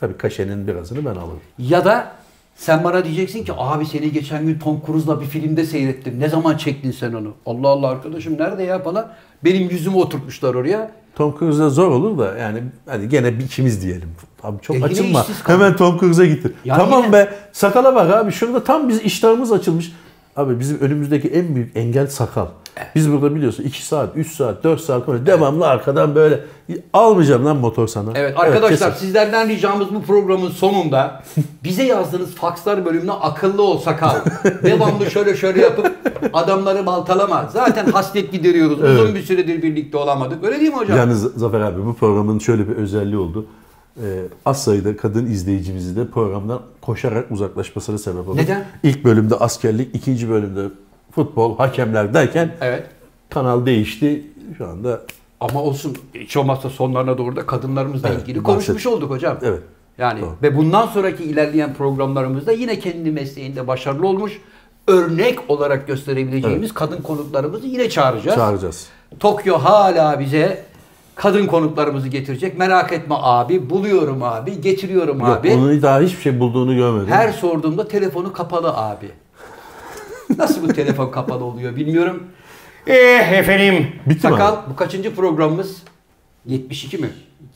[SPEAKER 2] tabii kaşenin birazını ben alırım.
[SPEAKER 1] Ya da sen bana diyeceksin ki abi seni geçen gün Tom Cruise'la bir filmde seyrettim. Ne zaman çektin sen onu? Allah Allah arkadaşım nerede ya falan. Benim yüzümü oturtmuşlar oraya.
[SPEAKER 2] Tom Cruise'da zor olur da yani hadi gene bir ikimiz diyelim. Abi çok
[SPEAKER 1] E
[SPEAKER 2] açılma. Hemen Tom Cruise'a gittin.
[SPEAKER 1] Yani
[SPEAKER 2] tamam
[SPEAKER 1] yine-
[SPEAKER 2] be sakala bak abi şurada tam biz iştahımız açılmış. Abi bizim önümüzdeki en büyük engel sakal. Biz burada biliyorsun 2 saat, 3 saat, 4 saat böyle devamlı arkadan böyle almayacağım lan motor sana.
[SPEAKER 1] Evet arkadaşlar
[SPEAKER 2] kesin.
[SPEAKER 1] sizlerden ricamız bu programın sonunda bize yazdığınız fakslar bölümüne akıllı ol sakal. Devamlı şöyle şöyle yapıp adamları baltalama. Zaten hasret gideriyoruz. Uzun bir süredir birlikte olamadık. Öyle değil mi hocam?
[SPEAKER 2] Yalnız Zafer abi bu programın şöyle bir özelliği oldu. Ee, az sayıda kadın izleyicimizi de programdan koşarak uzaklaşmasına sebep oldu.
[SPEAKER 1] Neden?
[SPEAKER 2] İlk bölümde askerlik, ikinci bölümde futbol, hakemler derken
[SPEAKER 1] Evet.
[SPEAKER 2] kanal değişti. Şu anda
[SPEAKER 1] Ama olsun hiç olmazsa sonlarına doğru da kadınlarımızla
[SPEAKER 2] Evet,
[SPEAKER 1] ilgili
[SPEAKER 2] bahset-
[SPEAKER 1] konuşmuş olduk hocam.
[SPEAKER 2] Evet.
[SPEAKER 1] Yani
[SPEAKER 2] Doğru.
[SPEAKER 1] ve bundan sonraki ilerleyen programlarımızda yine kendi mesleğinde başarılı olmuş örnek olarak gösterebileceğimiz kadın konuklarımızı yine çağıracağız.
[SPEAKER 2] çağıracağız.
[SPEAKER 1] Tokyo hala bize kadın konuklarımızı getirecek. Merak etme abi. Buluyorum abi. Getiriyorum
[SPEAKER 2] Yok,
[SPEAKER 1] abi.
[SPEAKER 2] onun daha hiçbir şey bulduğunu görmedim.
[SPEAKER 1] Her sorduğumda telefonu kapalı abi. Nasıl bu telefon kapalı oluyor bilmiyorum. Eh efendim.
[SPEAKER 2] Bitti mi
[SPEAKER 1] Sakal
[SPEAKER 2] abi?
[SPEAKER 1] bu kaçıncı programımız? 72 mi?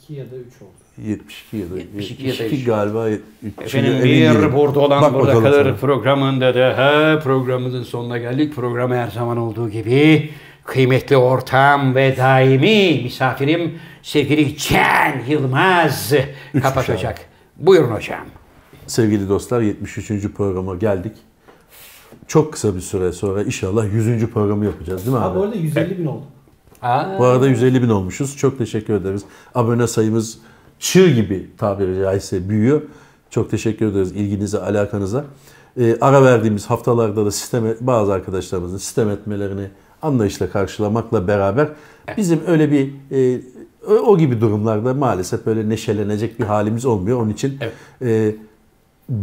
[SPEAKER 3] 2 ya da 3 oldu.
[SPEAKER 2] 72 ya da
[SPEAKER 1] 72 ya da
[SPEAKER 2] 72 galiba. Üç-
[SPEAKER 1] Efendim
[SPEAKER 2] emin
[SPEAKER 1] bir burada olan
[SPEAKER 2] Bak
[SPEAKER 1] burada kalır
[SPEAKER 2] sana.
[SPEAKER 1] programında da ha, programımızın sonuna geldik. Programı her zaman olduğu gibi kıymetli ortam ve daimi misafirim sevgili Can Yılmaz
[SPEAKER 2] Üç
[SPEAKER 1] kapatacak. Buyurun hocam.
[SPEAKER 2] Sevgili dostlar 73. programa geldik. Çok kısa bir süre sonra inşallah 100. programı yapacağız değil mi
[SPEAKER 3] Ha
[SPEAKER 2] abi?
[SPEAKER 3] bu arada 150 bin oldu.
[SPEAKER 1] Aa,
[SPEAKER 2] Bu arada 150 bin olmuşuz. Çok teşekkür ederiz. Abone sayımız çığ gibi tabiri caizse büyüyor. Çok teşekkür ederiz ilginize, alakanıza. Ee, ara verdiğimiz haftalarda da sistem bazı arkadaşlarımızın sistem etmelerini anlayışla karşılamakla beraber bizim öyle bir e, o- o gibi durumlarda maalesef böyle neşelenecek bir halimiz olmuyor. Onun için e,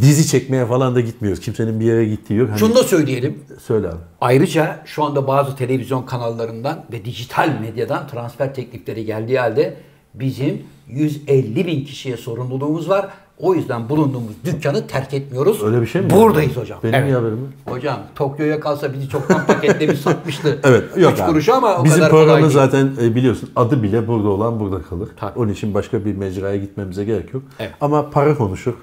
[SPEAKER 2] dizi çekmeye falan da gitmiyoruz. Kimsenin bir yere gittiği yok. Hani,
[SPEAKER 1] şunu da söyleyelim.
[SPEAKER 2] Söyle abi.
[SPEAKER 1] Ayrıca şu anda bazı televizyon kanallarından ve dijital medyadan transfer teklifleri geldiği halde bizim 150 bin kişiye sorumluluğumuz var. O yüzden bulunduğumuz dükkanı terk etmiyoruz.
[SPEAKER 2] Öyle bir şey mi?
[SPEAKER 1] Buradayız hocam.
[SPEAKER 2] Benim
[SPEAKER 1] Evet.
[SPEAKER 2] haberim yok?
[SPEAKER 1] Hocam Tokyo'ya kalsa bizi çoktan paketlemiş satmıştı.
[SPEAKER 2] Evet yok
[SPEAKER 1] Üç
[SPEAKER 2] abi.
[SPEAKER 1] kuruşu ama o
[SPEAKER 2] Bizim
[SPEAKER 1] kadar
[SPEAKER 2] programın
[SPEAKER 1] değil.
[SPEAKER 2] zaten e, biliyorsun adı bile burada olan burada kalır.
[SPEAKER 1] Tabii.
[SPEAKER 2] Onun için başka bir mecraya gitmemize gerek yok.
[SPEAKER 1] Evet.
[SPEAKER 2] Ama para konuşur.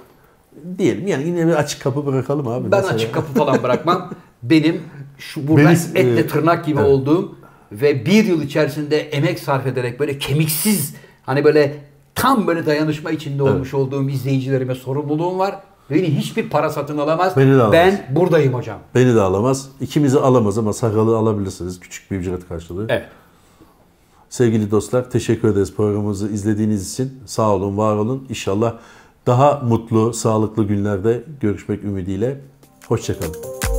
[SPEAKER 2] Diyelim yani yine bir açık kapı bırakalım abi.
[SPEAKER 1] Ben
[SPEAKER 2] Mesela-
[SPEAKER 1] açık kapı falan bırakmam. Benim şu burada
[SPEAKER 2] Beni-
[SPEAKER 1] etle
[SPEAKER 2] e,
[SPEAKER 1] tırnak gibi
[SPEAKER 2] evet.
[SPEAKER 1] olduğum ve bir yıl içerisinde emek sarf ederek böyle kemiksiz hani böyle tam böyle dayanışma içinde olmuş olduğum izleyicilerime sorumluluğum var. Beni hiçbir para satın alamaz.
[SPEAKER 2] Beni de alamaz.
[SPEAKER 1] Ben buradayım hocam.
[SPEAKER 2] Beni de alamaz. İkimizi alamaz ama sakalı alabilirsiniz. Küçük bir ücret karşılığı.
[SPEAKER 1] Evet.
[SPEAKER 2] Sevgili dostlar teşekkür ederiz programımızı izlediğiniz için. Sağ olun, var olun. İnşallah daha mutlu, sağlıklı günlerde görüşmek ümidiyle. Hoşçakalın.